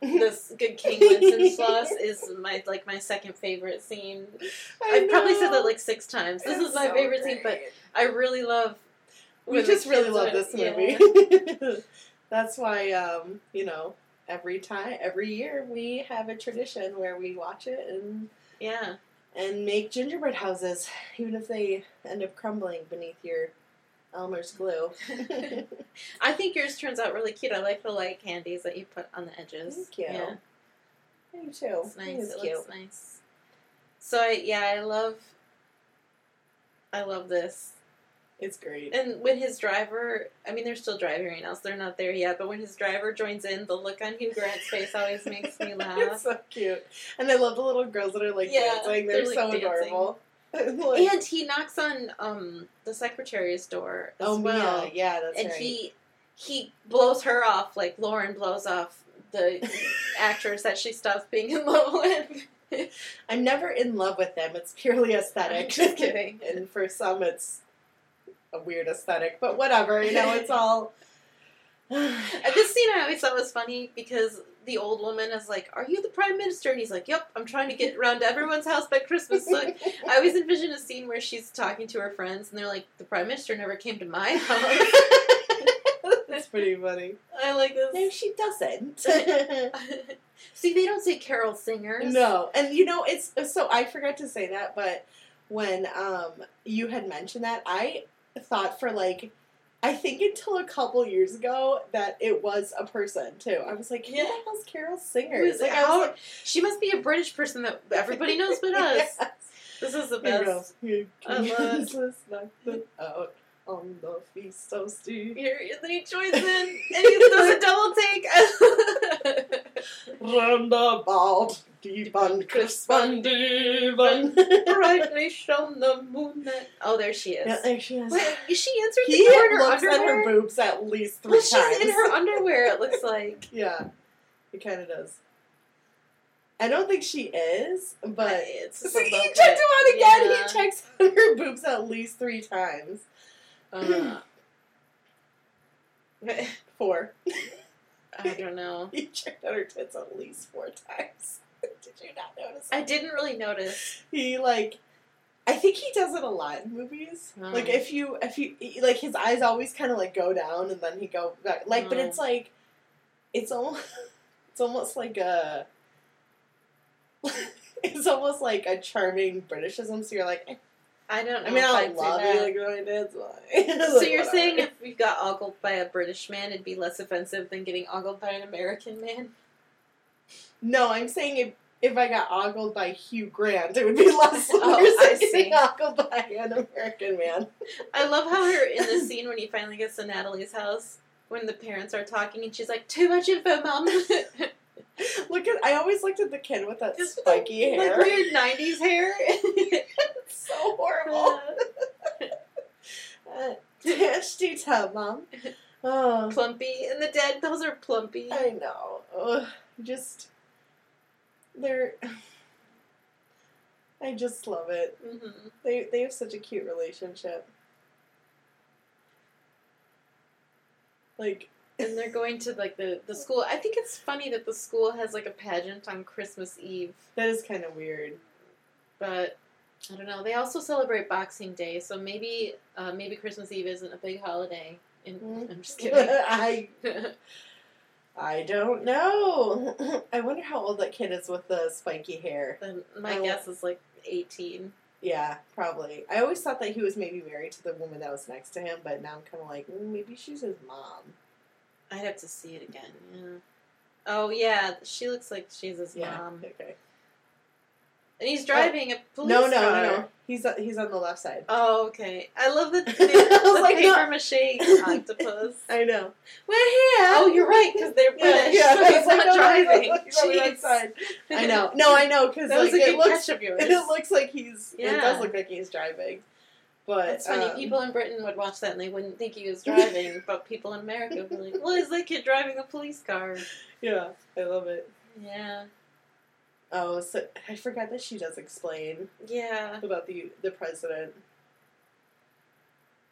this "Good King Wenceslas" is my like my second favorite scene. I I've probably said that like six times. This It's is my so favorite scene, but. I really love. we just really love this yeah. movie. That's why, um, you know, every time, every year, we have a tradition where we watch it and Yeah, and make gingerbread houses, even if they end up crumbling beneath your Elmer's glue. I think yours turns out really cute. I like the light candies that you put on the edges. Thank you. Yeah, Me too. it's nice. It's It cute. looks nice. So I yeah, I love. I love this. It's great. And when his driver, I mean, they're still driving right now, so they're not there yet. But when his driver joins in, the look on Hugh Grant's face always makes me it's laugh. so cute. And I love the little girls that are like Yeah, dancing. They're, they're, like, so dancing. adorable. And he knocks on um, the secretary's door as oh, well, Mia. Yeah, that's and right. he he blows her off like Lauren blows off the actress that she stops being in love with. I'm never in love with them. It's purely aesthetic. Just kidding. and for some, it's a weird aesthetic, but whatever. You know, it's all. And this scene I always thought was funny because the old woman is like, "Are you the prime minister?" And he's like, "Yep, I'm trying to get around to everyone's house by Christmas." So I always envision a scene where she's talking to her friends, and they're like, "The prime minister never came to my house." That's pretty funny. I like this. No, she doesn't. See, they don't say carol singers. no, and you know it's so I forgot to say that, but when um you had mentioned that, I thought for like. I think until a couple years ago that it was a person too. I was like, who Yeah. the hell's Carol Singer? Who's like, I was like, She must be a British person that everybody knows but us. Yes. This is the best. Here I love- the knock out Oh, on the feast of Steve. Here, he joins in, and he does a double take. Roundabout, deep and crisp and even. Brightly shone the moon. Oh, there she is. Yeah, there she is. Wait, is she answering He the door in her looks at underwear? her boobs at least three well, times. she's in her underwear. It looks like. yeah, it kind of does. I don't think she is, but it's a he checked bit- out again. yeah. He checks her boobs at least three times. Uh, Four. I don't know. He checked out her tits at least four times. Did you not notice? I didn't really notice. he like I think he does it a lot in movies. Oh. Like if you if you like his eyes always kind of like go down and then he go back like but it's like it's almost it's almost like a it's almost like a charming Britishism. So you're like, eh. I don't know. I mean, I don't love say you that. like my dad's why. So you're saying if we got ogled by a British man, it'd be less offensive than getting ogled by an American man? no? I'm saying if if I got ogled by Hugh Grant, it would be less Oh, I getting see. ogled by an American man. I love how her in the scene when he finally gets to Natalie's house, when the parents are talking, and she's like, "Too much info, mom." Look at I always looked at the kid with that Just spiky like hair. Like weird '90s hair. It's so horrible. Uh, Tasty tub, mom. Oh, Plumpy and the dead. Those are Plumpy. I know. Ugh, just they're. I just love it. hmm They they have such a cute relationship. Like and they're going to like the the school. I think it's funny that the school has like a pageant on Christmas Eve, That is kind of weird. but I don't know. They also celebrate Boxing Day, so maybe uh, maybe Christmas Eve isn't a big holiday. In, Mm. I'm just kidding. I I don't know. I wonder how old that kid is with the spiky hair. my Oh. guess is like 18. Yeah, probably. I always thought that he was maybe married to the woman that was next to him, but now I'm kind of like, mm, maybe she's his mom. I'd have to see it again. Yeah. Oh yeah, she looks like she's his Yeah. mom, Okay. and he's driving a police No, no, car. no, no. He's uh, he's on the left side. Oh, okay. I love the, the, the like, no. paper mache octopus. I know. We're here. Oh, you're right, because they're Yeah, British, yeah. so he's like, not no, no, driving. on- he's on the right Jeez. side. I know. No, I know because like, it looks it looks like he's Yeah. it does look like he's driving. But It's funny. um, people in Britain would watch that and they wouldn't think he was driving, but people in America would be like, "Well, is that kid driving a police car?" Yeah, I love it. Yeah, Oh, so I forgot that she does explain yeah. about the the president.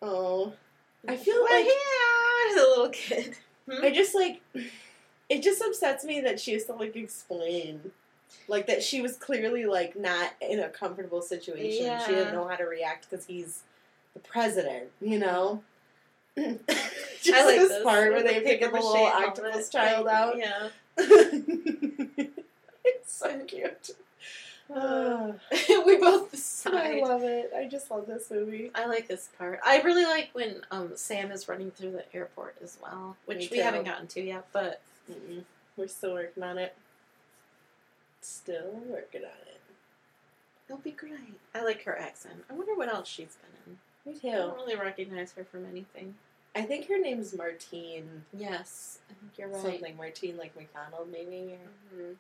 Oh, I feel Well, like- yeah, the little kid. Hmm? I just like it just upsets me that she has to like explain like that she was clearly like not in a comfortable situation. She didn't know how to react because he's the president, you know. just I like this, part where they the pick the little octopus child thing. out. Yeah. it's so cute. Ah, we both I love it. I just love this movie. I like this part. I really like when um, Sam is running through the airport as well, which we haven't gotten to yet. But Mm-mm. We're still working on it. Still working on it. it'll be great. I like her accent. I wonder what else she's been in. Me I don't really recognize her from anything. I think her name's Martine. Yes, I think you're right. Something Martine like McDonald maybe. Mhm.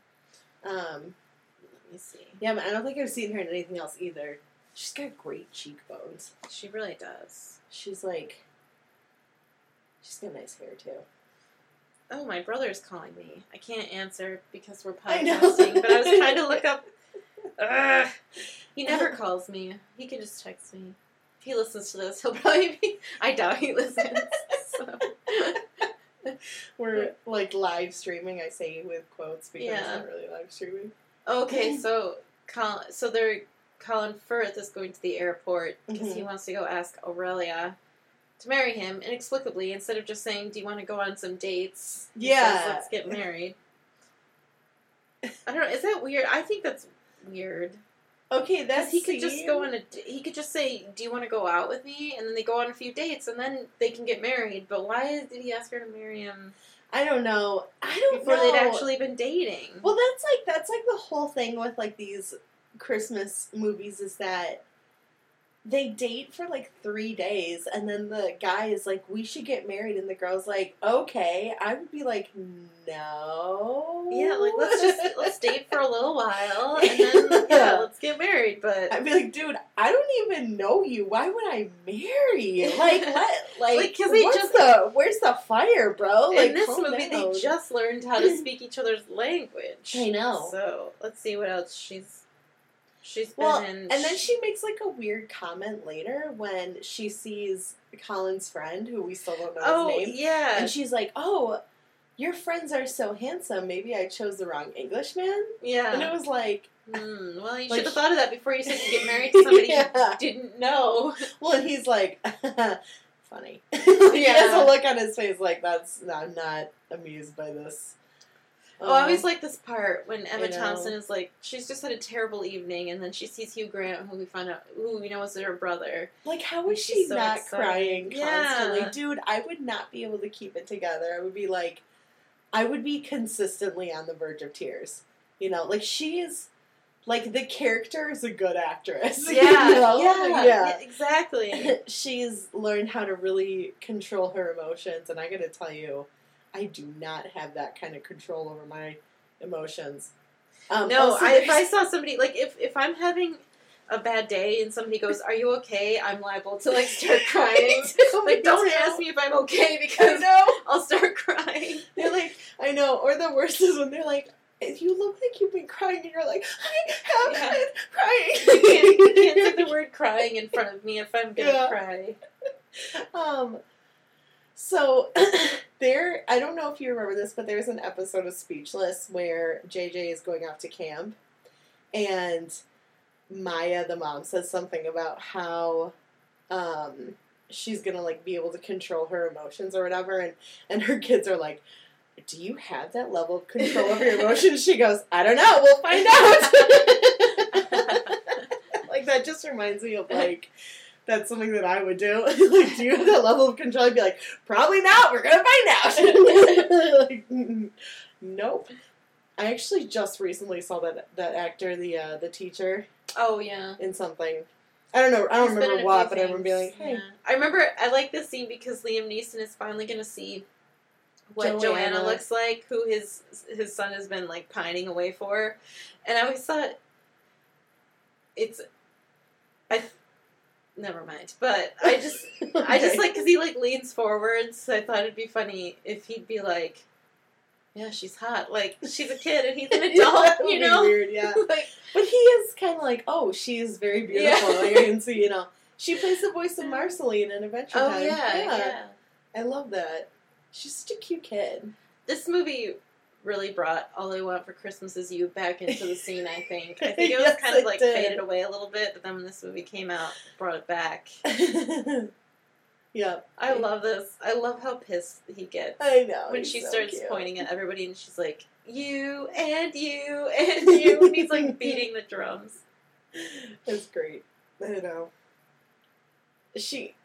Um Let me see. yeah, but I don't think I've seen her in anything else either. She's got great cheekbones. She really does. She's like she's got nice hair too. Oh, my brother's calling me. I can't answer because we're I podcasting, but I was trying to look up. Ugh. He never calls me. He can just text me. If he listens to this, he'll probably be. I doubt he listens. So. We're like live streaming, I say with quotes because it's not really live streaming. Okay, so Colin, so they're Colin Firth is going to the airport because he Mhm. wants to go ask Aurelia to marry him inexplicably instead of just saying, "Do you want to go on some dates?" he Yeah. says, let's get married. I don't know. Is that weird? I think that's weird. Okay, that's he could just go on a. He could just say, "Do you want to go out with me?" And then they go on a few dates, and then they can get married. But why did he ask her to marry him I don't know. I don't know. before know. they'd actually been dating? Well, that's like that's like the whole thing with like these Christmas movies is that they date for like three days, and then the guy is like, "We should get married," and the girl's like, "Okay." I would be like, "No." Yeah, like let's just let's date for a little while and then yeah, Yeah. let's get married. But I'd be like, "Dude, I don't even know you. Why would I marry you? Like, what? Like, Like, 'cause they just- the where's the fire, bro? Like, in this movie, down. they just learned how to speak each other's language. I know. So let's see what else she's she's been Well, and then she makes like a weird comment later when she sees Colin's friend, who we still don't know oh his name, yeah, and she's like, "Oh, your friends are so handsome. Maybe I chose the wrong Englishman." yeah. And it was like, Hmm, well, you Like- should have thought of that before you said you get married to somebody Yeah. you didn't know. well, and he's like, funny. he Yeah. has a look on his face like that's. I'm not amused by this. Oh, I always Um, like this part when Emma I know. Thompson is like, she's just had a terrible evening, and then she sees Hugh Grant, who we find out, who we know is her brother. Like, how was she so not excited. crying constantly? Yeah. Dude, I would not be able to keep it together. I would be like, I would be consistently on the verge of tears. You know, like she is, like the character is a good actress. you know? yeah, yeah. exactly. She's learned how to really control her emotions, and I gotta tell you, I do not have that kind of control over my emotions. Um, No, also I, if I saw somebody like if if I'm having a bad day and somebody goes, "Are you okay?" I'm liable to like start crying. Like, don't ask me if I'm okay because. I'll start crying. They're like, I know. Or the worst is when they're like, you look like you've been crying, and you're like, I have Yeah. been crying. You can't, you can't say the word crying in front of me if I'm gonna Yeah. cry. um. So there, I don't know if you remember this, but there's an episode of Speechless where JJ is going off to camp, and Maya, the mom, says something about how um, she's gonna like be able to control her emotions or whatever, and and her kids are like. Do you have that level of control over your emotions? She goes, I don't know. We'll find out. like that just reminds me of like that's something that I would do. like, do you have that level of control? I'd be like, probably not. We're gonna find out. like, nope. I actually just recently saw that that actor, the uh, the teacher, Oh yeah. in something. I don't know. I don't He's remember what, but I remember being like, hey, yeah. I remember I like this scene because Liam Neeson is finally going to see what Joanna. Joanna. looks like, who his his son has been like pining away for, and I always thought it's I. Never mind, but I just I just like because he like leans forward, so I thought it'd be funny if he'd be like, "Yeah, she's hot. Like she's a kid and he's an Yeah, adult, you know." weird, yeah. like, But he is kind of like, oh, she is very beautiful. Yeah. Like, I can see, you know, she plays the voice of Marceline in Adventure oh Time. yeah, yeah. I love that. She's such a cute kid. This movie really brought "All I Want for Christmas Is You" back into the scene. I think. I think it was Yes, kind of like did. faded away a little bit, but then when this movie came out, brought it back. yep. I love this. I love how pissed he gets I know. when she so starts cute. pointing at everybody, and she's like, "You and you and you," and he's like beating the drums. It's great. I know. She.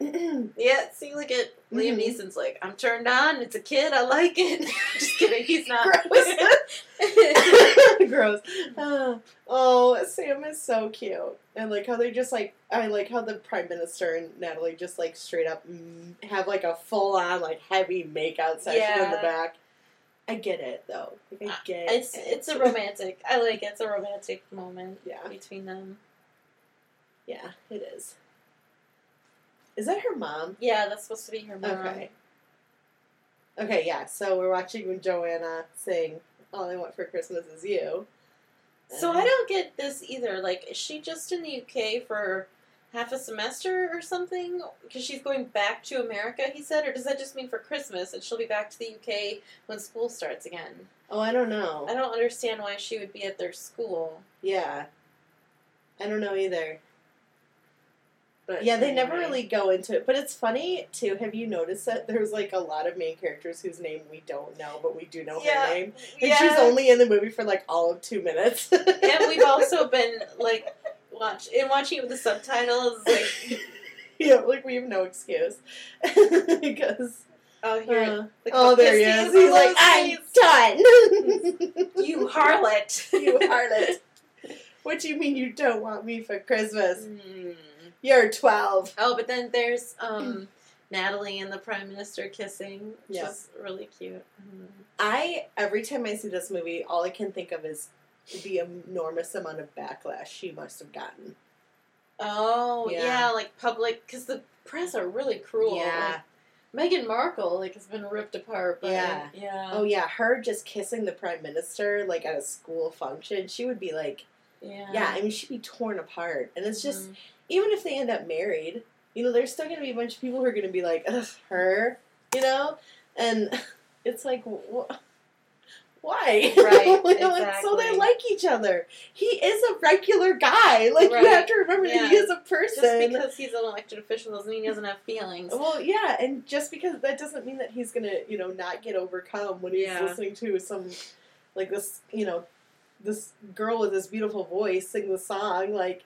Yeah, see, look at Liam Mhm. Neeson's like, "I'm turned on. It's a kid. I like it." Just kidding. He's not. Gross. Uh, oh, Sam is so cute. And like how they just like, I like how the Prime Minister and Natalie just like straight up mm, have like a full on like heavy makeout session in the back. I get it though. Like, I get It's it. it's a romantic. I like it. It's a romantic moment Yeah. between them. Yeah, it is. Is that her mom? Yeah, that's supposed to be her mom. Okay. Okay, yeah. So we're watching when Joanna sing "All I Want for Christmas Is You." So I don't get this either. Like, is she just in the UK for half a semester or something? Because she's going back to America, he said, or does that just mean for Christmas and she'll be back to the UK when school starts again? Oh, I don't know. I don't understand why she would be at their school. Yeah. I don't know either. But Yeah, they never really go into it. But it's funny, too. Have you noticed that there's like a lot of main characters whose name we don't know, but we do know Yeah. her name? And Yeah. she's only in the movie for like all of two minutes. and we've also been like watch in watching it with the subtitles. Like, yeah, like we have no excuse. because. oh here, uh, like, oh, the there he is. He's like. I'm done. you harlot, you harlot. What do you mean you don't want me for Christmas? Mm. You're 12. Oh, but then there's um, Natalie and the Prime Minister kissing, which Yeah. is really cute. Mm. I every time I see this movie, all I can think of is the enormous amount of backlash she must have gotten. Oh, Yeah. yeah, like public, because the press are really cruel. Yeah. Like, Meghan Markle like has been ripped apart. But, Yeah. yeah, Oh yeah, her just kissing the prime minister like at a school function, she would be like, yeah, yeah, I mean she'd be torn apart. And it's just Mhm. even if they end up married, you know, there's still gonna be a bunch of people who are gonna be like, ugh, her, you know, and it's like, wh- why? Right, and So they like each other. He is a regular guy. Like you have to remember that he is a person. just because he's an elected official doesn't mean he doesn't have feelings. Well, yeah, and just because that doesn't mean that he's gonna, you know, not get overcome when he's Yeah. listening to some, like this, you know, this girl with this beautiful voice sing the song. Like,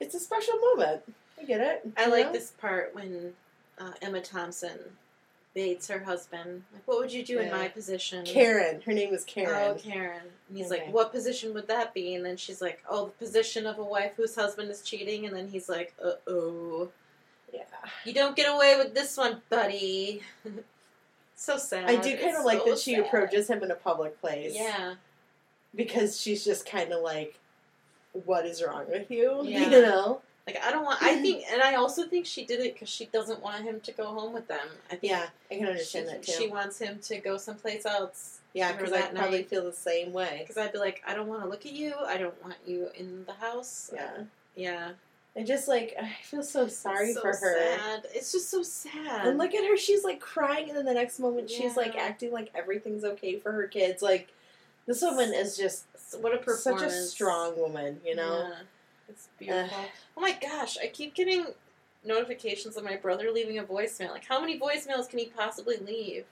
it's a special moment. I get it. I like know? this part when uh, Emma Thompson baits her husband. Like, what would you do in my position? Karen. Her name is Karen. Oh, Karen. And he's Okay. like, what position would that be? And then she's like, oh, the position of a wife whose husband is cheating. And then he's like, uh oh. Yeah, You don't get away with this one, buddy. so sad. I do kind of like so that she sad. approaches him in a public place. Yeah. Because she's just kind of like, "What is wrong with you?" Yeah. You know. Like, I don't want, I think, and I also think she did it because she doesn't want him to go home with them. I think Yeah, I can she, understand that too. she wants him to go someplace else. yeah, because I probably night. feel the same way. Because I'd be like, I don't want to look at you. I don't want you in the house. Yeah. Yeah. I just like I feel so sorry so for her. Sad. It's just so sad. And look at her, she's like crying, and then the next moment she's like acting like everything's okay for her kids. Like this woman is just what a performance. such a strong woman, you know. Yeah. It's beautiful. oh my gosh, I keep getting notifications of my brother leaving a voicemail. Like, how many voicemails can he possibly leave?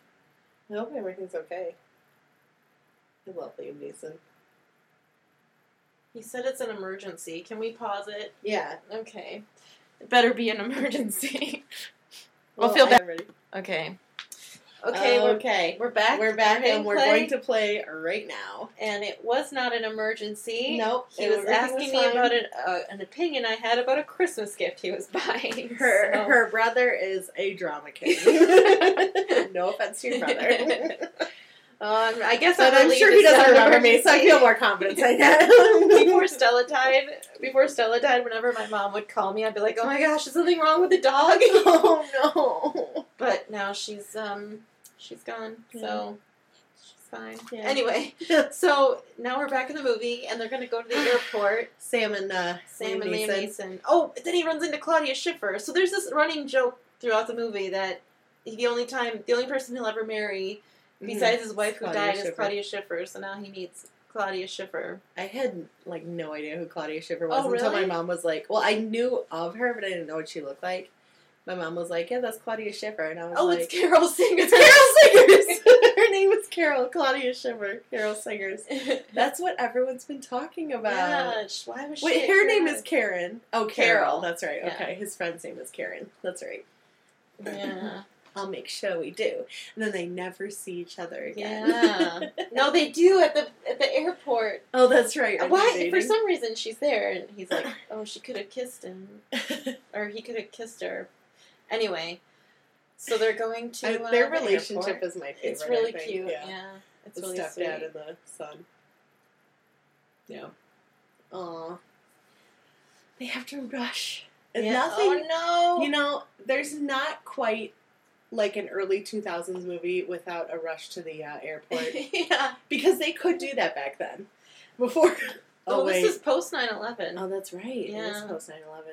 I hope everything's okay. I love Liam Neeson. He said it's an emergency. Can we pause it? Yeah. Okay. It better be an emergency. I'll Well, feel bad. ready. Okay. Okay, we're, okay. we're back. We're back, and we're Gameplay. going to play right now. And it was not an emergency. Nope. He was asking was me about an, uh, an opinion I had about a Christmas gift he was buying. Her so- her brother is a drama king. no offense to your brother. Um, I guess but I'm I'm sure he doesn't remember me, so I feel more confident saying that. before Stella died, before Stella died, whenever my mom would call me, I'd be like, "Oh my gosh, is something wrong with the dog?" oh no. But now she's um she's gone, so she's fine. Yeah. Anyway, so now we're back in the movie, and they're gonna go to the airport. Sam and uh, Sam Liam and Liam Neeson. Neeson. Oh, then he runs into Claudia Schiffer. So there's this running joke throughout the movie that the only time, the only person he'll ever marry besides his wife who Mm-hmm. Claudia died is Claudia Schiffer. So now he meets Claudia Schiffer. I had like no idea who Claudia Schiffer was Oh, until my mom was like, "Well, I knew of her, but I didn't know what she looked like." My mom was like, "Yeah, that's Claudia Schiffer," and I was Oh, like, it's Carol Singer. It's Carol Singers. her name is Carol Claudia Schiffer. Carol Singers. That's what everyone's been talking about. yeah, why was she? Wait, her name is Karen. Oh, Carol. Carol. That's right. Yeah. Okay, his friend's name is Karen. That's right. Yeah. I'll make sure we do. And then they never see each other again. Yeah. No, they do at the at the airport. oh, that's right. Why? For some reason, she's there, and he's like, "Oh, she could have kissed him, or he could have kissed her." Anyway, so they're going to uh, their the relationship airport. is my favorite. It's really cute. Yeah. Yeah, it's the really stepdad sweet. and the son. Yeah. Aw. They have to rush. And Yeah. Nothing. Oh no! You know, there's not quite like an early 2000s movie without a rush to the uh, airport. yeah. because they could do that back then. Before. Oh, wait. this is post 9-11. oh, that's right. Yeah. is post 9 11.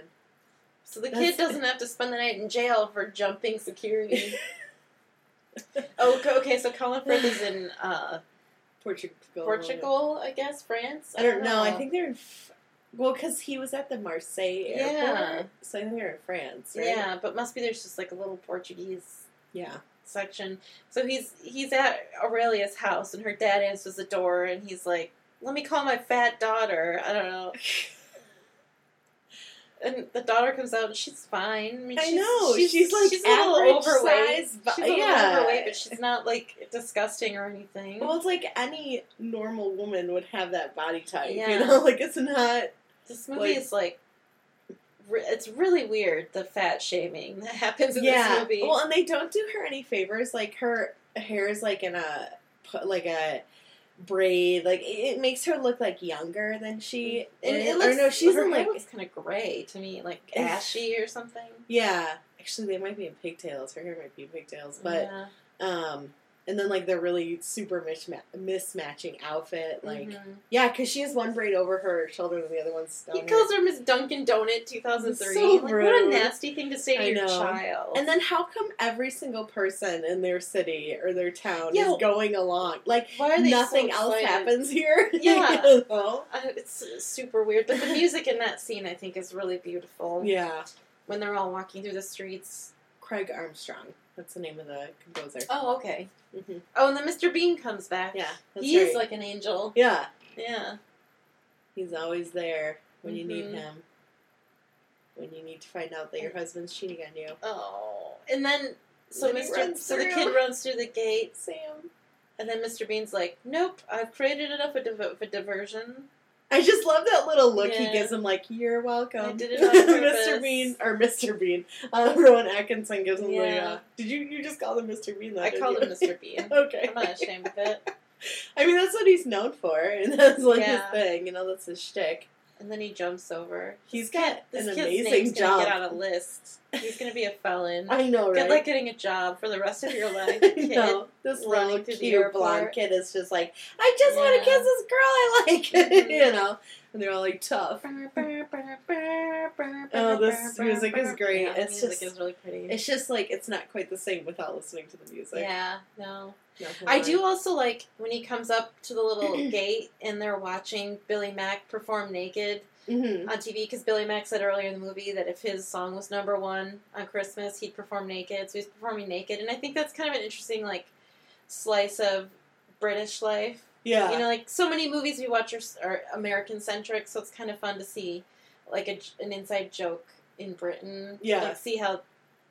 So the kid doesn't have to spend the night in jail for jumping security. oh, okay, so Colin Firth is in uh, Portugal. Portugal, I guess, France. I don't know. I think they're in. F- well, because he was at the Marseille airport. Yeah. So I think they're in France, right? Yeah, but must be there's just like a little Portuguese Yeah. section. So he's he's at Aurelia's house, and her dad answers the door, and he's like, "Let me call my fat daughter." I don't know. And the daughter comes out, and she's fine. I, mean, I know. She's, She's, like she's a little average overweight. size, but- she's a little yeah. overweight, but she's not like disgusting or anything. Well, it's like any normal woman would have that body type. Yeah. You know, like it's not. this movie like- is like. It's really weird the fat shaming that happens in yeah. this movie. Well, and they don't do her any favors. Like her hair is like in a like a braid. Like it it makes her look like younger than she And is. it looks, or no, she's her in like looks kind of gray to me, like ashy or something. yeah. Actually, they might be in pigtails. Her hair might be in pigtails, but yeah. um, and then like the really super misma- mismatching outfit. Like Mhm. yeah, because she has one braid over her shoulder and the other one's down he her- calls her Miss Dunkin' Donut 2003. So like, what a nasty thing to say to I your know. child. And then how come every single person in their city or their town Yeah. is going along? Like why are they nothing so else happens here. Yeah. You know? Uh, it's super weird, but the music in that scene I think is really beautiful. Yeah. When they're all walking through the streets. Craig Armstrong. That's the name of the composer. Oh, okay. Hmm Oh, and then Mr. Bean comes back. Yeah. That's he right. is like an angel. Yeah. Yeah. He's always there when you need Mhm. him. When you need to find out that your husband's cheating on you. Oh, and then so Mr. So the kid runs through the gate, Sam. and then Mr. Bean's like, "Nope, I've created enough of a diversion." I just love that little look he gives him, like, you're welcome. I did it on. Mr. Bean, or Mr. Bean. Uh, Rowan Atkinson gives him the, Yeah. uh, did you, you just call him Mr. Bean? Though, I called you? him Mr. Bean. okay. I'm not ashamed of it. I mean, that's what he's known for, and that's like Yeah. his thing. You know, that's his shtick. And then he jumps over. He's got an amazing job. Get on a list. He's gonna be a felon. I know, right? Good luck getting a job for the rest of your life, kid. know. This running little cute blonde kid is just like, I just want to kiss this girl I like. Mhm. you know, and they're all like tough. Oh, this music is great. Yeah, It's music just- is really pretty. It's just like it's not quite the same without listening to the music. yeah, no. Gonna I do also like when he comes up to the little gate and they're watching Billy Mack perform naked Mhm. on TV because Billy Mack said earlier in the movie that if his song was number one on Christmas, he'd perform naked. So he's performing naked, and I think that's kind of an interesting like slice of British life. Yeah. You know, like so many movies we watch are, are American centric, so it's kind of fun to see like a, an inside joke in Britain. Yeah. like see how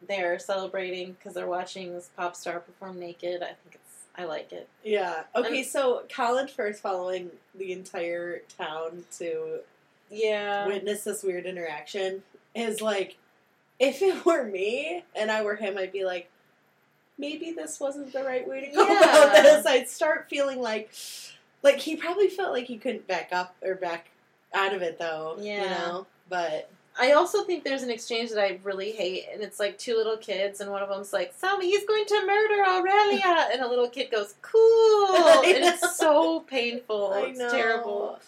they're celebrating because they're watching this pop star perform naked. I think it's I like it. yeah. Okay, And- so Colin Firth following the entire town to Yeah, witness this weird interaction is like if it were me and I were him, I'd be like, maybe this wasn't the right way to go Yeah. about this. I'd start feeling like like he probably felt like he couldn't back up or back out of it though. Yeah. You know? But I also think there's an exchange that I really hate, and it's like two little kids, and one of them's like, "Sammy, he's going to murder Aurelia," and a little kid goes, "Cool," and it's so painful. I it's terrible.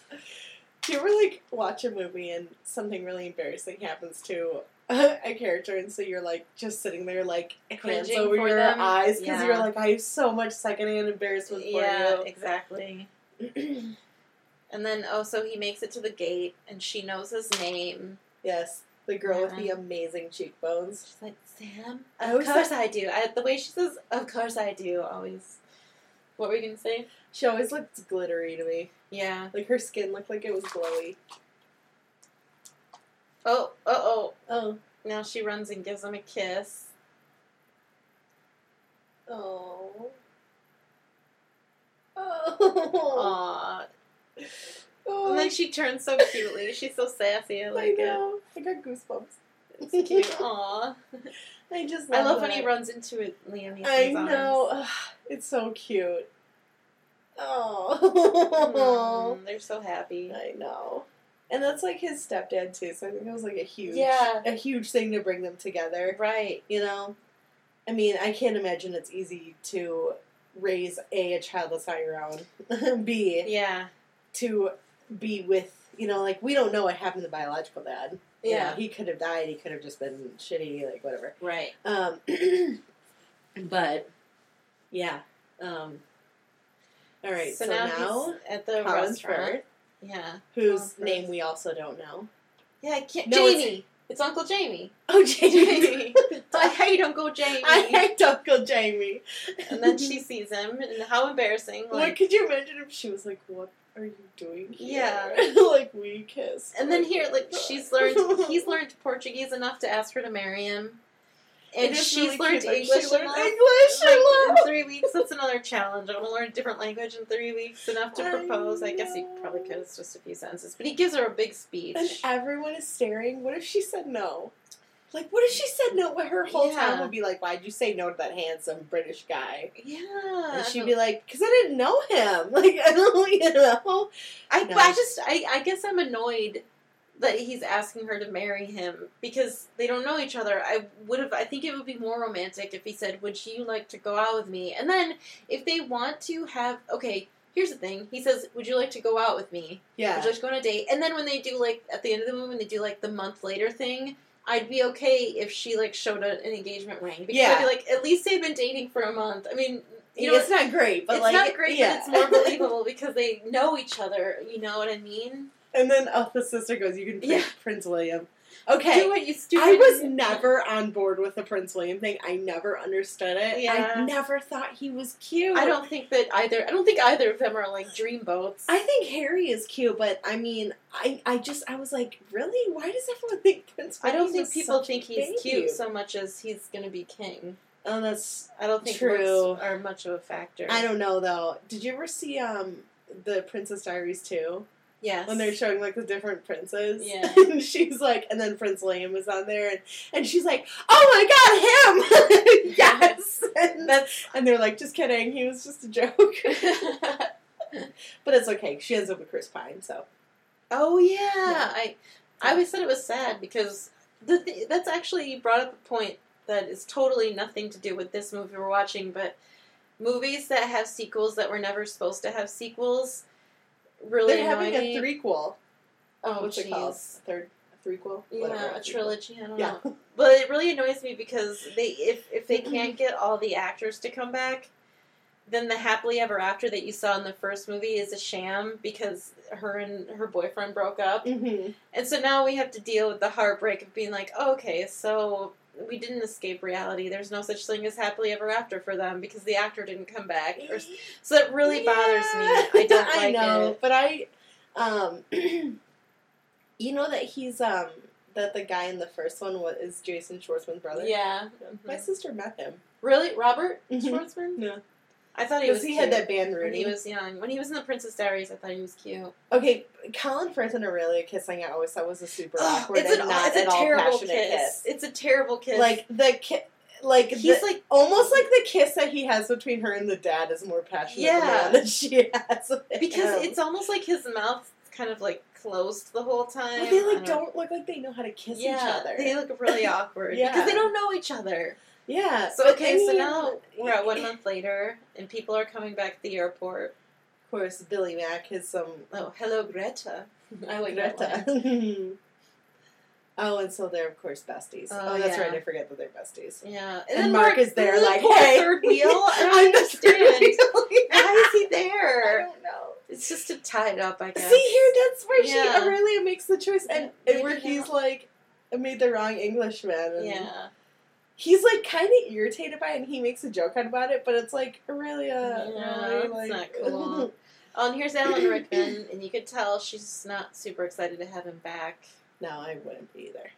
Do you ever like watch a movie and something really embarrassing happens to a character, and so you're like just sitting there like hands over your them? eyes because Yeah. you're like I have so much secondhand embarrassment for Yeah, exactly. And then oh, so he makes it to the gate, and she knows his name. yes, the girl with the amazing cheekbones. She's like, "Sam, of course thought- I do." I, the way she says, "Of course I do," always. What were you gonna say? She always looked glittery to me. Yeah. Like her skin looked like it was glowy. Oh, uh oh. Oh, Now she runs and gives him a kiss. oh, oh. Aww. oh. And then she turns so cutely. She's so sassy. I I like it. know. I got goosebumps. It's cute. Aww. I just I love when he runs into it, Liam I arms. know. Ugh, it's so cute. Oh, Mm, they're so happy. I know. And that's like his stepdad too, so I think it was like a huge, Yeah. a huge thing to bring them together. Right. You know, I mean, I can't imagine it's easy to raise a a child that's not your own, b Yeah. to be with. You know, like we don't know what happened to the biological dad. You Yeah. know, he could have died. He could have just been shitty, like whatever. Right. Um, but yeah. Um, all right. So, now, he's at the Colin's restaurant. Yeah. whose Colin's name we also don't know. Yeah, I can't. No, it's- Jamie. It's, Uncle Jamie. Oh, Jamie. I hate Uncle Jamie. I hate Uncle Jamie. and then she sees him, and how embarrassing! What Like, could you imagine if she was like, "What are you doing here?" Yeah. like we kissed. and then Oh here, like she's learned, he's learned Portuguese enough to ask her to marry him, and she's really learned cute, English She learned enough. English. like, I in three weeks, that's another challenge. I'm gonna learn a different language in three weeks, enough to I propose. I, guess he probably could. It's just a few sentences, but he gives her a big speech. And everyone is staring. What if she said no? Like, what if she said no? But her whole Yeah. town would be like, "Why'd you say no to that handsome British guy?" yeah, And she'd be like, "Cause I didn't know him. Like, I don't, you know." I, No. I just, I, I guess I'm annoyed that he's asking her to marry him because they don't know each other. I would have, I think it would be more romantic if he said, "Would you like to go out with me?" And then if they want to have, okay, here's the thing. He says, "Would you like to go out with me?" Yeah. Would you like to go on a date? And then when they do like at the end of the movie, when they do like the month later thing. I'd be okay if she like showed an engagement ring because I'd Yeah. be like, at least they've been dating for a month. I mean, you You know, it's not great, but it's like, not great, yeah. but it's more believable because they know each other. You know what I mean? And then oh, the sister goes, "You can pick Yeah. Prince William." Okay. Do what you stupid. I was never on board with the Prince William thing. I never understood it. Yeah. I never thought he was cute. I don't think that either. I don't think either of them are like dreamboats. I think Harry is cute, but I mean, I, I just I was like, really? Why does everyone think Prince? I don't think people think he's babe? cute so much as he's going to be king. Oh, that's I don't think True. are much of a factor. I don't know though. Did you ever see um the Princess Diaries too? Yes. When they're showing like the different princes, Yeah. and she's like, and then Prince Liam was on there, and, and she's like, "Oh my God, him! yes!" And, That's. and they're like, "Just kidding, he was just a joke." but it's okay. She ends up with Chris Pine, so oh yeah. Yeah. I. I always said it was sad because the th- that's actually you brought up a point that is totally nothing to do with this movie we're watching, but movies that have sequels that were never supposed to have sequels really they're having me. a threequel. Oh, What's it called? A third, a threequel? Yeah, Whatever, a trilogy. I don't Yeah. know. But it really annoys me because they if if they can't get all the actors to come back, then the happily ever after that you saw in the first movie is a sham because her and her boyfriend broke up. hmm And so now we have to deal with the heartbreak of being like, oh, okay, so we didn't escape reality. There's no such thing as happily ever after for them because the actor didn't come back. Or, so it really bothers me. I don't like I know, it. but I, um, you know that he's um that the guy in the first one was is Jason Schwartzman's brother. Yeah. my Mhm. sister met him. Really? Robert Mhm. Schwartzman? Yeah. I thought he was he had that band when Rooney. he was young. When he was in the Princess Diaries, I thought he was cute. okay, Colin Firth and Aurelia kissing. I always thought was a super Ugh, awkward it's, and not it's at a all terrible passionate kiss. kiss. It's a terrible kiss. Like the ki- like he's the- like almost like the kiss that he has between her and the dad is more passionate than Yeah. that she has because him. it's almost like his mouth kind of like closed the whole time. But they like don't- don't look like they know how to kiss yeah, each other. they look really awkward Yeah. because they don't know each other. Yeah. So okay, I so now we're at one month later, and people are coming back to the airport. Of course, Billy Mack has some Oh, hello, Greta. Oh, I like. Greta. oh, and so they're of course besties. Oh, Oh, that's yeah. right. I forget that they're besties. Yeah, And then Mark Mark is there, the like, hey. third wheel. I don't understand. wheel. Why is he there? I don't know. It's just to tie it up, I guess. See here, that's where Yeah. she Aurelia makes the choice, and, and where he's like made the wrong Englishman. And Yeah. He's like kind of irritated by it, and he makes a joke about it, but it's like Aurelia. Uh, yeah, really, it's like, not cool. Oh, and here's Alan Rickman, and you could tell she's not super excited to have him back. no, I wouldn't be either.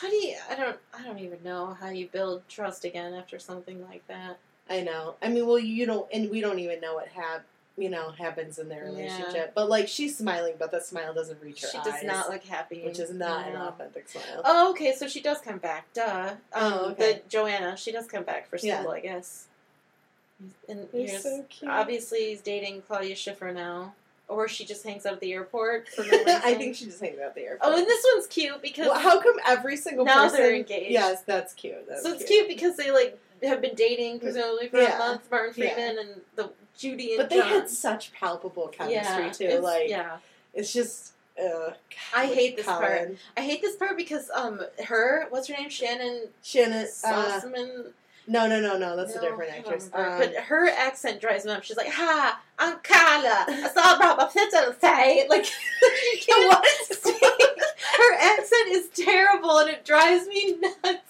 How do you? I don't. I don't even know how you build trust again after something like that. I know. I mean, well, you don't, and we don't even know what hap- you know, happens in their Yeah. relationship. But like, she's smiling, but the smile doesn't reach her She eyes, does not look happy, which is not an authentic smile. Oh, okay. So she does come back. Duh. Um, Oh, okay. The Joanna, she does come back for school, Yeah. I guess. And They're so cute. obviously he's dating Claudia Schiffer now, or she just hangs out at the airport for no reason. I think she just hangs out at the airport. Oh, and this one's cute because well, how come every single Now person? they're engaged. Yes, that's cute. That's so it's cute because they like have been dating presumably for Yeah. a month. Martin Yeah. Freeman and the Judy and But they John. had such palpable chemistry yeah, too. it's- Like yeah, it's just. Uh, I hate this Colin. part. I hate this part because um her what's her name Shannon Shannon. Uh, no, no, no, no. That's No, a different actress. Um, but her accent drives me up. She's like, "Ha, I'm Carla. I saw about my sister say." Like, you can't What? her accent is terrible, and it drives me nuts.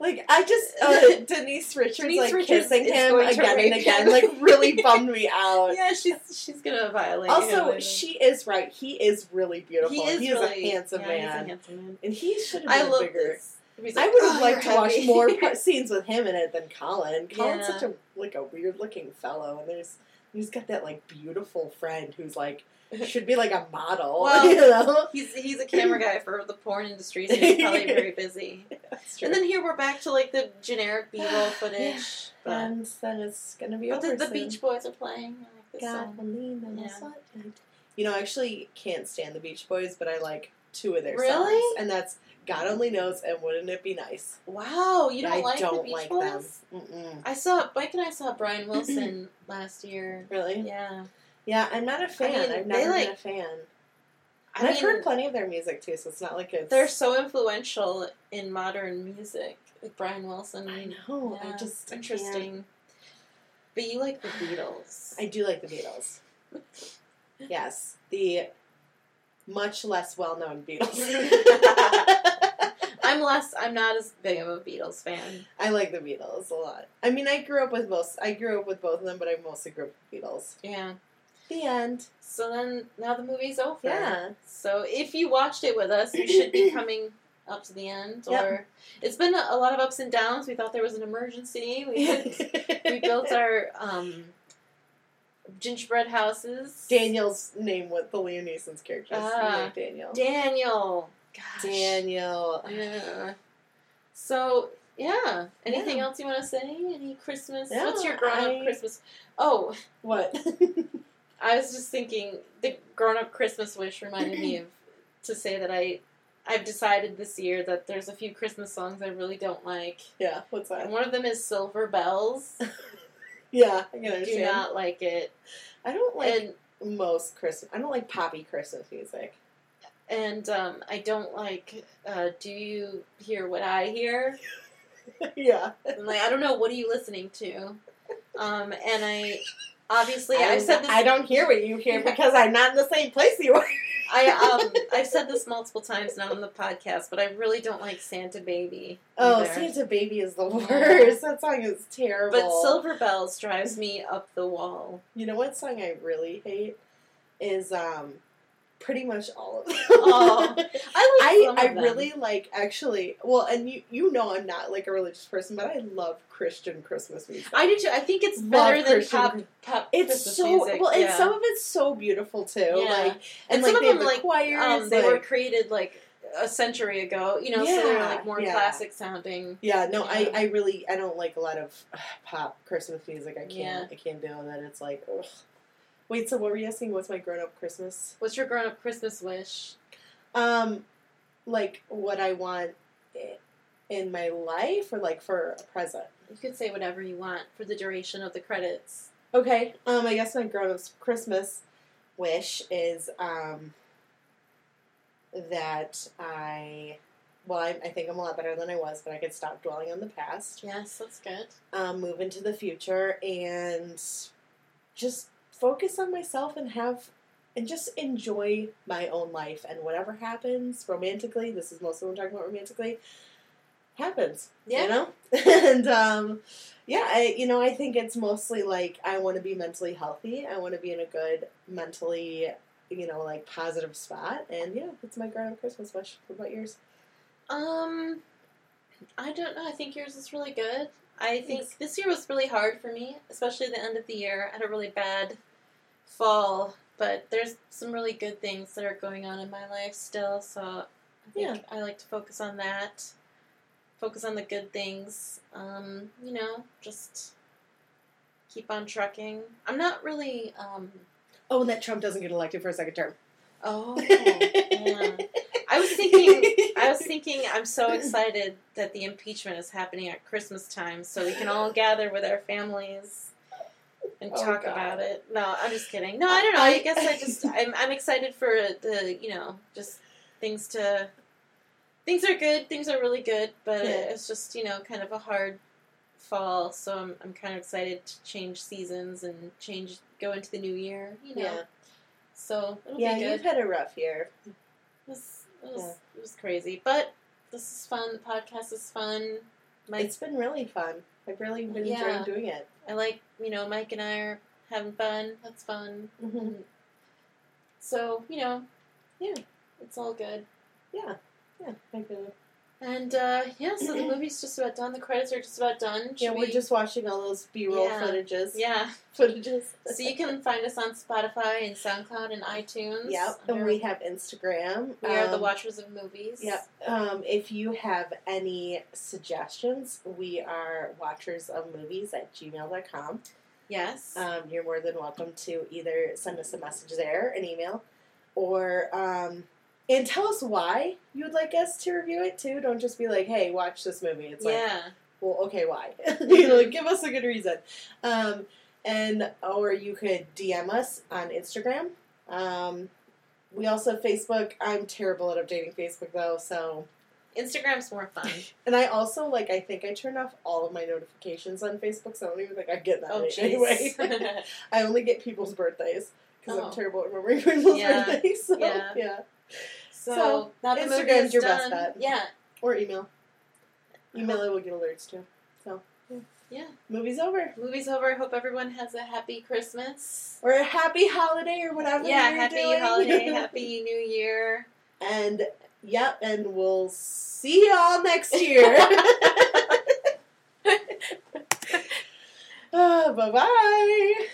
Like I just uh, Denise Richards Denise like Richards kissing is him again and again him. like really bummed me out. Yeah, she's she's gonna violate. Also, think. she is right. He is really beautiful. he is, a really, handsome yeah, man, He's a handsome man. and he should have I been love bigger. this. He's I would have "Oh, liked to watch more scenes with him in it than Colin. Colin's Yeah. such a like a weird looking fellow, and there's he's got that like beautiful friend who's like should be like a model. Well, you know, He's he's a camera guy for the porn industry, so he's probably very busy. That's true. And then here we're back to like the generic B-roll footage. But, and then it's gonna be but the, the. Beach Boys are playing. Like God song. will the Yeah. You know, I actually can't stand the Beach Boys, but I like two of their Really? songs, and that's "God Only Knows" and "Wouldn't It Be Nice." Wow, you don't I like don't the Beach like Boys? I saw Mike and I saw Brian Wilson last year. Really? Yeah. Yeah, I'm not a fan. mean, I've never been a fan. I And I've heard plenty of their music too, so it's not like it's. they're so influential in modern music. Like Brian Wilson. I know. Yeah, I just I interesting. But you like the Beatles. I do like the Beatles. yes, the much less well-known Beatles. I'm less. I'm not as big of a Beatles fan. I like the Beatles a lot. I mean, I grew up with most. I grew up with both of them, but I mostly grew up with Beatles. Yeah. The end. So then now the movie's over. Yeah. So if you watched it with us, you should be coming up to the end. Yep. Or it's been a, lot of ups and downs. We thought there was an emergency. We did, we built our um, gingerbread houses. Daniel's name with the Liam Neeson's character. Ah. Daniel. Daniel. Gosh. Daniel. Yeah. So yeah. Anything Yeah. else you want to say? Any Christmas? No, What's your grown up I- Christmas? Oh, What? I was just thinking the grown up Christmas wish reminded me of to say that I I've decided this year that there's a few Christmas songs I really don't like. yeah. What's And that? one of them is Silver Bells. Yeah, I can Do not like it. I don't like. and most Christmas. I don't like poppy Christmas music. And um, I don't like. Uh, do you hear what I hear? yeah. I'm like, I don't know. What are you listening to? Um, and I obviously I, I've said this. I don't hear what you hear because I'm not in the same place you are. I um I've said this multiple times now on the podcast, but I really don't like Santa Baby. Oh, either. Santa Baby is the worst. That song is terrible. But Silver Bells drives me up the wall. You know what song I really hate is um pretty much all of them. Oh, I like I, I really like actually well and you you know I'm not like a religious person but I love Christian Christmas music. I do too. I think it's Love better than pop pop. it's Christmas so music. well and yeah. some of it's so beautiful too. Yeah. Like and, And like some of them, the like, choirs. um, they were created like a century ago. You know, so they're like more yeah. classic sounding. Yeah, no, I, Yeah. I really I don't like a lot of uh, pop Christmas music. I can't Yeah. I can't deal with it. It's like ugh. Wait, so what were you asking? What's my grown up Christmas? What's your grown up Christmas wish? Um, like what I want in my life, or like for a present. You could say whatever you want for the duration of the credits. Okay. Um, I guess my grown up Christmas wish is um that I. Well, I, I think I'm a lot better than I was, but I could stop dwelling on the past. Yes, that's good. um, move into the future and just focus on myself and have and just enjoy my own life and whatever happens romantically this is mostly what i'm talking about romantically happens Yeah. you know and um yeah I, you know i think it's mostly like i want to be mentally healthy i want to be in a good mentally you know like positive spot and yeah that's my grown-up christmas wish what about yours Um, I don't know. I think yours is really good. I think Thanks. this year was really hard for me, especially the end of the year. I had a really bad fall, but there's some really good things that are going on in my life still. So I think I like to focus on that. Focus on the good things. Um, you know, just keep on trucking. I'm not really. Um, oh and that trump doesn't get elected for a second term oh, yeah. I was thinking. I was thinking. I'm so excited that the impeachment is happening at Christmas time, so we can all gather with our families and Oh, talk God. about it. No, I'm just kidding. No, I don't know. I guess I just I'm I'm excited for the you know just things to. Things are good. Things are really good, but Yeah. it's just you know kind of a hard fall. So I'm I'm kind of excited to change seasons and change go into the new year. You know. yeah So it'll yeah be good. you've had a rough year It was, it was, Yeah. it was crazy, but this is fun. The podcast is fun. Mike, It's been really fun. I've really been Yeah. enjoying doing it. I like you know Mike and I are having fun. That's fun. Mm-hmm. So you know, yeah, it's all good. Yeah, yeah, I feel it. And uh, yeah, so the movie's just about done. The credits are just about done. Yeah, we're we- just watching all those B-roll Yeah. footages. yeah. Footages. So you can find us on Spotify and SoundCloud and iTunes. Yep, and we have Instagram. we are the Um, Watchers of Movies. Yep. Um, if you have any suggestions, we are watchers of movies at gmail.com. Yes. Um, you're more than welcome to either send us a message there, an email, or um, and tell us why you would like us to review it too. Don't just be like, "Hey, watch this movie." It's like, yeah. well, okay, why? you know, like, give us a good reason. Um, and or you could DM us on Instagram. Um, we also have Facebook. I'm terrible at updating Facebook though, so Instagram's more fun. and I also like I think I turn off all of my notifications on Facebook, so I don't even think I get that Oh, many anyway. I only get people's birthdays because Oh. I'm terrible at remembering people's Yeah. birthdays. So, Yeah. yeah. So, So, now the movie is your done. best bet. Yeah. Or email. Email it will get alerts too. So Yeah. movie's over. Movie's over. I hope everyone has a happy Christmas. Or a happy holiday or whatever. yeah, happy doing. holiday, happy new year. and yep, and we'll see y'all next year. uh, bye bye.